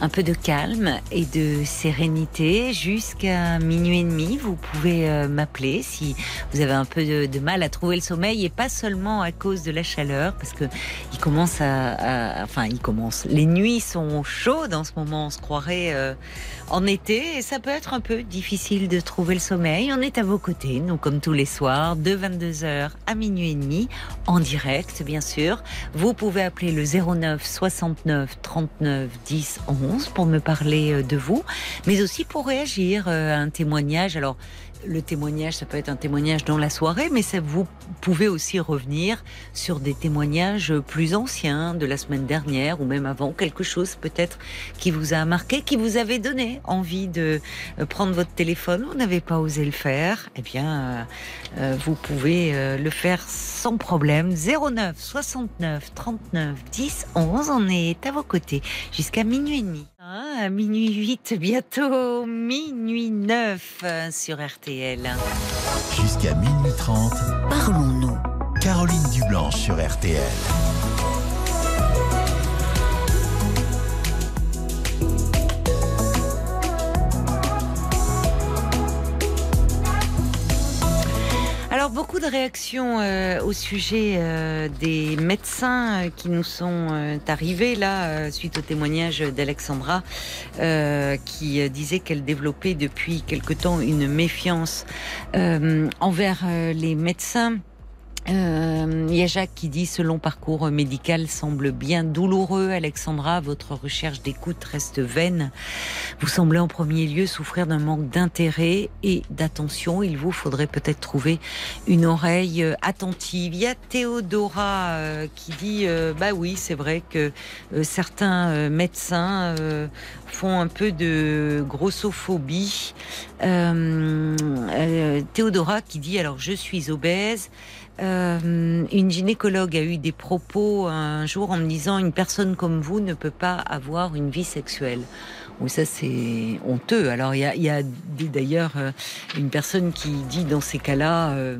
un peu de calme et de sérénité jusqu'à minuit et demi. Vous pouvez euh, m'appeler si vous avez un peu de, mal à trouver le sommeil et pas seulement à cause de la chaleur parce que il commence à, à enfin il commence. Les nuits sont chaudes en ce moment, on se croirait euh, en été et ça peut être un peu difficile de trouver le sommeil. On est à vos côtés, nous comme tous les soirs, de 22h à minuit et demi en direct bien sûr. Vous pouvez appeler le 09 69 39 10 11 pour me parler euh, de vous, mais aussi pour réagir euh, à un témoignage. Alors, le témoignage, ça peut être un témoignage dans la soirée, mais ça, vous pouvez aussi revenir sur des témoignages plus anciens de la semaine dernière ou même avant, quelque chose peut-être qui vous a marqué, qui vous avait donné envie de euh, prendre votre téléphone, vous n'avez pas osé le faire, eh bien, euh, euh, vous pouvez le faire sans problème. 09 69 39 10 11, on est à vos côtés jusqu'à minuit et demi. Ah, à minuit 8, bientôt minuit 9 sur RTL. Jusqu'à minuit 30, Parlons-nous. Caroline Dublanche sur RTL. Alors beaucoup de réactions euh, au sujet euh, des médecins euh, qui nous sont euh, arrivés là euh, suite au témoignage d'Alexandra qui disait qu'elle développait depuis quelque temps une méfiance envers les médecins. Euh, il y a Jacques qui dit ce long parcours médical semble bien douloureux. Alexandra, votre recherche d'écoute reste vaine. Vous semblez en premier lieu souffrir d'un manque d'intérêt et d'attention. Il vous faudrait peut-être trouver une oreille euh, attentive. Il y a Théodora euh, qui dit euh, bah oui, c'est vrai que certains médecins font un peu de grossophobie. Théodora qui dit alors je suis obèse. Euh, une gynécologue a eu des propos un jour en me disant une personne comme vous ne peut pas avoir une vie sexuelle. Oui, ça c'est honteux. Alors il y a, a d'ailleurs euh, une personne qui dit dans ces cas-là, euh,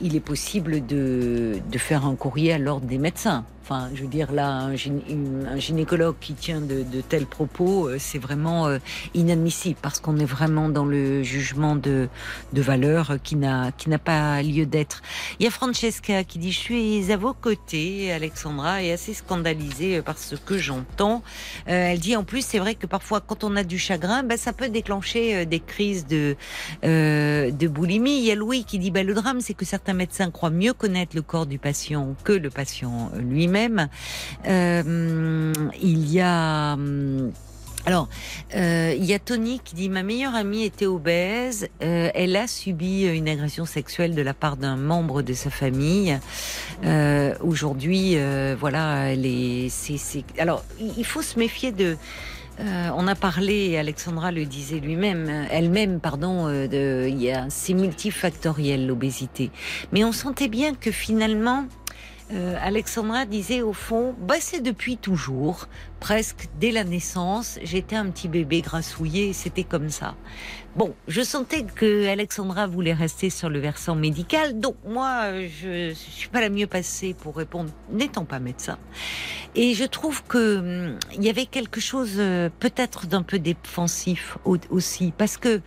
il est possible de, de faire un courrier à l'ordre des médecins. Enfin, je veux dire, là, un, gyné un gynécologue qui tient de, tels propos, euh, c'est vraiment euh, inadmissible parce qu'on est vraiment dans le jugement de, valeur qui n'a pas lieu d'être. Il y a Francesca qui dit Je suis à vos côtés, Alexandra, est assez scandalisée par ce que j'entends. Euh, elle dit en plus, c'est vrai que parfois, quand on a du chagrin, ben, ça peut déclencher des crises de, de boulimie. Il y a Louis qui dit ben, Le drame, c'est que certains médecins croient mieux connaître le corps du patient que le patient lui-même. Euh, il y a. Alors, euh, il y a Tony qui dit ma meilleure amie était obèse. Euh, elle a subi une agression sexuelle de la part d'un membre de sa famille. Aujourd'hui, voilà, est. c'est Alors, il faut se méfier de. On a parlé, Alexandra le disait lui-même, elle-même, pardon, de, il y a, c'est multifactoriel l'obésité. Mais on sentait bien que finalement, euh, Alexandra disait au fond, bah c'est depuis toujours, presque dès la naissance, j'étais un petit bébé grassouillé, c'était comme ça. Bon, je sentais que Alexandra voulait rester sur le versant médical, donc moi, je, je suis pas la mieux passée pour répondre, n'étant pas médecin. Et je trouve que hum, il y avait quelque chose euh, peut-être d'un peu défensif au- aussi, parce que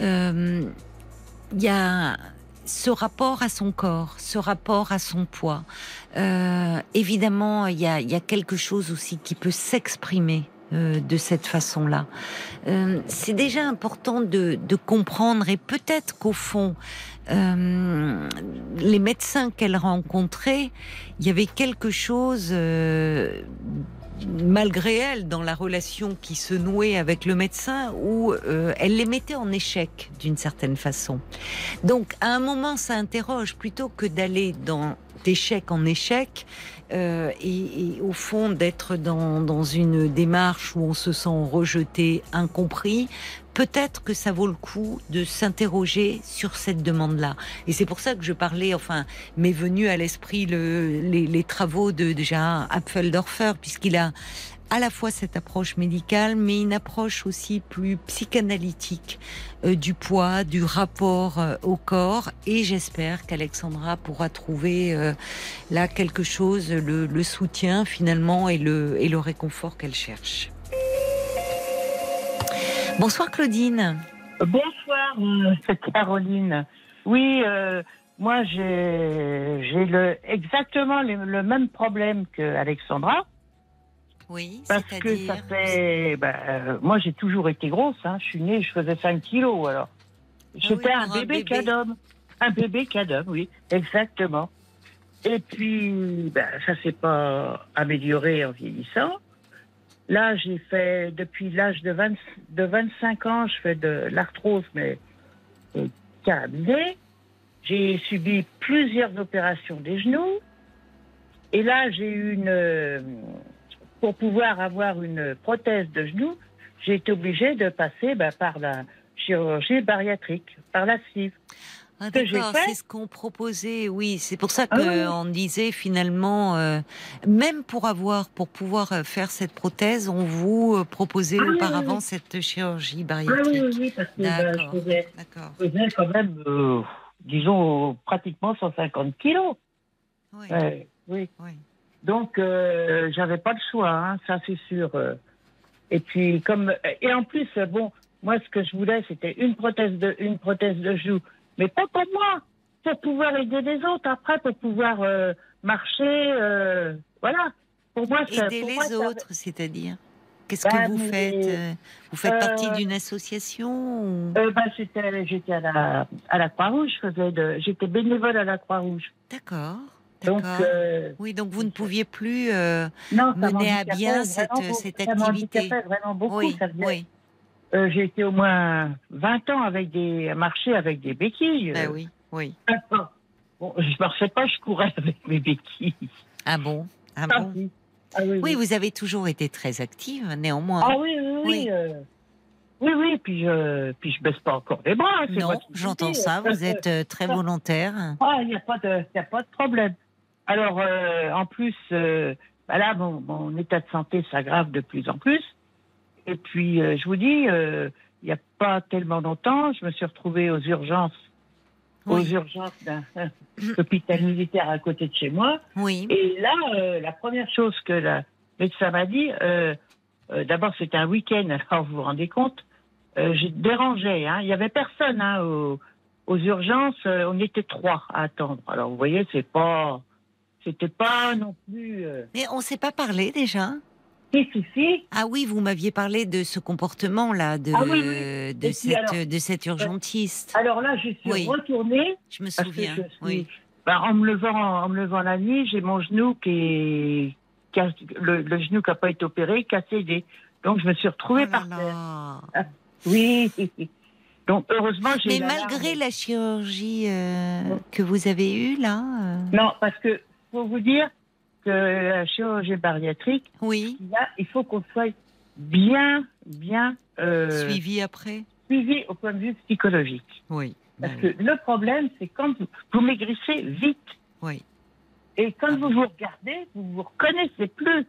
euh, il y a ce rapport à son corps, ce rapport à son poids. Euh, évidemment, il y a, y a quelque chose aussi qui peut s'exprimer euh, de cette façon-là. Euh, c'est déjà important de, de comprendre et peut-être qu'au fond, euh, les médecins qu'elle rencontrait, il y avait quelque chose, euh, malgré elle, dans la relation qui se nouait avec le médecin, où euh, elle les mettait en échec d'une certaine façon. Donc, à un moment, ça interroge plutôt que d'aller dans d'échec en échec euh, et, au fond d'être dans, dans une démarche où on se sent rejeté, incompris. Peut-être que ça vaut le coup de s'interroger sur cette demande-là. Et c'est pour ça que je parlais, enfin, m'est venu à l'esprit le, les, les travaux de déjà Apfeldorfer, puisqu'il a à la fois cette approche médicale, mais une approche aussi plus psychanalytique euh, du poids, du rapport euh, au corps. Et j'espère qu'Alexandra pourra trouver euh, là quelque chose, le, le soutien finalement et le, et le réconfort qu'elle cherche. Bonsoir Claudine. Bonsoir, euh, Caroline. Oui, euh, moi j'ai j'ai le exactement le, le même problème que Alexandra Oui, parce que ça fait. ben, euh, moi j'ai toujours été grosse. Hein. Je suis née, je faisais 5 kilos alors. J'étais Ah oui, un bébé cadom. Un bébé cadom, oui, exactement. Et puis, ben, ça s'est pas amélioré en vieillissant. Là, j'ai fait, depuis l'âge de, 20 de 25 ans, je fais de l'arthrose, mais euh, terminée. J'ai subi plusieurs opérations des genoux. Et là, j'ai eu une. euh, Pour pouvoir avoir une prothèse de genou, j'ai été obligée de passer ben, par la chirurgie bariatrique, par la sleeve. Ah, d'accord, c'est ce qu'on proposait, oui. C'est pour ça Ah oui, qu'on disait finalement, euh, même pour avoir, pour pouvoir euh, faire cette prothèse, on vous euh, proposait Ah oui, auparavant oui. cette chirurgie Ah oui, bariatrique. oui, oui, parce que D'accord. je, faisais, D'accord. je faisais quand même, euh, disons, pratiquement 150 kilos. Oui, Ouais, oui. oui. Donc, euh, j'avais pas le choix, hein, ça c'est sûr. Et puis, comme et en plus, bon, moi, ce que je voulais, c'était une prothèse de une prothèse de joue, mais pas pour moi, pour pouvoir aider les autres après, pour pouvoir euh, marcher, euh, voilà. Pour moi, ça- Aider pour les moi, ça- autres, c'est-à-dire? Qu'est-ce Bah, que vous mais- faites euh, Vous faites partie d'une association ou- Euh, ben, j'étais à la à la Croix-Rouge, j'étais bénévole à la Croix-Rouge. D'accord. Donc euh, Oui, donc vous ne pouviez plus. euh, non, mener à bien cette- cette activité. vraiment beaucoup. oui, ça faisait- oui, Euh, j'ai été au moins 20 ans avec des, à marcher avec des béquilles. Euh, oui, oui. Bon, je marchais pas, je courais avec mes béquilles. Ah bon? Ah Ah, bon? oui. Ah oui, Oui, oui. vous avez toujours été très active, néanmoins. Ah oui, oui, oui. Oui. euh, oui, oui, puis je, puis je baisse pas encore les bras. non, j'entends ça. Vous êtes euh, très volontaire. Ah, il n'y a, pas de- y a pas de problème. Alors, euh, en plus, euh, bah là, mon, mon état de santé s'aggrave de plus en plus. Et puis, euh, je vous dis, euh, il n'y a pas tellement longtemps, je me suis retrouvée aux urgences, aux urgences d'un hôpital militaire à côté de chez moi. Oui. Et là, euh, la première chose que la médecin m'a dit, d'abord c'était un week-end, alors vous vous rendez compte, j'ai dérangé, hein. il y avait personne hein, aux, aux urgences, on était trois à attendre. Alors vous voyez, c'est pas, c'était pas non plus. Mais on ne s'est pas parlé déjà? Si, si, si. Ah oui, vous m'aviez parlé de ce comportement-là, de, Ah oui, oui. de, cette, alors- de cet urgentiste. Alors là, je suis Oui. retournée Je me souviens. je suis, Oui. bah, en me levant, en me levant la nuit, j'ai mon genou qui est, qui a- le, le genou qui n'a pas été opéré, qui a cédé. Donc je me suis Oh retrouvée là par terre. là. Oui. Donc heureusement, j'ai Mais malgré la chirurgie euh, que vous avez eue là, euh, Non, parce que faut vous dire la chirurgie bariatrique, oui, là, il faut qu'on soit bien, bien euh, suivi après. suivi au point de vue psychologique. Oui. Parce bah que le problème, c'est quand vous, vous maigrissez vite. Oui. Et quand vous vous regardez, vous vous reconnaissez plus.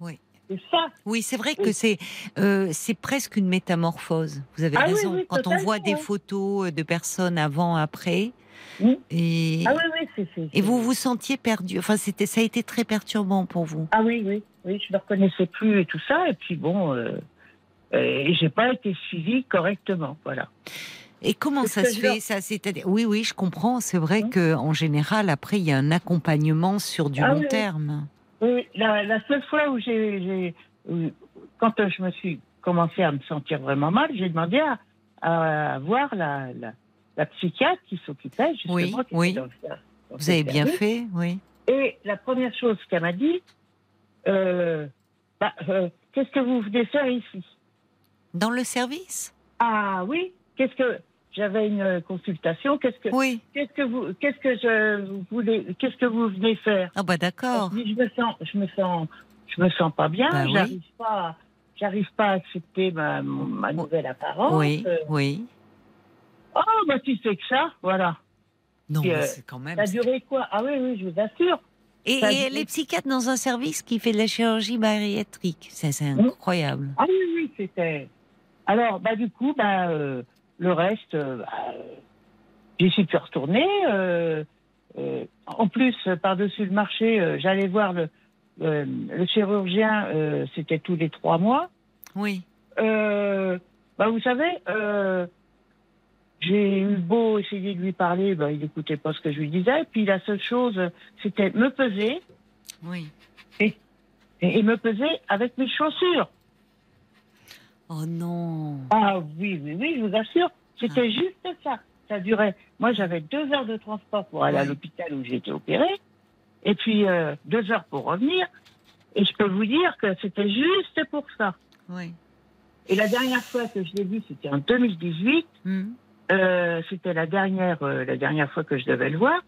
Oui. C'est ça. Oui, c'est vrai que c'est euh, c'est presque une métamorphose. Vous avez Ah raison. oui, Quand on voit des photos de personnes avant, après, Et, Ah oui, oui, c'est. c'est- et vous vous sentiez perdu. Enfin, c'était ça a été très perturbant pour vous. Ah oui, oui, oui, je ne reconnaissais plus et tout ça. Et puis bon, euh, euh, et j'ai pas été suivie correctement. Voilà. Et comment ça se fait ça C'est-à-dire, oui, oui, je comprends. C'est vrai Hein que en général, après, il y a un accompagnement sur du Ah long oui, terme. Oui, la, la seule fois où j'ai, quand je me suis commencé à me sentir vraiment mal, j'ai demandé à, à voir la, la, la psychiatre qui s'occupait justement. Oui, qui oui. dans ce- dans Vous avez bien fait, oui. Et la première chose qu'elle m'a dit, euh, bah, euh, qu'est-ce que vous venez faire ici? Dans le service? Ah oui, qu'est-ce que j'avais une consultation, qu'est-ce que Oui. qu'est-ce que vous qu'est-ce que je voulez qu'est-ce que vous venez faire? Ah bah d'accord. Je me sens je me sens je me sens pas bien, Bah oui. j'arrive pas j'arrive pas à accepter ma ma nouvelle apparence. Oui, oui. Oh bah tu sais que ça, voilà. Non, puis, mais euh, c'est quand même. Ça a duré quoi? Ah oui oui, je vous assure. Et, Ça et dit- elle est psychiatre dans un service qui fait de la chirurgie bariatrique. C'est c'est Oui. incroyable. Ah oui, oui, c'était. Alors, bah, du coup, bah, euh, le reste, euh, bah, j'y suis plus retournée. euh, euh, en plus, par-dessus le marché, euh, j'allais voir le, le, le chirurgien, euh, c'était tous les trois mois. Oui. Euh, bah, vous savez, euh, j'ai eu beau essayer de lui parler, bah, il n'écoutait pas ce que je lui disais. Puis la seule chose, c'était me peser Oui. et, et me peser avec mes chaussures. Oh non. Ah oui, oui, oui, je vous assure, c'était Ah. juste ça. Ça durait. Moi, j'avais deux heures de transport pour aller à l'hôpital où j'ai été opérée, et puis euh, deux heures pour revenir. Et je peux vous dire que c'était juste pour ça. Oui. Et la dernière fois que je l'ai vu, c'était en 2018. Hmm. Euh, c'était la dernière, euh, la dernière fois que je devais le voir.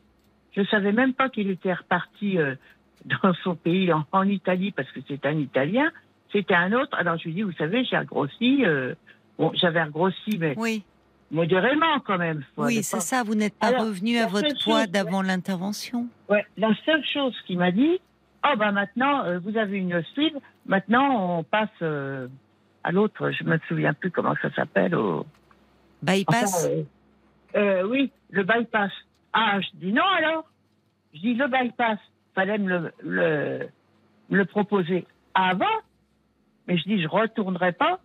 Je savais même pas qu'il était reparti euh, dans son pays, en, en Italie, parce que c'est un Italien. C'était un autre. Alors je lui dis, vous savez, j'ai regrossi. euh, bon, j'avais regrossi, mais Oui. modérément quand même. Oui, ne c'est ça. Vous n'êtes pas Alors, revenu à votre poids d'avant l'intervention. Ouais, la seule chose qu'il m'a dit, oh ben maintenant, vous avez une sleeve, maintenant on passe à l'autre, je me souviens plus comment ça s'appelle. Au... Bypass? Enfin, euh, euh, oui, le bypass. Ah, je dis non alors. Je dis le bypass, fallait me le, le, proposer avant, mais je dis je retournerai pas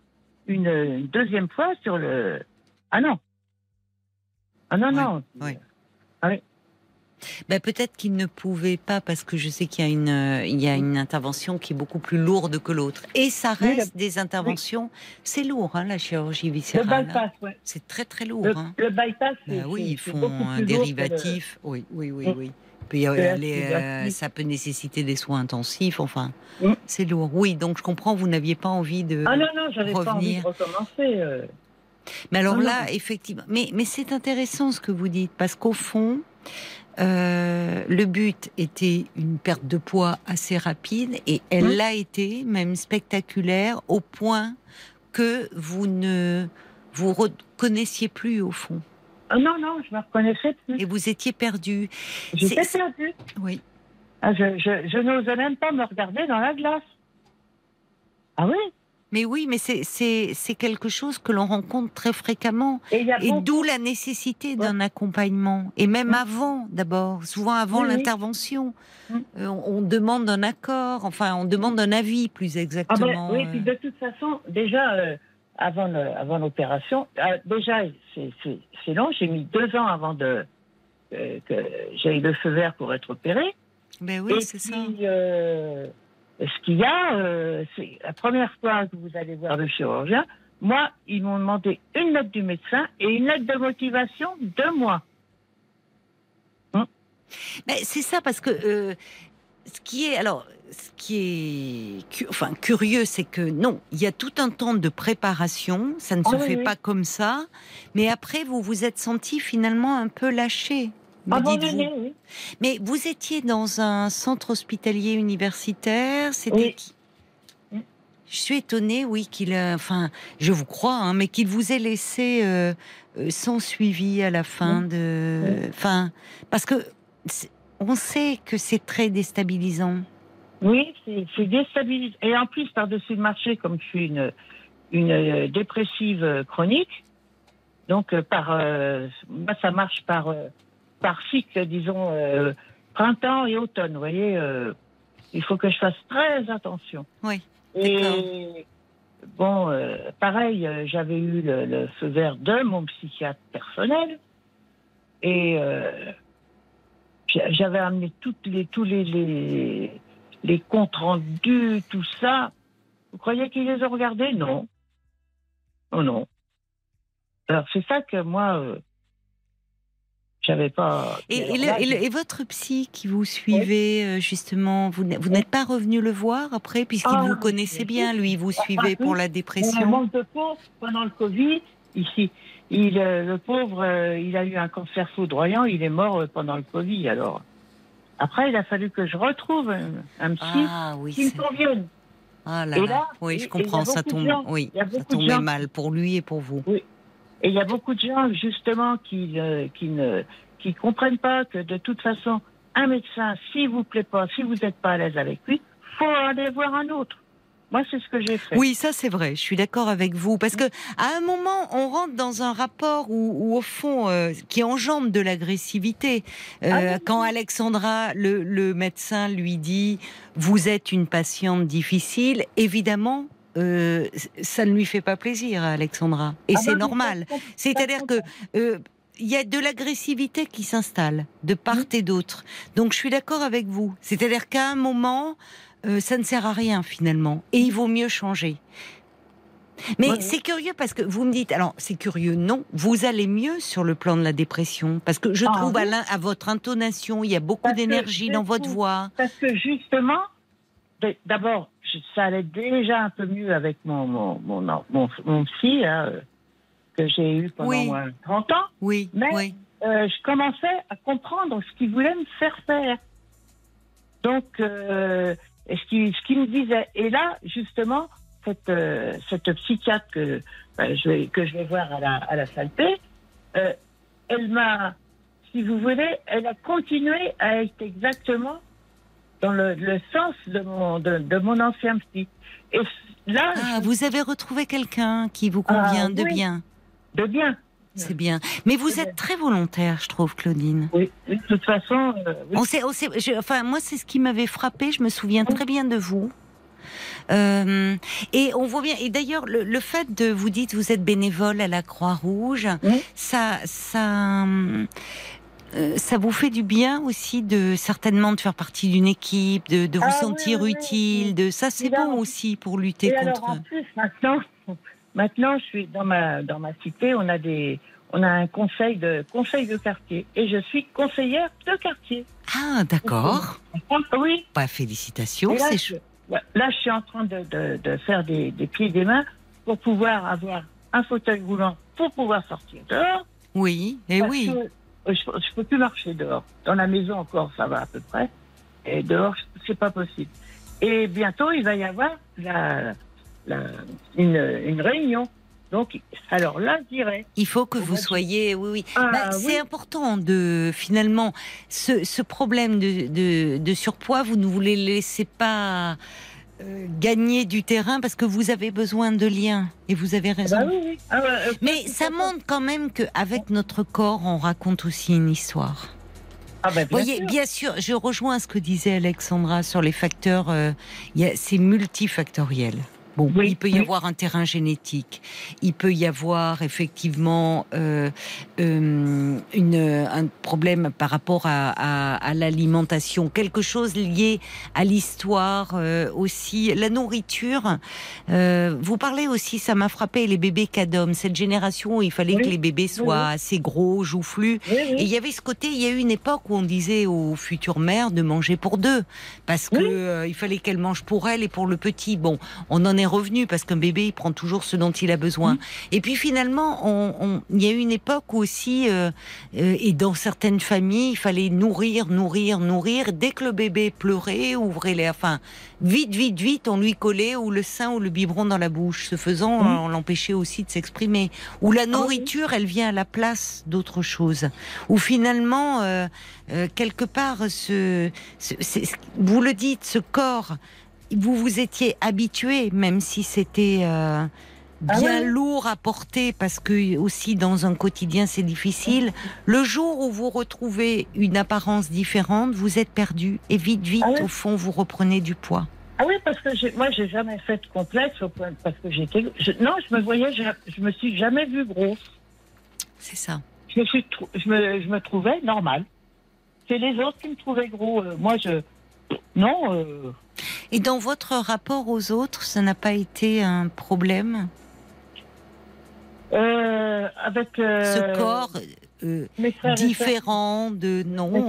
une, une deuxième fois sur le. Ah non. Ah non, Ouais, non. ouais. Ben, peut-être qu'il ne pouvait pas parce que je sais qu'il y a une euh, il y a une intervention qui est beaucoup plus lourde que l'autre et ça Oui, reste des interventions c'est lourd hein, la chirurgie Le viscérale bypass, ouais. c'est très très lourd Le, hein. le bypass, Ben c'est oui ils font un le- dérivatif oui oui oui Mm. oui Puis, euh, aller, euh, ça peut nécessiter des soins intensifs enfin Mm. c'est lourd oui donc je comprends vous n'aviez pas envie de Ah non, non, j'avais pas envie de recommencer. euh. Mais alors Non, là, non. effectivement, mais, mais c'est intéressant ce que vous dites, parce qu'au fond, euh, le but était une perte de poids assez rapide, et elle l'a été, même spectaculaire, au point que vous ne vous reconnaissiez plus au fond, Ah non, non, je me reconnaissais plus. et vous étiez perdu. J'étais perdue. Oui. Ah, je je, je n'osais même pas me regarder dans la glace. Ah oui? Mais oui, mais c'est- quelque chose que l'on rencontre très fréquemment. Et d'où la nécessité d'un accompagnement. Et même avant, d'abord, souvent avant Oui, l'intervention. Euh, on, demande un accord, enfin, on demande un avis, plus Ah ben, exactement. oui, euh. puis de toute façon, déjà, euh, avant le- avant l'opération, euh, déjà, c'est- long. J'ai mis deux ans avant de euh, que j'ai eu le feu vert pour être opéré. Ben oui, c'est ça. Ce qu'il y a, euh, c'est la première fois que vous allez voir le chirurgien. Moi, ils m'ont demandé une note du médecin et une note de motivation de moi. Mais c'est ça parce que euh, ce qui est alors ce qui est enfin curieux, c'est que non, il y a tout un temps de préparation, ça ne se Ah oui, fait oui. pas comme ça. Mais après, vous vous êtes senti finalement un peu lâché. Abandonné, oui. Mais vous étiez dans un centre hospitalier universitaire, c'était Oui. Je suis étonnée, oui, qu'il enfin, je vous crois, hein, mais qu'il vous ait laissé euh, euh, sans suivi à la fin de, enfin, parce que on sait que c'est très déstabilisant. Oui, c'est déstabilisant. Et en plus, par-dessus le marché, comme je suis une, une euh, dépressive euh, chronique, donc par, euh, moi, ça marche par, euh, par cycle, disons, euh, printemps et automne. Vous voyez, euh, il faut que je fasse très attention. Oui, Et bon, euh, pareil, j'avais eu le, le feu vert de mon psychiatre personnel et j'a- j'avais amené toutes les, tous les, les, les comptes rendus, tout ça. Vous croyez qu'ils les ont regardés? Non. Oh non. Alors c'est ça que moi, euh, pas. Et, et Alors le- là, et le- et votre psy qui vous suivait euh, justement, vous n'êtes vous n'êtes pas revenu le voir après puisqu'il Ah, vous connaissait bien, lui, il vous suivait pour la dépression. manque de peau pendant le Covid. Ici, il, euh, le pauvre, euh, il a eu un cancer foudroyant. Il est mort pendant le Covid. Alors, après, il a fallu que je retrouve un, psy Ah oui, qui me convienne. Ah là Et là, là, oui, je comprends, il ça tombe, gens- oui, il ça tombait mal pour lui et pour vous. Et il y a beaucoup de gens, justement, qui, euh, qui ne qui comprennent pas que de toute façon, un médecin, s'il vous plaît pas, si vous n'êtes pas à l'aise avec lui, faut aller voir un autre. Moi, c'est ce que j'ai fait. Oui, ça c'est vrai. Je suis d'accord avec vous parce que à un moment, on rentre dans un rapport où, où, au fond, euh, qui engendre de l'agressivité. Euh, Ah oui, quand Alexandra, le, le médecin, lui dit "Vous êtes une patiente difficile", évidemment. Euh, ça ne lui fait pas plaisir à Alexandra et Ah c'est bah, normal. C'est-à-dire que euh, il y a de l'agressivité qui s'installe de part et d'autre. Donc je suis d'accord avec vous. C'est-à-dire qu'à un moment, euh, ça ne sert à rien finalement et il vaut mieux changer. Mais Ouais, c'est curieux parce que vous me dites, alors c'est curieux, non, vous allez mieux sur le plan de la dépression parce que je Ah, trouve à, votre intonation, il y a beaucoup Parce d'énergie dans votre voix. Parce que justement, d- d'abord, ça allait déjà un peu mieux avec mon, mon, mon, mon, mon psy, hein, que j'ai eu pendant Oui. moins de 30 ans. Oui, Mais- oui. Euh, je commençais à comprendre ce qu'il voulait me faire faire. Donc, euh, ce qu'il ce qu'il me disait. Et là, justement, cette, euh, cette psychiatre que, ben, je vais, que je vais voir à la, à la saleté, euh, elle m'a, si vous voulez, elle a continué à être exactement dans le, le sens de mon, de, de mon ancien psy. Et là, Ah, vous avez retrouvé quelqu'un qui vous Ah, convient de oui. bien. de bien. C'est bien. Mais vous êtes très volontaire, je trouve, Claudine. Oui, de toute façon, euh, oui. On sait, on sait, je- enfin, moi, c'est ce qui m'avait frappé. Je me souviens très bien de vous. Euh, et on voit bien. Et d'ailleurs, le, le fait de vous dites vous êtes bénévole à la Croix-Rouge, Oui. ça, ça, euh, ça vous fait du bien aussi de certainement de faire partie d'une équipe, de, de vous Ah sentir oui, oui, utile. oui. De ça, c'est bon aussi pour lutter Et alors contre. en plus maintenant, maintenant je suis dans ma dans ma cité, on a des on a un conseil de conseil de quartier et je suis conseillère de quartier. Ah, d'accord. Oui. Bah, félicitations. Là, C'est je, ouais, là, je suis en train de, de, de faire des, des pieds et des mains pour pouvoir avoir un fauteuil roulant pour pouvoir sortir dehors. Oui, et parce oui. que, je, je peux plus marcher dehors. Dans la maison encore, ça va à peu près. Et dehors, c'est pas possible. Et bientôt, il va y avoir la, la, une, une réunion. Donc, alors là, je dirais. Il faut que vous soyez, oui, oui. Ah, Bah, oui. C'est important de finalement ce, ce problème de, de, de surpoids, vous ne vous les laissez pas euh, gagner du terrain parce que vous avez besoin de liens et vous avez raison. Bah oui, oui. Ah, ouais, euh, Mais ça montre quand même qu'avec notre corps, on raconte aussi une histoire. Ah, bah, Vous bien voyez, sûr. bien sûr, je rejoins ce que disait Alexandra sur les facteurs. euh, c'est multifactoriel. Bon, Oui, il peut y oui. avoir un terrain génétique, il peut y avoir effectivement euh, euh, une, un problème par rapport à, à- à l'alimentation, quelque chose lié à l'histoire euh, aussi, la nourriture. Vous parlez aussi, ça m'a frappé, les bébés cadom, cette génération où il fallait Oui, que les bébés soient assez gros, joufflus. Et il y avait ce côté, il y a eu une époque où on disait aux futures mères de manger pour deux, parce que il fallait qu'elles mangent pour elles et pour le petit. Bon, on en est revenu parce qu'un bébé il prend toujours ce dont il a besoin. Et puis finalement, on- on- il y a eu une époque où aussi, euh, euh, et dans certaines familles, il fallait nourrir, nourrir, nourrir. Dès que le bébé pleurait, ouvrait les, enfin, vite, vite, vite, on lui collait ou le sein ou le biberon dans la bouche. Ce faisant, Mhm. on l'empêchait aussi de s'exprimer. Ou la oui. nourriture, elle vient à la place d'autre chose. Ou finalement, euh, quelque part, ce, vous le dites, ce corps, vous vous étiez habitué, même si c'était euh, Ah bien oui. lourd à porter, parce que aussi dans un quotidien c'est difficile. Le jour où vous retrouvez une apparence différente, vous êtes perdu et vite, vite, Ah oui. au fond, vous reprenez du poids. Ah oui, parce que moi, j'ai jamais fait de complexe parce que j'étais. je- non, je me voyais, je, je me suis jamais vue grosse. C'est ça. Je me, suis je me, je me trouvais normal. C'est les autres qui me trouvaient gros. Euh, moi, je. Non. euh, Et dans votre rapport aux autres, ça n'a pas été un problème? Euh, avec. euh, Ce corps différent de non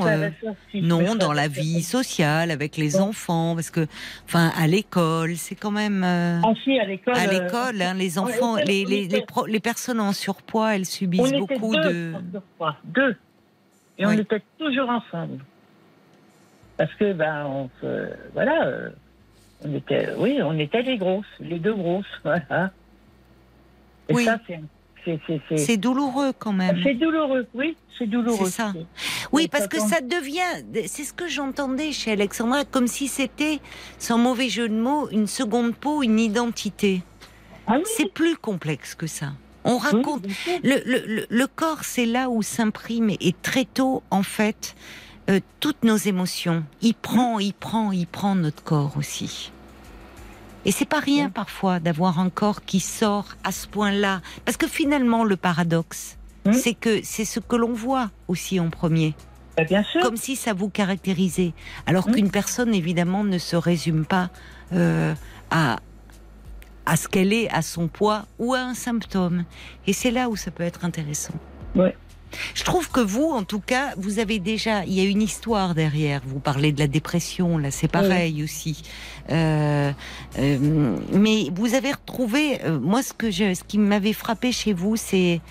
si, non dans la vie sociale avec les Bon. enfants parce que enfin à l'école c'est quand même Ah, si, à l'école. à l'école hein, les enfants était- les, les, les, pro- les personnes en surpoids elles on subissent était beaucoup deux, de en surpoids, deux. Et on était toujours ensemble. Parce que, ben, on se. Voilà. euh, on était, oui, on était les grosses, les deux grosses. Voilà. Et Oui. ça, c'est douloureux quand même. c'est douloureux, oui, c'est douloureux. C'est ça. Oui, parce que ça devient, c'est ce que j'entendais chez Alexandra, comme si c'était, sans mauvais jeu de mots, une seconde peau, une identité. Ah oui, C'est plus complexe que ça. On raconte. le- le- le corps, c'est là où s'imprime, et très tôt, en fait, euh, toutes nos émotions. Il prend, il prend, il prend notre corps aussi. Et c'est pas rien parfois d'avoir un corps qui sort à ce point-là. Parce que finalement, le paradoxe, Hmm. c'est que c'est ce que l'on voit aussi en premier Bah, bien sûr. comme si ça vous caractérisait. Alors Mm. qu'une personne, évidemment, ne se résume pas euh, à, à ce qu'elle est, à son poids ou à un symptôme. Et c'est là où ça peut être intéressant. Ouais. Je trouve que vous, en tout cas, vous avez déjà, il y a une histoire derrière. Vous parlez de la dépression, là, c'est pareil aussi. Euh, euh, mais vous avez retrouvé, euh, moi, ce que je, ce qui m'avait frappé chez vous, c'est,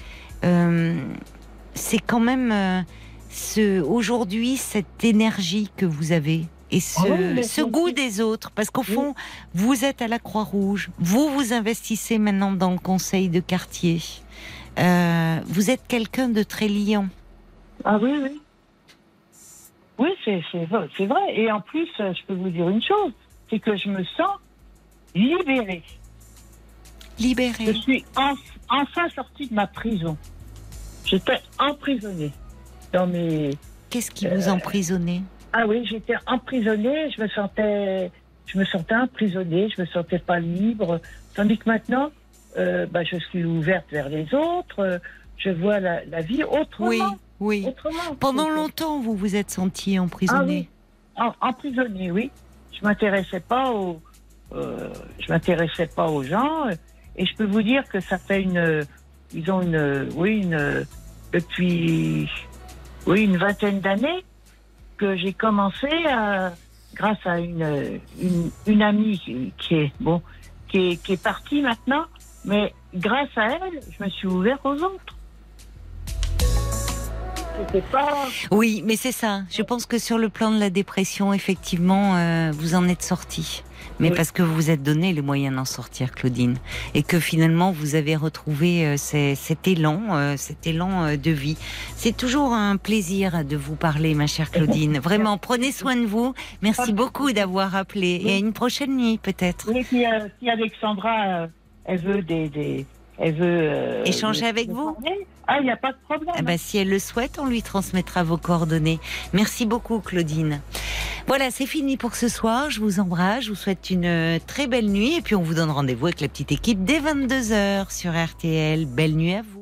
c'est quand même ce, aujourd'hui cette énergie que vous avez et ce, Ah oui, ce goût des autres, parce qu'au Oui. fond, vous êtes à la Croix-Rouge, vous vous investissez maintenant dans le conseil de quartier. Euh, vous êtes quelqu'un de très liant. Ah oui, oui. Oui, c'est vrai. Et en plus, euh, je peux vous dire une chose, c'est que je me sens libérée. Je Libéré. suis en- enfin sortie de ma prison. J'étais emprisonnée dans mes. Qu'est-ce qui vous emprisonnait? Ah oui, j'étais emprisonnée. Je me sentais, je me sentais emprisonnée. Je me sentais pas libre. Tandis que maintenant, euh, bah, je suis ouverte vers les autres. Je vois la, la vie autrement. Oui, oui. autrement. Pendant longtemps, vous vous êtes senti Ah emprisonné. oui, emprisonnée, oui. Je m'intéressais pas aux, euh, je m'intéressais pas aux gens. Et je peux vous dire que ça fait une, ils ont une, oui, une, depuis, oui, une vingtaine d'années que j'ai commencé à, grâce à une, une, une amie qui est, bon, qui est, qui est partie maintenant, mais grâce à elle, je me suis ouvert aux autres. C'était pas, Oui, mais c'est ça. Je pense que sur le plan de la dépression, effectivement, euh, vous en êtes sorti. Mais Oui. parce que vous vous êtes donné les moyens d'en sortir, Claudine. Et que finalement, vous avez retrouvé euh, ces- cet élan, euh, cet élan de vie. C'est toujours un plaisir de vous parler, ma chère Claudine. Vraiment, prenez soin de vous. Merci beaucoup d'avoir appelé. Et à une prochaine nuit, peut-être. Oui, puis, si Alexandra, elle veut des, des elle veut euh, Échanger avec vous parler, Ah, il n'y a pas de problème. Ah bah, si elle le souhaite, on lui transmettra vos coordonnées. Merci beaucoup, Claudine. Voilà, c'est fini pour ce soir. Je vous embrasse, je vous souhaite une euh, très belle nuit et puis on vous donne rendez-vous avec la petite équipe dès 22h sur RTL. Belle nuit à vous.